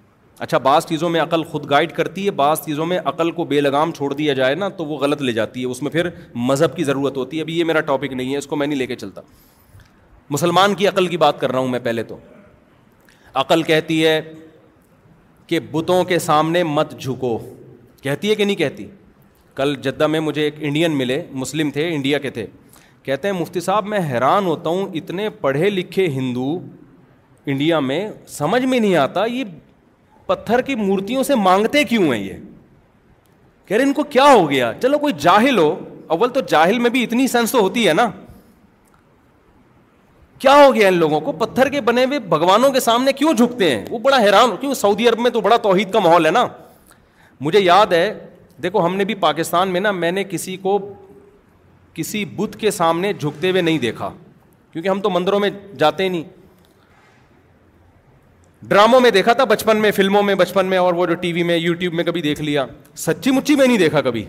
اچھا بعض چیزوں میں عقل خود گائڈ کرتی ہے بعض چیزوں میں عقل کو بے لگام چھوڑ دیا جائے نا تو وہ غلط لے جاتی ہے اس میں پھر مذہب کی ضرورت ہوتی ہے ابھی یہ میرا ٹاپک نہیں ہے اس کو میں نہیں لے کے چلتا مسلمان کی عقل کی بات کر رہا ہوں میں پہلے تو عقل کہتی ہے کہ بتوں کے سامنے مت جھکو کہتی ہے کہ نہیں کہتی کل جدہ میں مجھے ایک انڈین ملے مسلم تھے انڈیا کے تھے کہتے ہیں مفتی صاحب میں حیران ہوتا ہوں اتنے پڑھے لکھے ہندو انڈیا میں سمجھ میں نہیں آتا یہ پتھر کی مورتیوں سے مانگتے کیوں ہیں یہ کہہ رہے ان کو کیا ہو گیا چلو کوئی جاہل ہو اول تو جاہل میں بھی اتنی سینس تو ہوتی ہے نا کیا ہو گیا ان لوگوں کو پتھر کے بنے ہوئے بھگوانوں کے سامنے کیوں جھکتے ہیں وہ بڑا حیران کیوں سعودی عرب میں تو بڑا توحید کا ماحول ہے نا مجھے یاد ہے دیکھو ہم نے بھی پاکستان میں نا میں نے کسی کو کسی بت کے سامنے جھکتے ہوئے نہیں دیکھا کیونکہ ہم تو مندروں میں جاتے نہیں ڈراموں میں دیکھا تھا بچپن میں فلموں میں بچپن میں اور وہ جو ٹی وی میں یوٹیوب میں کبھی دیکھ لیا سچی مچی میں نہیں دیکھا کبھی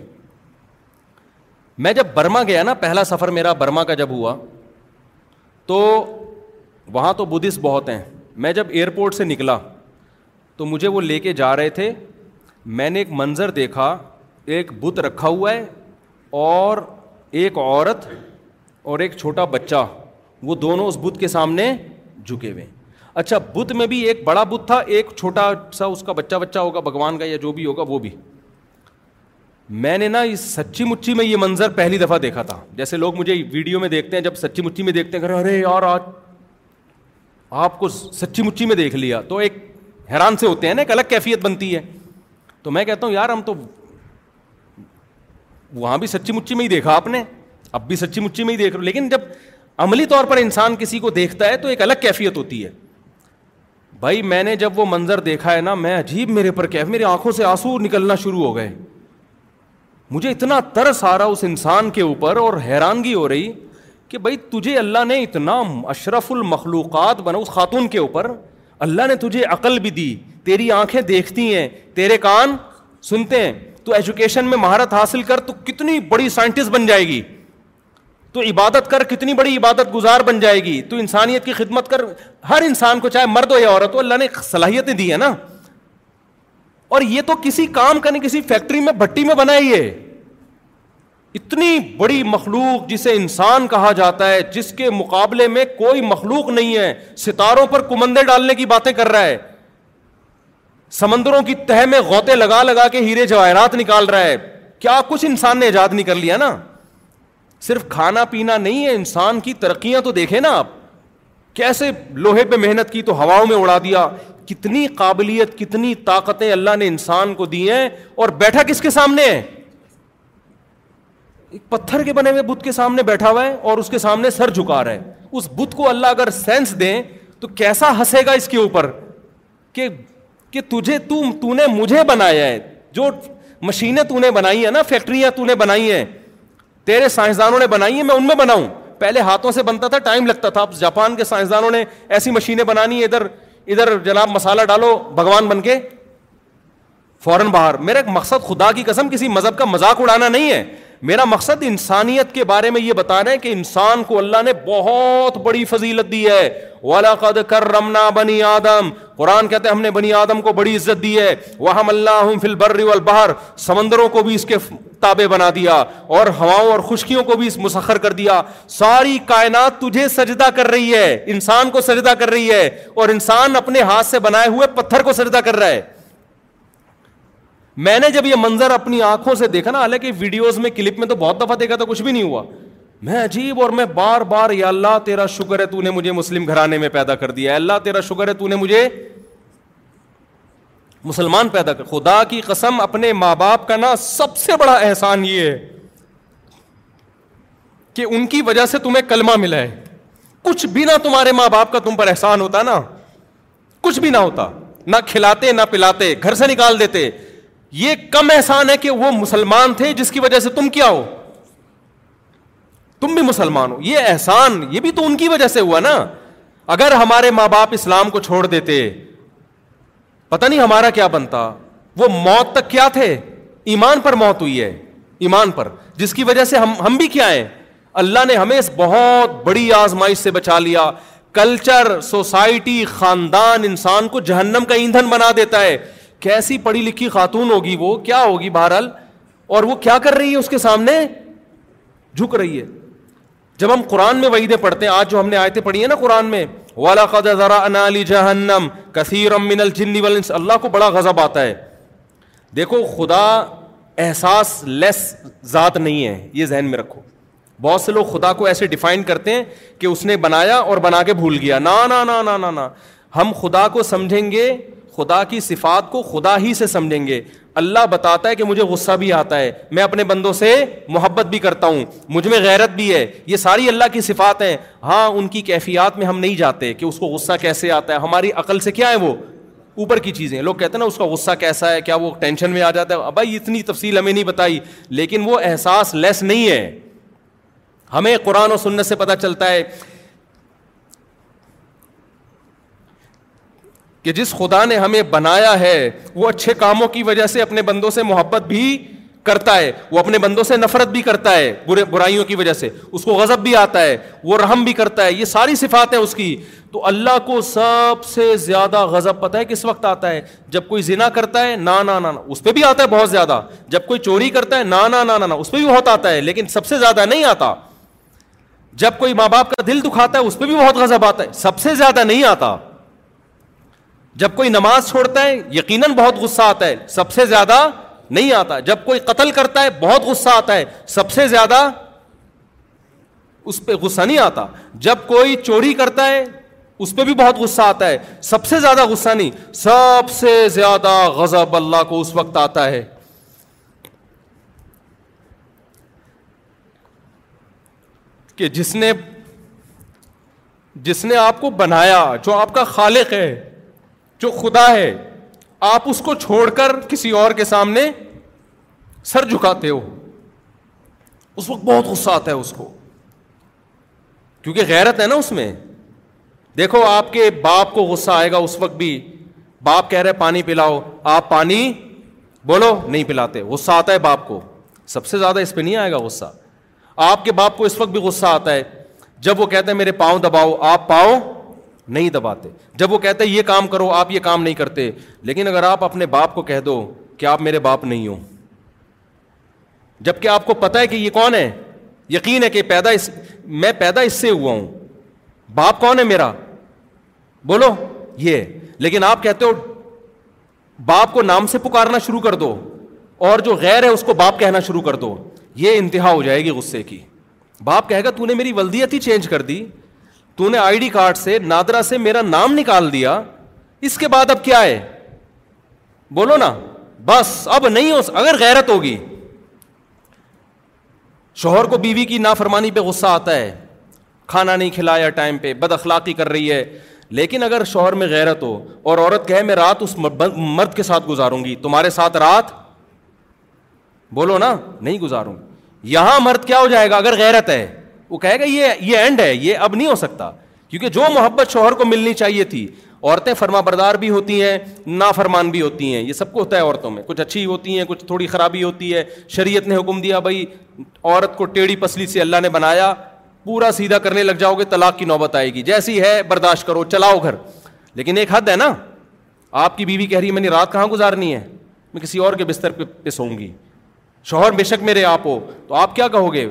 میں جب برما گیا نا پہلا سفر میرا برما کا جب ہوا تو وہاں تو بدھسٹ بہت ہیں میں جب ایئرپورٹ سے نکلا تو مجھے وہ لے کے جا رہے تھے میں نے ایک منظر دیکھا ایک بت رکھا ہوا ہے اور ایک عورت اور ایک چھوٹا بچہ وہ دونوں اس بت کے سامنے جھکے ہوئے اچھا بت میں بھی ایک بڑا بت تھا ایک چھوٹا سا اس کا بچہ بچہ ہوگا بھگوان کا یا جو بھی ہوگا وہ بھی میں نے نا اس سچی مچی میں یہ منظر پہلی دفعہ دیکھا تھا جیسے لوگ مجھے ویڈیو میں دیکھتے ہیں جب سچی مچی میں دیکھتے ہیں کہ ارے یار آج آپ کو سچی مچی میں دیکھ لیا تو ایک حیران سے ہوتے ہیں نا ایک الگ کیفیت بنتی ہے تو میں کہتا ہوں یار ہم تو وہاں بھی سچی مچی میں ہی دیکھا آپ نے اب بھی سچی مچی میں ہی دیکھ رہے لیکن جب عملی طور پر انسان کسی کو دیکھتا ہے تو ایک الگ کیفیت ہوتی ہے بھائی میں نے جب وہ منظر دیکھا ہے نا میں عجیب میرے پر کیف میری آنکھوں سے آنسو نکلنا شروع ہو گئے مجھے اتنا ترس آ رہا اس انسان کے اوپر اور حیرانگی ہو رہی کہ بھائی تجھے اللہ نے اتنا اشرف المخلوقات بنا اس خاتون کے اوپر اللہ نے تجھے عقل بھی دی تیری آنکھیں دیکھتی ہیں تیرے کان سنتے ہیں تو ایجوکیشن میں مہارت حاصل کر تو کتنی بڑی سائنٹسٹ بن جائے گی تو عبادت کر کتنی بڑی عبادت گزار بن جائے گی تو انسانیت کی خدمت کر ہر انسان کو چاہے مرد ہو یا عورت ہو اللہ نے صلاحیتیں دی ہیں نا اور یہ تو کسی کام کرنے کسی فیکٹری میں بھٹی میں بنا ہی ہے اتنی بڑی مخلوق جسے انسان کہا جاتا ہے جس کے مقابلے میں کوئی مخلوق نہیں ہے ستاروں پر کمندے ڈالنے کی باتیں کر رہا ہے سمندروں کی تہ میں غوطے لگا لگا کے ہیرے جواہرات نکال رہا ہے کیا کچھ انسان نے ایجاد نہیں کر لیا نا صرف کھانا پینا نہیں ہے انسان کی ترقیاں تو دیکھیں نا آپ کیسے لوہے پہ محنت کی تو ہواؤں میں اڑا دیا کتنی قابلیت کتنی طاقتیں اللہ نے انسان کو دی ہیں اور بیٹھا کس کے سامنے ہے ایک پتھر کے بنے ہوئے بت کے سامنے بیٹھا ہوا ہے اور اس کے سامنے سر جھکا رہا ہے اس بت کو اللہ اگر سینس دیں تو کیسا ہنسے گا اس کے اوپر کہ کہ تجھے تو, تو نے مجھے بنایا ہے جو مشینیں تو نے بنائی ہیں نا فیکٹریاں تو نے بنائی ہیں تیرے سائنسدانوں نے بنائی ہیں میں ان میں بناؤں پہلے ہاتھوں سے بنتا تھا ٹائم لگتا تھا جاپان کے سائنسدانوں نے ایسی مشینیں بنانی ہیں ادھر ادھر جناب مسالہ ڈالو بھگوان بن کے فوراً باہر میرا ایک مقصد خدا کی قسم کسی مذہب کا مذاق اڑانا نہیں ہے میرا مقصد انسانیت کے بارے میں یہ بتانا ہے کہ انسان کو اللہ نے بہت بڑی فضیلت دی ہے قرآن کہتے ہیں ہم نے بنی آدم کو بڑی عزت دی ہے وہ ہم اللہ فل بر بہر سمندروں کو بھی اس کے تابے بنا دیا اور ہواؤں اور خشکیوں کو بھی اس مسخر کر دیا ساری کائنات تجھے سجدہ کر رہی ہے انسان کو سجدہ کر رہی ہے اور انسان اپنے ہاتھ سے بنائے ہوئے پتھر کو سجدہ کر رہا ہے میں نے جب یہ منظر اپنی آنکھوں سے دیکھا نا حالانکہ ویڈیوز میں کلپ میں تو بہت دفعہ دیکھا تو کچھ بھی نہیں ہوا میں عجیب اور میں بار بار یا اللہ تیرا شکر ہے تو نے مجھے مسلم گھرانے میں پیدا کر دیا اللہ تیرا شکر ہے تو نے مجھے مسلمان پیدا کر خدا کی قسم اپنے ماں باپ کا نا سب سے بڑا احسان یہ ہے کہ ان کی وجہ سے تمہیں کلمہ ملا ہے کچھ بھی نہ تمہارے ماں باپ کا تم پر احسان ہوتا نا کچھ بھی نہ ہوتا نہ کھلاتے نہ پلاتے گھر سے نکال دیتے یہ کم احسان ہے کہ وہ مسلمان تھے جس کی وجہ سے تم کیا ہو تم بھی مسلمان ہو یہ احسان یہ بھی تو ان کی وجہ سے ہوا نا اگر ہمارے ماں باپ اسلام کو چھوڑ دیتے پتہ نہیں ہمارا کیا بنتا وہ موت تک کیا تھے ایمان پر موت ہوئی ہے ایمان پر جس کی وجہ سے ہم ہم بھی کیا ہے اللہ نے ہمیں اس بہت بڑی آزمائش سے بچا لیا کلچر سوسائٹی خاندان انسان کو جہنم کا ایندھن بنا دیتا ہے کیسی پڑھی لکھی خاتون ہوگی وہ کیا ہوگی بہرحال اور وہ کیا کر رہی ہے اس کے سامنے جھک رہی ہے جب ہم قرآن میں وحیدیں پڑھتے ہیں آج جو ہم نے آیتیں پڑھی ہیں نا قرآن میں والا ذرا علی جہنم کثیر الجنی ونس اللہ کو بڑا غضب آتا ہے دیکھو خدا احساس لیس ذات نہیں ہے یہ ذہن میں رکھو بہت سے لوگ خدا کو ایسے ڈیفائن کرتے ہیں کہ اس نے بنایا اور بنا کے بھول گیا نا نا نا نا نا, نا. ہم خدا کو سمجھیں گے خدا کی صفات کو خدا ہی سے سمجھیں گے اللہ بتاتا ہے کہ مجھے غصہ بھی آتا ہے میں اپنے بندوں سے محبت بھی کرتا ہوں مجھ میں غیرت بھی ہے یہ ساری اللہ کی صفات ہیں ہاں ان کی کیفیات میں ہم نہیں جاتے کہ اس کو غصہ کیسے آتا ہے ہماری عقل سے کیا ہے وہ اوپر کی چیزیں لوگ کہتے ہیں نا اس کا غصہ کیسا ہے کیا وہ ٹینشن میں آ جاتا ہے بھائی اتنی تفصیل ہمیں نہیں بتائی لیکن وہ احساس لیس نہیں ہے ہمیں قرآن و سنت سے پتہ چلتا ہے کہ جس خدا نے ہمیں بنایا ہے وہ اچھے کاموں کی وجہ سے اپنے بندوں سے محبت بھی کرتا ہے وہ اپنے بندوں سے نفرت بھی کرتا ہے برے برائیوں کی وجہ سے اس کو غضب بھی آتا ہے وہ رحم بھی کرتا ہے یہ ساری صفات ہیں اس کی تو اللہ کو سب سے زیادہ غضب پتہ ہے کس وقت آتا ہے جب کوئی زنا کرتا ہے نا نا نا اس پہ بھی آتا ہے بہت زیادہ جب کوئی چوری کرتا ہے نا نا نا نا اس پہ بھی بہت آتا ہے لیکن سب سے زیادہ نہیں آتا جب کوئی ماں باپ کا دل دکھاتا ہے اس پہ بھی بہت غضب آتا ہے سب سے زیادہ نہیں آتا جب کوئی نماز چھوڑتا ہے یقیناً بہت غصہ آتا ہے سب سے زیادہ نہیں آتا جب کوئی قتل کرتا ہے بہت غصہ آتا ہے سب سے زیادہ اس پہ غصہ نہیں آتا جب کوئی چوری کرتا ہے اس پہ بھی بہت غصہ آتا ہے سب سے زیادہ غصہ نہیں سب سے زیادہ غضب اللہ کو اس وقت آتا ہے کہ جس نے جس نے آپ کو بنایا جو آپ کا خالق ہے جو خدا ہے آپ اس کو چھوڑ کر کسی اور کے سامنے سر جھکاتے ہو اس وقت بہت غصہ آتا ہے اس کو کیونکہ غیرت ہے نا اس میں دیکھو آپ کے باپ کو غصہ آئے گا اس وقت بھی باپ کہہ رہے پانی پلاؤ آپ پانی بولو نہیں پلاتے غصہ آتا ہے باپ کو سب سے زیادہ اس پہ نہیں آئے گا غصہ آپ کے باپ کو اس وقت بھی غصہ آتا ہے جب وہ کہتے ہیں میرے پاؤں دباؤ آپ پاؤں نہیں دباتے جب وہ کہتے یہ کام کرو آپ یہ کام نہیں کرتے لیکن اگر آپ اپنے باپ کو کہہ دو کہ آپ میرے باپ نہیں ہو جب کہ آپ کو پتا ہے کہ یہ کون ہے یقین ہے کہ پیدا اس میں پیدا اس سے ہوا ہوں باپ کون ہے میرا بولو یہ لیکن آپ کہتے ہو باپ کو نام سے پکارنا شروع کر دو اور جو غیر ہے اس کو باپ کہنا شروع کر دو یہ انتہا ہو جائے گی غصے کی باپ کہے گا تو نے میری ولدیت ہی چینج کر دی تو نے آئی ڈی کارڈ سے نادرا سے میرا نام نکال دیا اس کے بعد اب کیا ہے بولو نا بس اب نہیں ہو اگر غیرت ہوگی شوہر کو بیوی کی نافرمانی پہ غصہ آتا ہے کھانا نہیں کھلایا ٹائم پہ بد اخلاقی کر رہی ہے لیکن اگر شوہر میں غیرت ہو اور عورت کہے میں رات اس مرد کے ساتھ گزاروں گی تمہارے ساتھ رات بولو نا نہیں گزاروں یہاں مرد کیا ہو جائے گا اگر غیرت ہے وہ کہے گا یہ یہ اینڈ ہے یہ اب نہیں ہو سکتا کیونکہ جو محبت شوہر کو ملنی چاہیے تھی عورتیں فرما بردار بھی ہوتی ہیں نا فرمان بھی ہوتی ہیں یہ سب کو ہوتا ہے عورتوں میں کچھ اچھی ہوتی ہیں کچھ تھوڑی خرابی ہوتی ہے شریعت نے حکم دیا بھائی عورت کو ٹیڑھی پسلی سے اللہ نے بنایا پورا سیدھا کرنے لگ جاؤ گے طلاق کی نوبت آئے گی جیسی ہے برداشت کرو چلاؤ گھر لیکن ایک حد ہے نا آپ کی بیوی کہہ رہی ہے میں نے رات کہاں گزارنی ہے میں کسی اور کے بستر پہ پہ سوؤں گی شوہر بے شک میرے آپ ہو تو آپ کیا کہو گے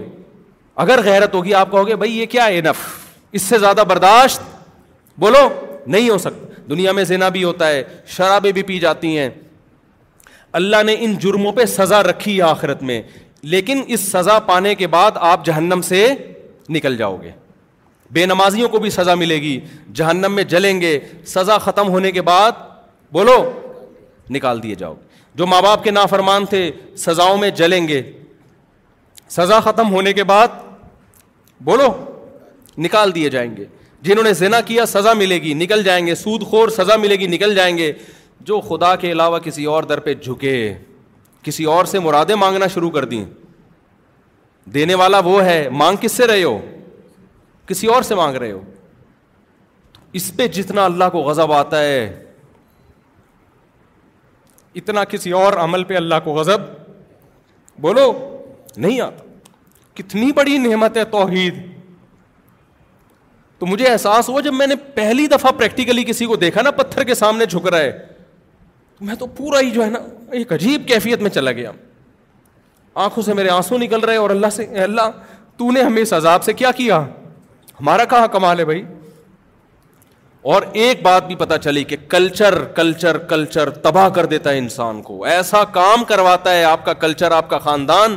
اگر غیرت ہوگی آپ کہو گے بھائی یہ کیا ہے نف اس سے زیادہ برداشت بولو نہیں ہو سکتا دنیا میں زینا بھی ہوتا ہے شرابیں بھی پی جاتی ہیں اللہ نے ان جرموں پہ سزا رکھی ہے آخرت میں لیکن اس سزا پانے کے بعد آپ جہنم سے نکل جاؤ گے بے نمازیوں کو بھی سزا ملے گی جہنم میں جلیں گے سزا ختم ہونے کے بعد بولو نکال دیے جاؤ گے جو ماں باپ کے نافرمان تھے سزاؤں میں جلیں گے سزا ختم ہونے کے بعد بولو نکال دیے جائیں گے جنہوں نے زنا کیا سزا ملے گی نکل جائیں گے سود خور سزا ملے گی نکل جائیں گے جو خدا کے علاوہ کسی اور در پہ جھکے کسی اور سے مرادیں مانگنا شروع کر دیں دینے والا وہ ہے مانگ کس سے رہے ہو کسی اور سے مانگ رہے ہو اس پہ جتنا اللہ کو غضب آتا ہے اتنا کسی اور عمل پہ اللہ کو غضب بولو نہیں آتا کتنی بڑی نعمت ہے توحید تو مجھے احساس ہوا جب میں نے پہلی دفعہ پریکٹیکلی کسی کو دیکھا نا پتھر کے سامنے جھک رہا ہے تو میں تو پورا ہی جو ہے نا ایک عجیب کیفیت میں چلا گیا آنکھوں سے میرے آنسو نکل رہے اور اللہ سے اللہ تو نے ہمیں اس عذاب سے کیا کیا ہمارا کہاں کمال ہے بھائی اور ایک بات بھی پتا چلی کہ کلچر کلچر کلچر تباہ کر دیتا ہے انسان کو ایسا کام کرواتا ہے آپ کا کلچر آپ کا خاندان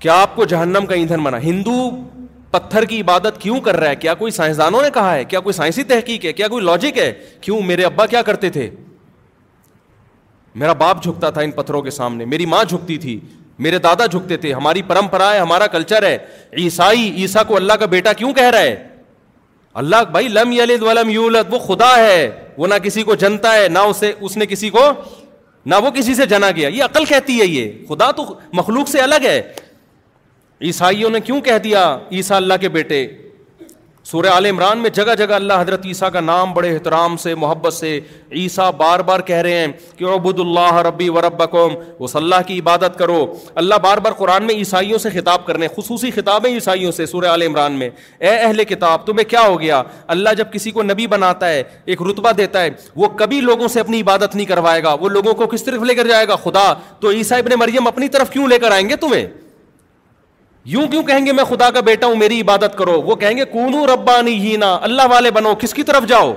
کیا آپ کو جہنم کا ایندھن بنا ہندو پتھر کی عبادت کیوں کر رہا ہے کیا کوئی سائنسدانوں نے کہا ہے کیا کوئی سائنسی تحقیق ہے کیا کوئی لاجک ہے کیوں میرے ابا کیا کرتے تھے میرا باپ جھکتا تھا ان پتھروں کے سامنے میری ماں جھکتی تھی میرے دادا جھکتے تھے ہماری پرمپرا ہے ہمارا کلچر ہے عیسائی عیسیٰ کو اللہ کا بیٹا کیوں کہہ رہا ہے اللہ بھائی لم یلد ولم یولد وہ خدا ہے وہ نہ کسی کو جنتا ہے نہ اسے اس نے کسی کو نہ وہ کسی سے جنا گیا یہ عقل کہتی ہے یہ خدا تو مخلوق سے الگ ہے عیسائیوں نے کیوں کہہ دیا عیسیٰ اللہ کے بیٹے سورہ عال عمران میں جگہ جگہ اللہ حضرت عیسیٰ کا نام بڑے احترام سے محبت سے عیسیٰ بار بار کہہ رہے ہیں کہ عبد اللہ ربی رب قوم وہ اللہ کی عبادت کرو اللہ بار بار قرآن میں عیسائیوں سے خطاب کر رہے ہیں خصوصی خطابیں عیسائیوں سے سورہ عال عمران میں اے اہل کتاب تمہیں کیا ہو گیا اللہ جب کسی کو نبی بناتا ہے ایک رتبہ دیتا ہے وہ کبھی لوگوں سے اپنی عبادت نہیں کروائے گا وہ لوگوں کو کس طرف لے کر جائے گا خدا تو عیسیٰ ابن مریم اپنی طرف کیوں لے کر آئیں گے تمہیں یوں کیوں کہیں گے میں خدا کا بیٹا ہوں میری عبادت کرو وہ کہیں گے کونو ربانی اللہ والے بنو کس کی طرف جاؤ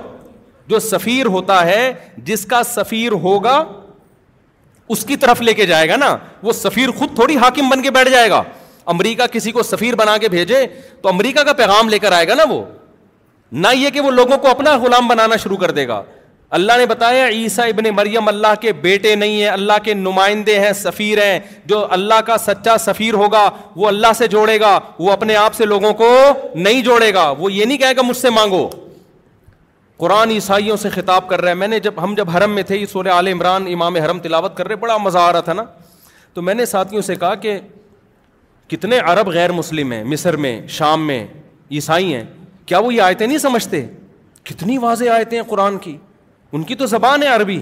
جو سفیر ہوتا ہے جس کا سفیر ہوگا اس کی طرف لے کے جائے گا نا وہ سفیر خود تھوڑی حاکم بن کے بیٹھ جائے گا امریکہ کسی کو سفیر بنا کے بھیجے تو امریکہ کا پیغام لے کر آئے گا نا وہ نہ یہ کہ وہ لوگوں کو اپنا غلام بنانا شروع کر دے گا اللہ نے بتایا عیسیٰ ابن مریم اللہ کے بیٹے نہیں ہیں اللہ کے نمائندے ہیں سفیر ہیں جو اللہ کا سچا سفیر ہوگا وہ اللہ سے جوڑے گا وہ اپنے آپ سے لوگوں کو نہیں جوڑے گا وہ یہ نہیں کہے گا مجھ سے مانگو قرآن عیسائیوں سے خطاب کر رہا ہے میں نے جب ہم جب حرم میں تھے یہ سورہ عال عمران امام حرم تلاوت کر رہے بڑا مزہ آ رہا تھا نا تو میں نے ساتھیوں سے کہا کہ کتنے عرب غیر مسلم ہیں مصر میں شام میں عیسائی ہیں کیا وہ یہ آیتیں نہیں سمجھتے کتنی واضح آیتیں ہیں قرآن کی ان کی تو زبان ہے عربی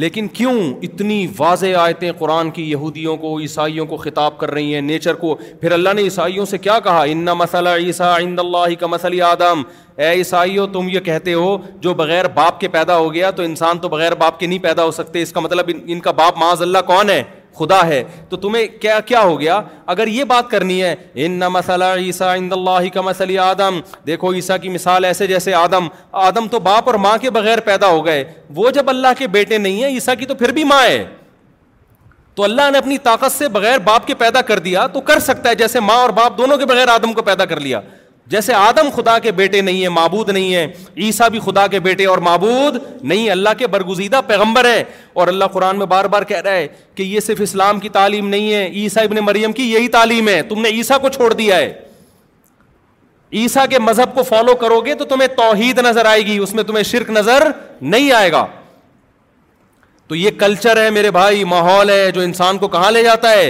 لیکن کیوں اتنی واضح آیتیں قرآن کی یہودیوں کو عیسائیوں کو خطاب کر رہی ہیں نیچر کو پھر اللہ نے عیسائیوں سے کیا کہا ان مسئلہ عیسیٰ ان اللہ کا مسئلہ آدم اے عیسائیوں تم یہ کہتے ہو جو بغیر باپ کے پیدا ہو گیا تو انسان تو بغیر باپ کے نہیں پیدا ہو سکتے اس کا مطلب ان کا باپ معاذ اللہ کون ہے خدا ہے تو تمہیں کیا کیا ہو گیا اگر یہ بات کرنی ہے ان مسئلہ مسئلہ عیسیٰ اللہ کا آدم دیکھو عیسیٰ کی مثال ایسے جیسے آدم آدم تو باپ اور ماں کے بغیر پیدا ہو گئے وہ جب اللہ کے بیٹے نہیں ہیں عیسیٰ کی تو پھر بھی ماں ہے تو اللہ نے اپنی طاقت سے بغیر باپ کے پیدا کر دیا تو کر سکتا ہے جیسے ماں اور باپ دونوں کے بغیر آدم کو پیدا کر لیا جیسے آدم خدا کے بیٹے نہیں ہیں معبود نہیں ہے عیسیٰ بھی خدا کے بیٹے اور معبود نہیں اللہ کے برگزیدہ پیغمبر ہے اور اللہ قرآن میں بار بار کہہ رہا ہے کہ یہ صرف اسلام کی تعلیم نہیں ہے عیسیٰ ابن مریم کی یہی تعلیم ہے تم نے عیسیٰ کو چھوڑ دیا ہے عیسیٰ کے مذہب کو فالو کرو گے تو تمہیں توحید نظر آئے گی اس میں تمہیں شرک نظر نہیں آئے گا تو یہ کلچر ہے میرے بھائی ماحول ہے جو انسان کو کہاں لے جاتا ہے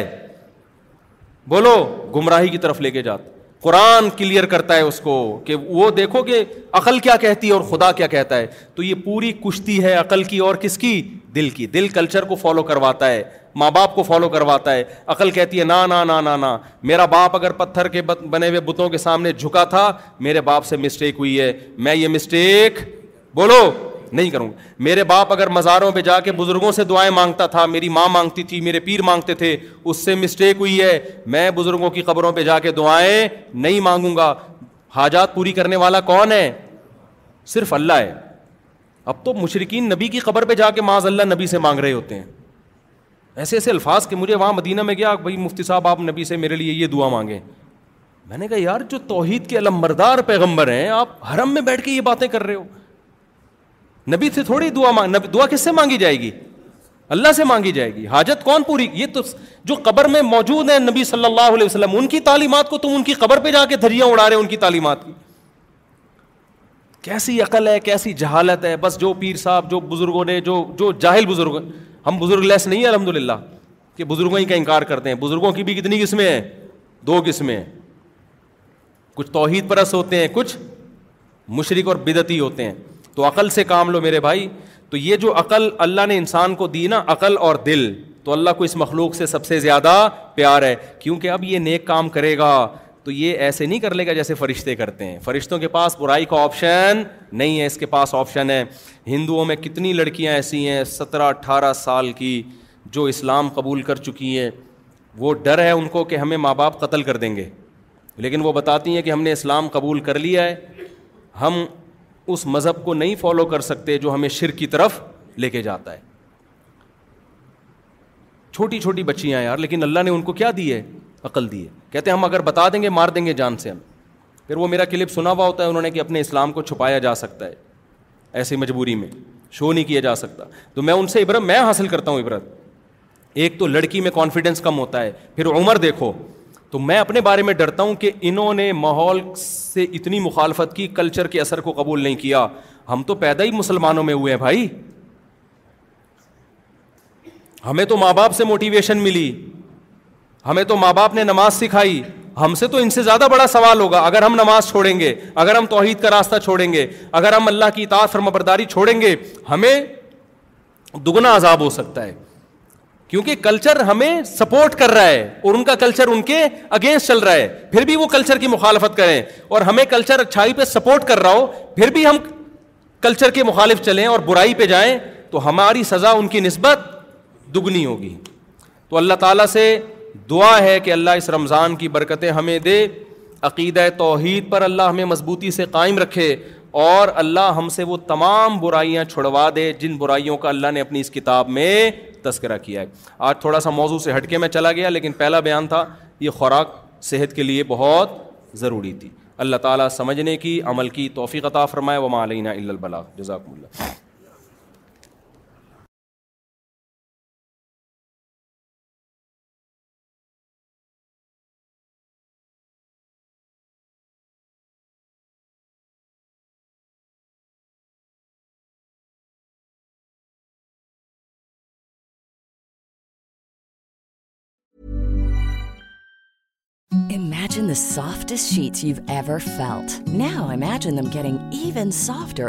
بولو گمراہی کی طرف لے کے جاتے قرآن کلیئر کرتا ہے اس کو کہ وہ دیکھو کہ عقل کیا کہتی ہے اور خدا کیا کہتا ہے تو یہ پوری کشتی ہے عقل کی اور کس کی دل کی دل کلچر کو فالو کرواتا ہے ماں باپ کو فالو کرواتا ہے عقل کہتی ہے نا نا نا نا نا میرا باپ اگر پتھر کے بنے ہوئے بتوں کے سامنے جھکا تھا میرے باپ سے مسٹیک ہوئی ہے میں یہ مسٹیک بولو نہیں کروں گا میرے باپ اگر مزاروں پہ جا کے بزرگوں سے دعائیں مانگتا تھا میری ماں مانگتی تھی میرے پیر مانگتے تھے اس سے مسٹیک ہوئی ہے میں بزرگوں کی قبروں پہ جا کے دعائیں نہیں مانگوں گا حاجات پوری کرنے والا کون ہے صرف اللہ ہے اب تو مشرقین نبی کی قبر پہ جا کے معاذ اللہ نبی سے مانگ رہے ہوتے ہیں ایسے ایسے الفاظ کہ مجھے وہاں مدینہ میں گیا بھائی مفتی صاحب آپ نبی سے میرے لیے یہ دعا مانگیں میں نے کہا یار جو توحید کے علمبردار پیغمبر ہیں آپ حرم میں بیٹھ کے یہ باتیں کر رہے ہو نبی سے تھوڑی دعا مانگ دعا کس سے مانگی جائے گی اللہ سے مانگی جائے گی حاجت کون پوری یہ تو جو قبر میں موجود ہیں نبی صلی اللہ علیہ وسلم ان کی تعلیمات کو تم ان کی قبر پہ جا کے دھریاں اڑا رہے ہیں ان کی تعلیمات کی کیسی عقل ہے کیسی جہالت ہے بس جو پیر صاحب جو بزرگوں نے جو جو جاہل بزرگ ہم بزرگ لیس نہیں ہیں الحمد للہ کہ بزرگوں ہی کا انکار کرتے ہیں بزرگوں کی بھی کتنی قسمیں ہیں دو قسمیں ہیں کچھ توحید پرست ہوتے ہیں کچھ مشرق اور بدتی ہوتے ہیں تو عقل سے کام لو میرے بھائی تو یہ جو عقل اللہ نے انسان کو دی نا عقل اور دل تو اللہ کو اس مخلوق سے سب سے زیادہ پیار ہے کیونکہ اب یہ نیک کام کرے گا تو یہ ایسے نہیں کر لے گا جیسے فرشتے کرتے ہیں فرشتوں کے پاس برائی کا آپشن نہیں ہے اس کے پاس آپشن ہے ہندوؤں میں کتنی لڑکیاں ایسی ہیں سترہ اٹھارہ سال کی جو اسلام قبول کر چکی ہیں وہ ڈر ہے ان کو کہ ہمیں ماں باپ قتل کر دیں گے لیکن وہ بتاتی ہیں کہ ہم نے اسلام قبول کر لیا ہے ہم اس مذہب کو نہیں فالو کر سکتے جو ہمیں شر کی طرف لے کے جاتا ہے چھوٹی چھوٹی بچیاں یار لیکن اللہ نے ان کو کیا دی ہے عقل دی ہے کہتے ہیں ہم اگر بتا دیں گے مار دیں گے جان سے ہم پھر وہ میرا کلپ سنا ہوا ہوتا ہے انہوں نے کہ اپنے اسلام کو چھپایا جا سکتا ہے ایسی مجبوری میں شو نہیں کیا جا سکتا تو میں ان سے عبرت میں حاصل کرتا ہوں عبرت ایک تو لڑکی میں کانفیڈینس کم ہوتا ہے پھر عمر دیکھو تو میں اپنے بارے میں ڈرتا ہوں کہ انہوں نے ماحول سے اتنی مخالفت کی کلچر کے اثر کو قبول نہیں کیا ہم تو پیدا ہی مسلمانوں میں ہوئے ہیں بھائی ہمیں تو ماں باپ سے موٹیویشن ملی ہمیں تو ماں باپ نے نماز سکھائی ہم سے تو ان سے زیادہ بڑا سوال ہوگا اگر ہم نماز چھوڑیں گے اگر ہم توحید کا راستہ چھوڑیں گے اگر ہم اللہ کی اطاعت اور مبرداری چھوڑیں گے ہمیں دگنا عذاب ہو سکتا ہے کیونکہ کلچر ہمیں سپورٹ کر رہا ہے اور ان کا کلچر ان کے اگینسٹ چل رہا ہے پھر بھی وہ کلچر کی مخالفت کریں اور ہمیں کلچر اچھائی پہ سپورٹ کر رہا ہو پھر بھی ہم کلچر کے مخالف چلیں اور برائی پہ جائیں تو ہماری سزا ان کی نسبت دگنی ہوگی تو اللہ تعالیٰ سے دعا ہے کہ اللہ اس رمضان کی برکتیں ہمیں دے عقیدہ توحید پر اللہ ہمیں مضبوطی سے قائم رکھے اور اللہ ہم سے وہ تمام برائیاں چھڑوا دے جن برائیوں کا اللہ نے اپنی اس کتاب میں تذکرہ کیا ہے آج تھوڑا سا موضوع سے ہٹ کے میں چلا گیا لیکن پہلا بیان تھا یہ خوراک صحت کے لیے بہت ضروری تھی اللہ تعالیٰ سمجھنے کی عمل کی توفیق عطا فرمائے وما علینا الا البلاغ جزاکم اللہ soft sheet felt now am them even softer